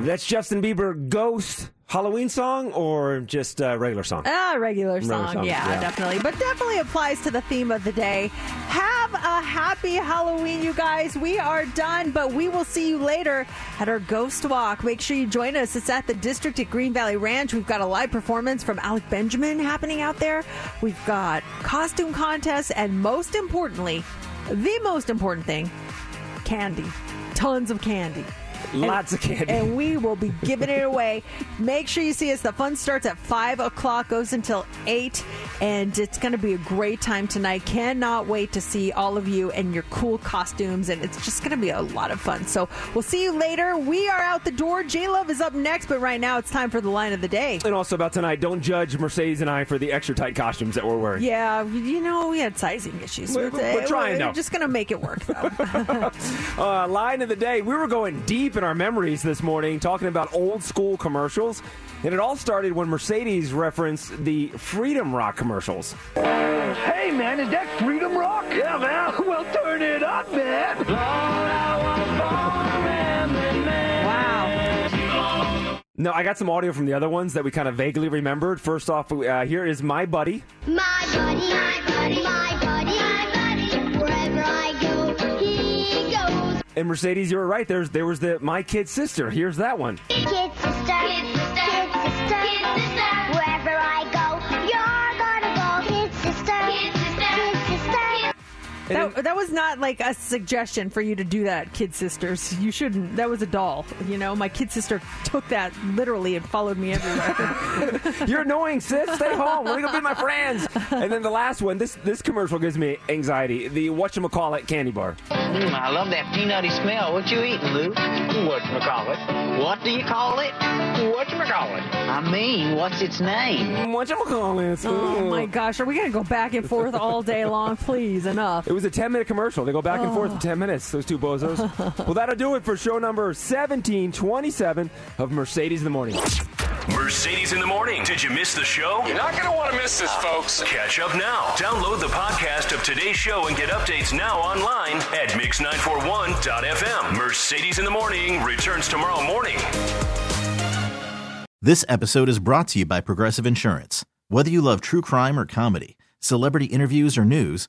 Speaker 4: That's Justin Bieber Ghost Halloween song or just a regular song?
Speaker 3: Ah, regular
Speaker 4: Regular
Speaker 3: song.
Speaker 4: song,
Speaker 3: yeah,
Speaker 4: yeah.
Speaker 3: definitely. But definitely applies to the theme of the day. Have a happy Halloween, you guys. We are done, but we will see you later at our Ghost Walk. Make sure you join us. It's at the District at Green Valley Ranch. We've got a live performance from Alec Benjamin happening out there. We've got costume contests, and most importantly, the most important thing, candy. Tons of candy.
Speaker 4: Lots of candy.
Speaker 3: And we will be giving it away. Make sure you see us. The fun starts at 5 o'clock, goes until 8, and it's going to be a great time tonight. Cannot wait to see all of you and your cool costumes, and it's just going to be a lot of fun. So we'll see you later. We are out the door. J Love is up next, but right now it's time for the line of the day.
Speaker 4: And also about tonight, don't judge Mercedes and I for the extra tight costumes that we're wearing.
Speaker 3: Yeah, you know, we had sizing issues.
Speaker 4: We're- we're trying,
Speaker 3: We're
Speaker 4: though.
Speaker 3: just going to make it work, though.
Speaker 4: Uh, line of the day. We were going deep in our memories this morning, talking about old school commercials. And it all started when Mercedes referenced the Freedom Rock commercials.
Speaker 9: Hey, man, is that Freedom Rock? Yeah, man. Well, turn it up, man.
Speaker 3: Wow.
Speaker 4: No, I got some audio from the other ones that we kind of vaguely remembered. First off, uh, here is My Buddy.
Speaker 20: My buddy, my buddy,
Speaker 4: And Mercedes, you were right. There's there was the My Kid Sister. Here's that one.
Speaker 20: Kid sister, kid sister,
Speaker 3: That, that was not like a suggestion for you to do that, kid sisters. You shouldn't. That was a doll. You know, my kid sister took that literally and followed me everywhere.
Speaker 4: You're annoying, sis. Stay home. Let me go be my friends. And then the last one. This this commercial gives me anxiety. The whatchamacallit candy bar.
Speaker 21: Mm, I love that peanutty smell. What you eating, Lou? Whatchamacallit? What do you call it? Whatchamacallit? I mean, what's its name?
Speaker 4: Whatchamacallit?
Speaker 3: oh my gosh, are we going to go back and forth all day long? Please, enough.
Speaker 4: It was a 10 minute commercial. They go back and forth for 10 minutes, those two bozos. well, that'll do it for show number 1727 of Mercedes in the Morning.
Speaker 2: Mercedes in the morning. Did you miss the show? You're not going to want to miss this, folks. Catch up now. Download the podcast of today's show and get updates now online at mix941.fm. Mercedes in the morning returns tomorrow morning.
Speaker 22: This episode is brought to you by Progressive Insurance. Whether you love true crime or comedy, celebrity interviews or news,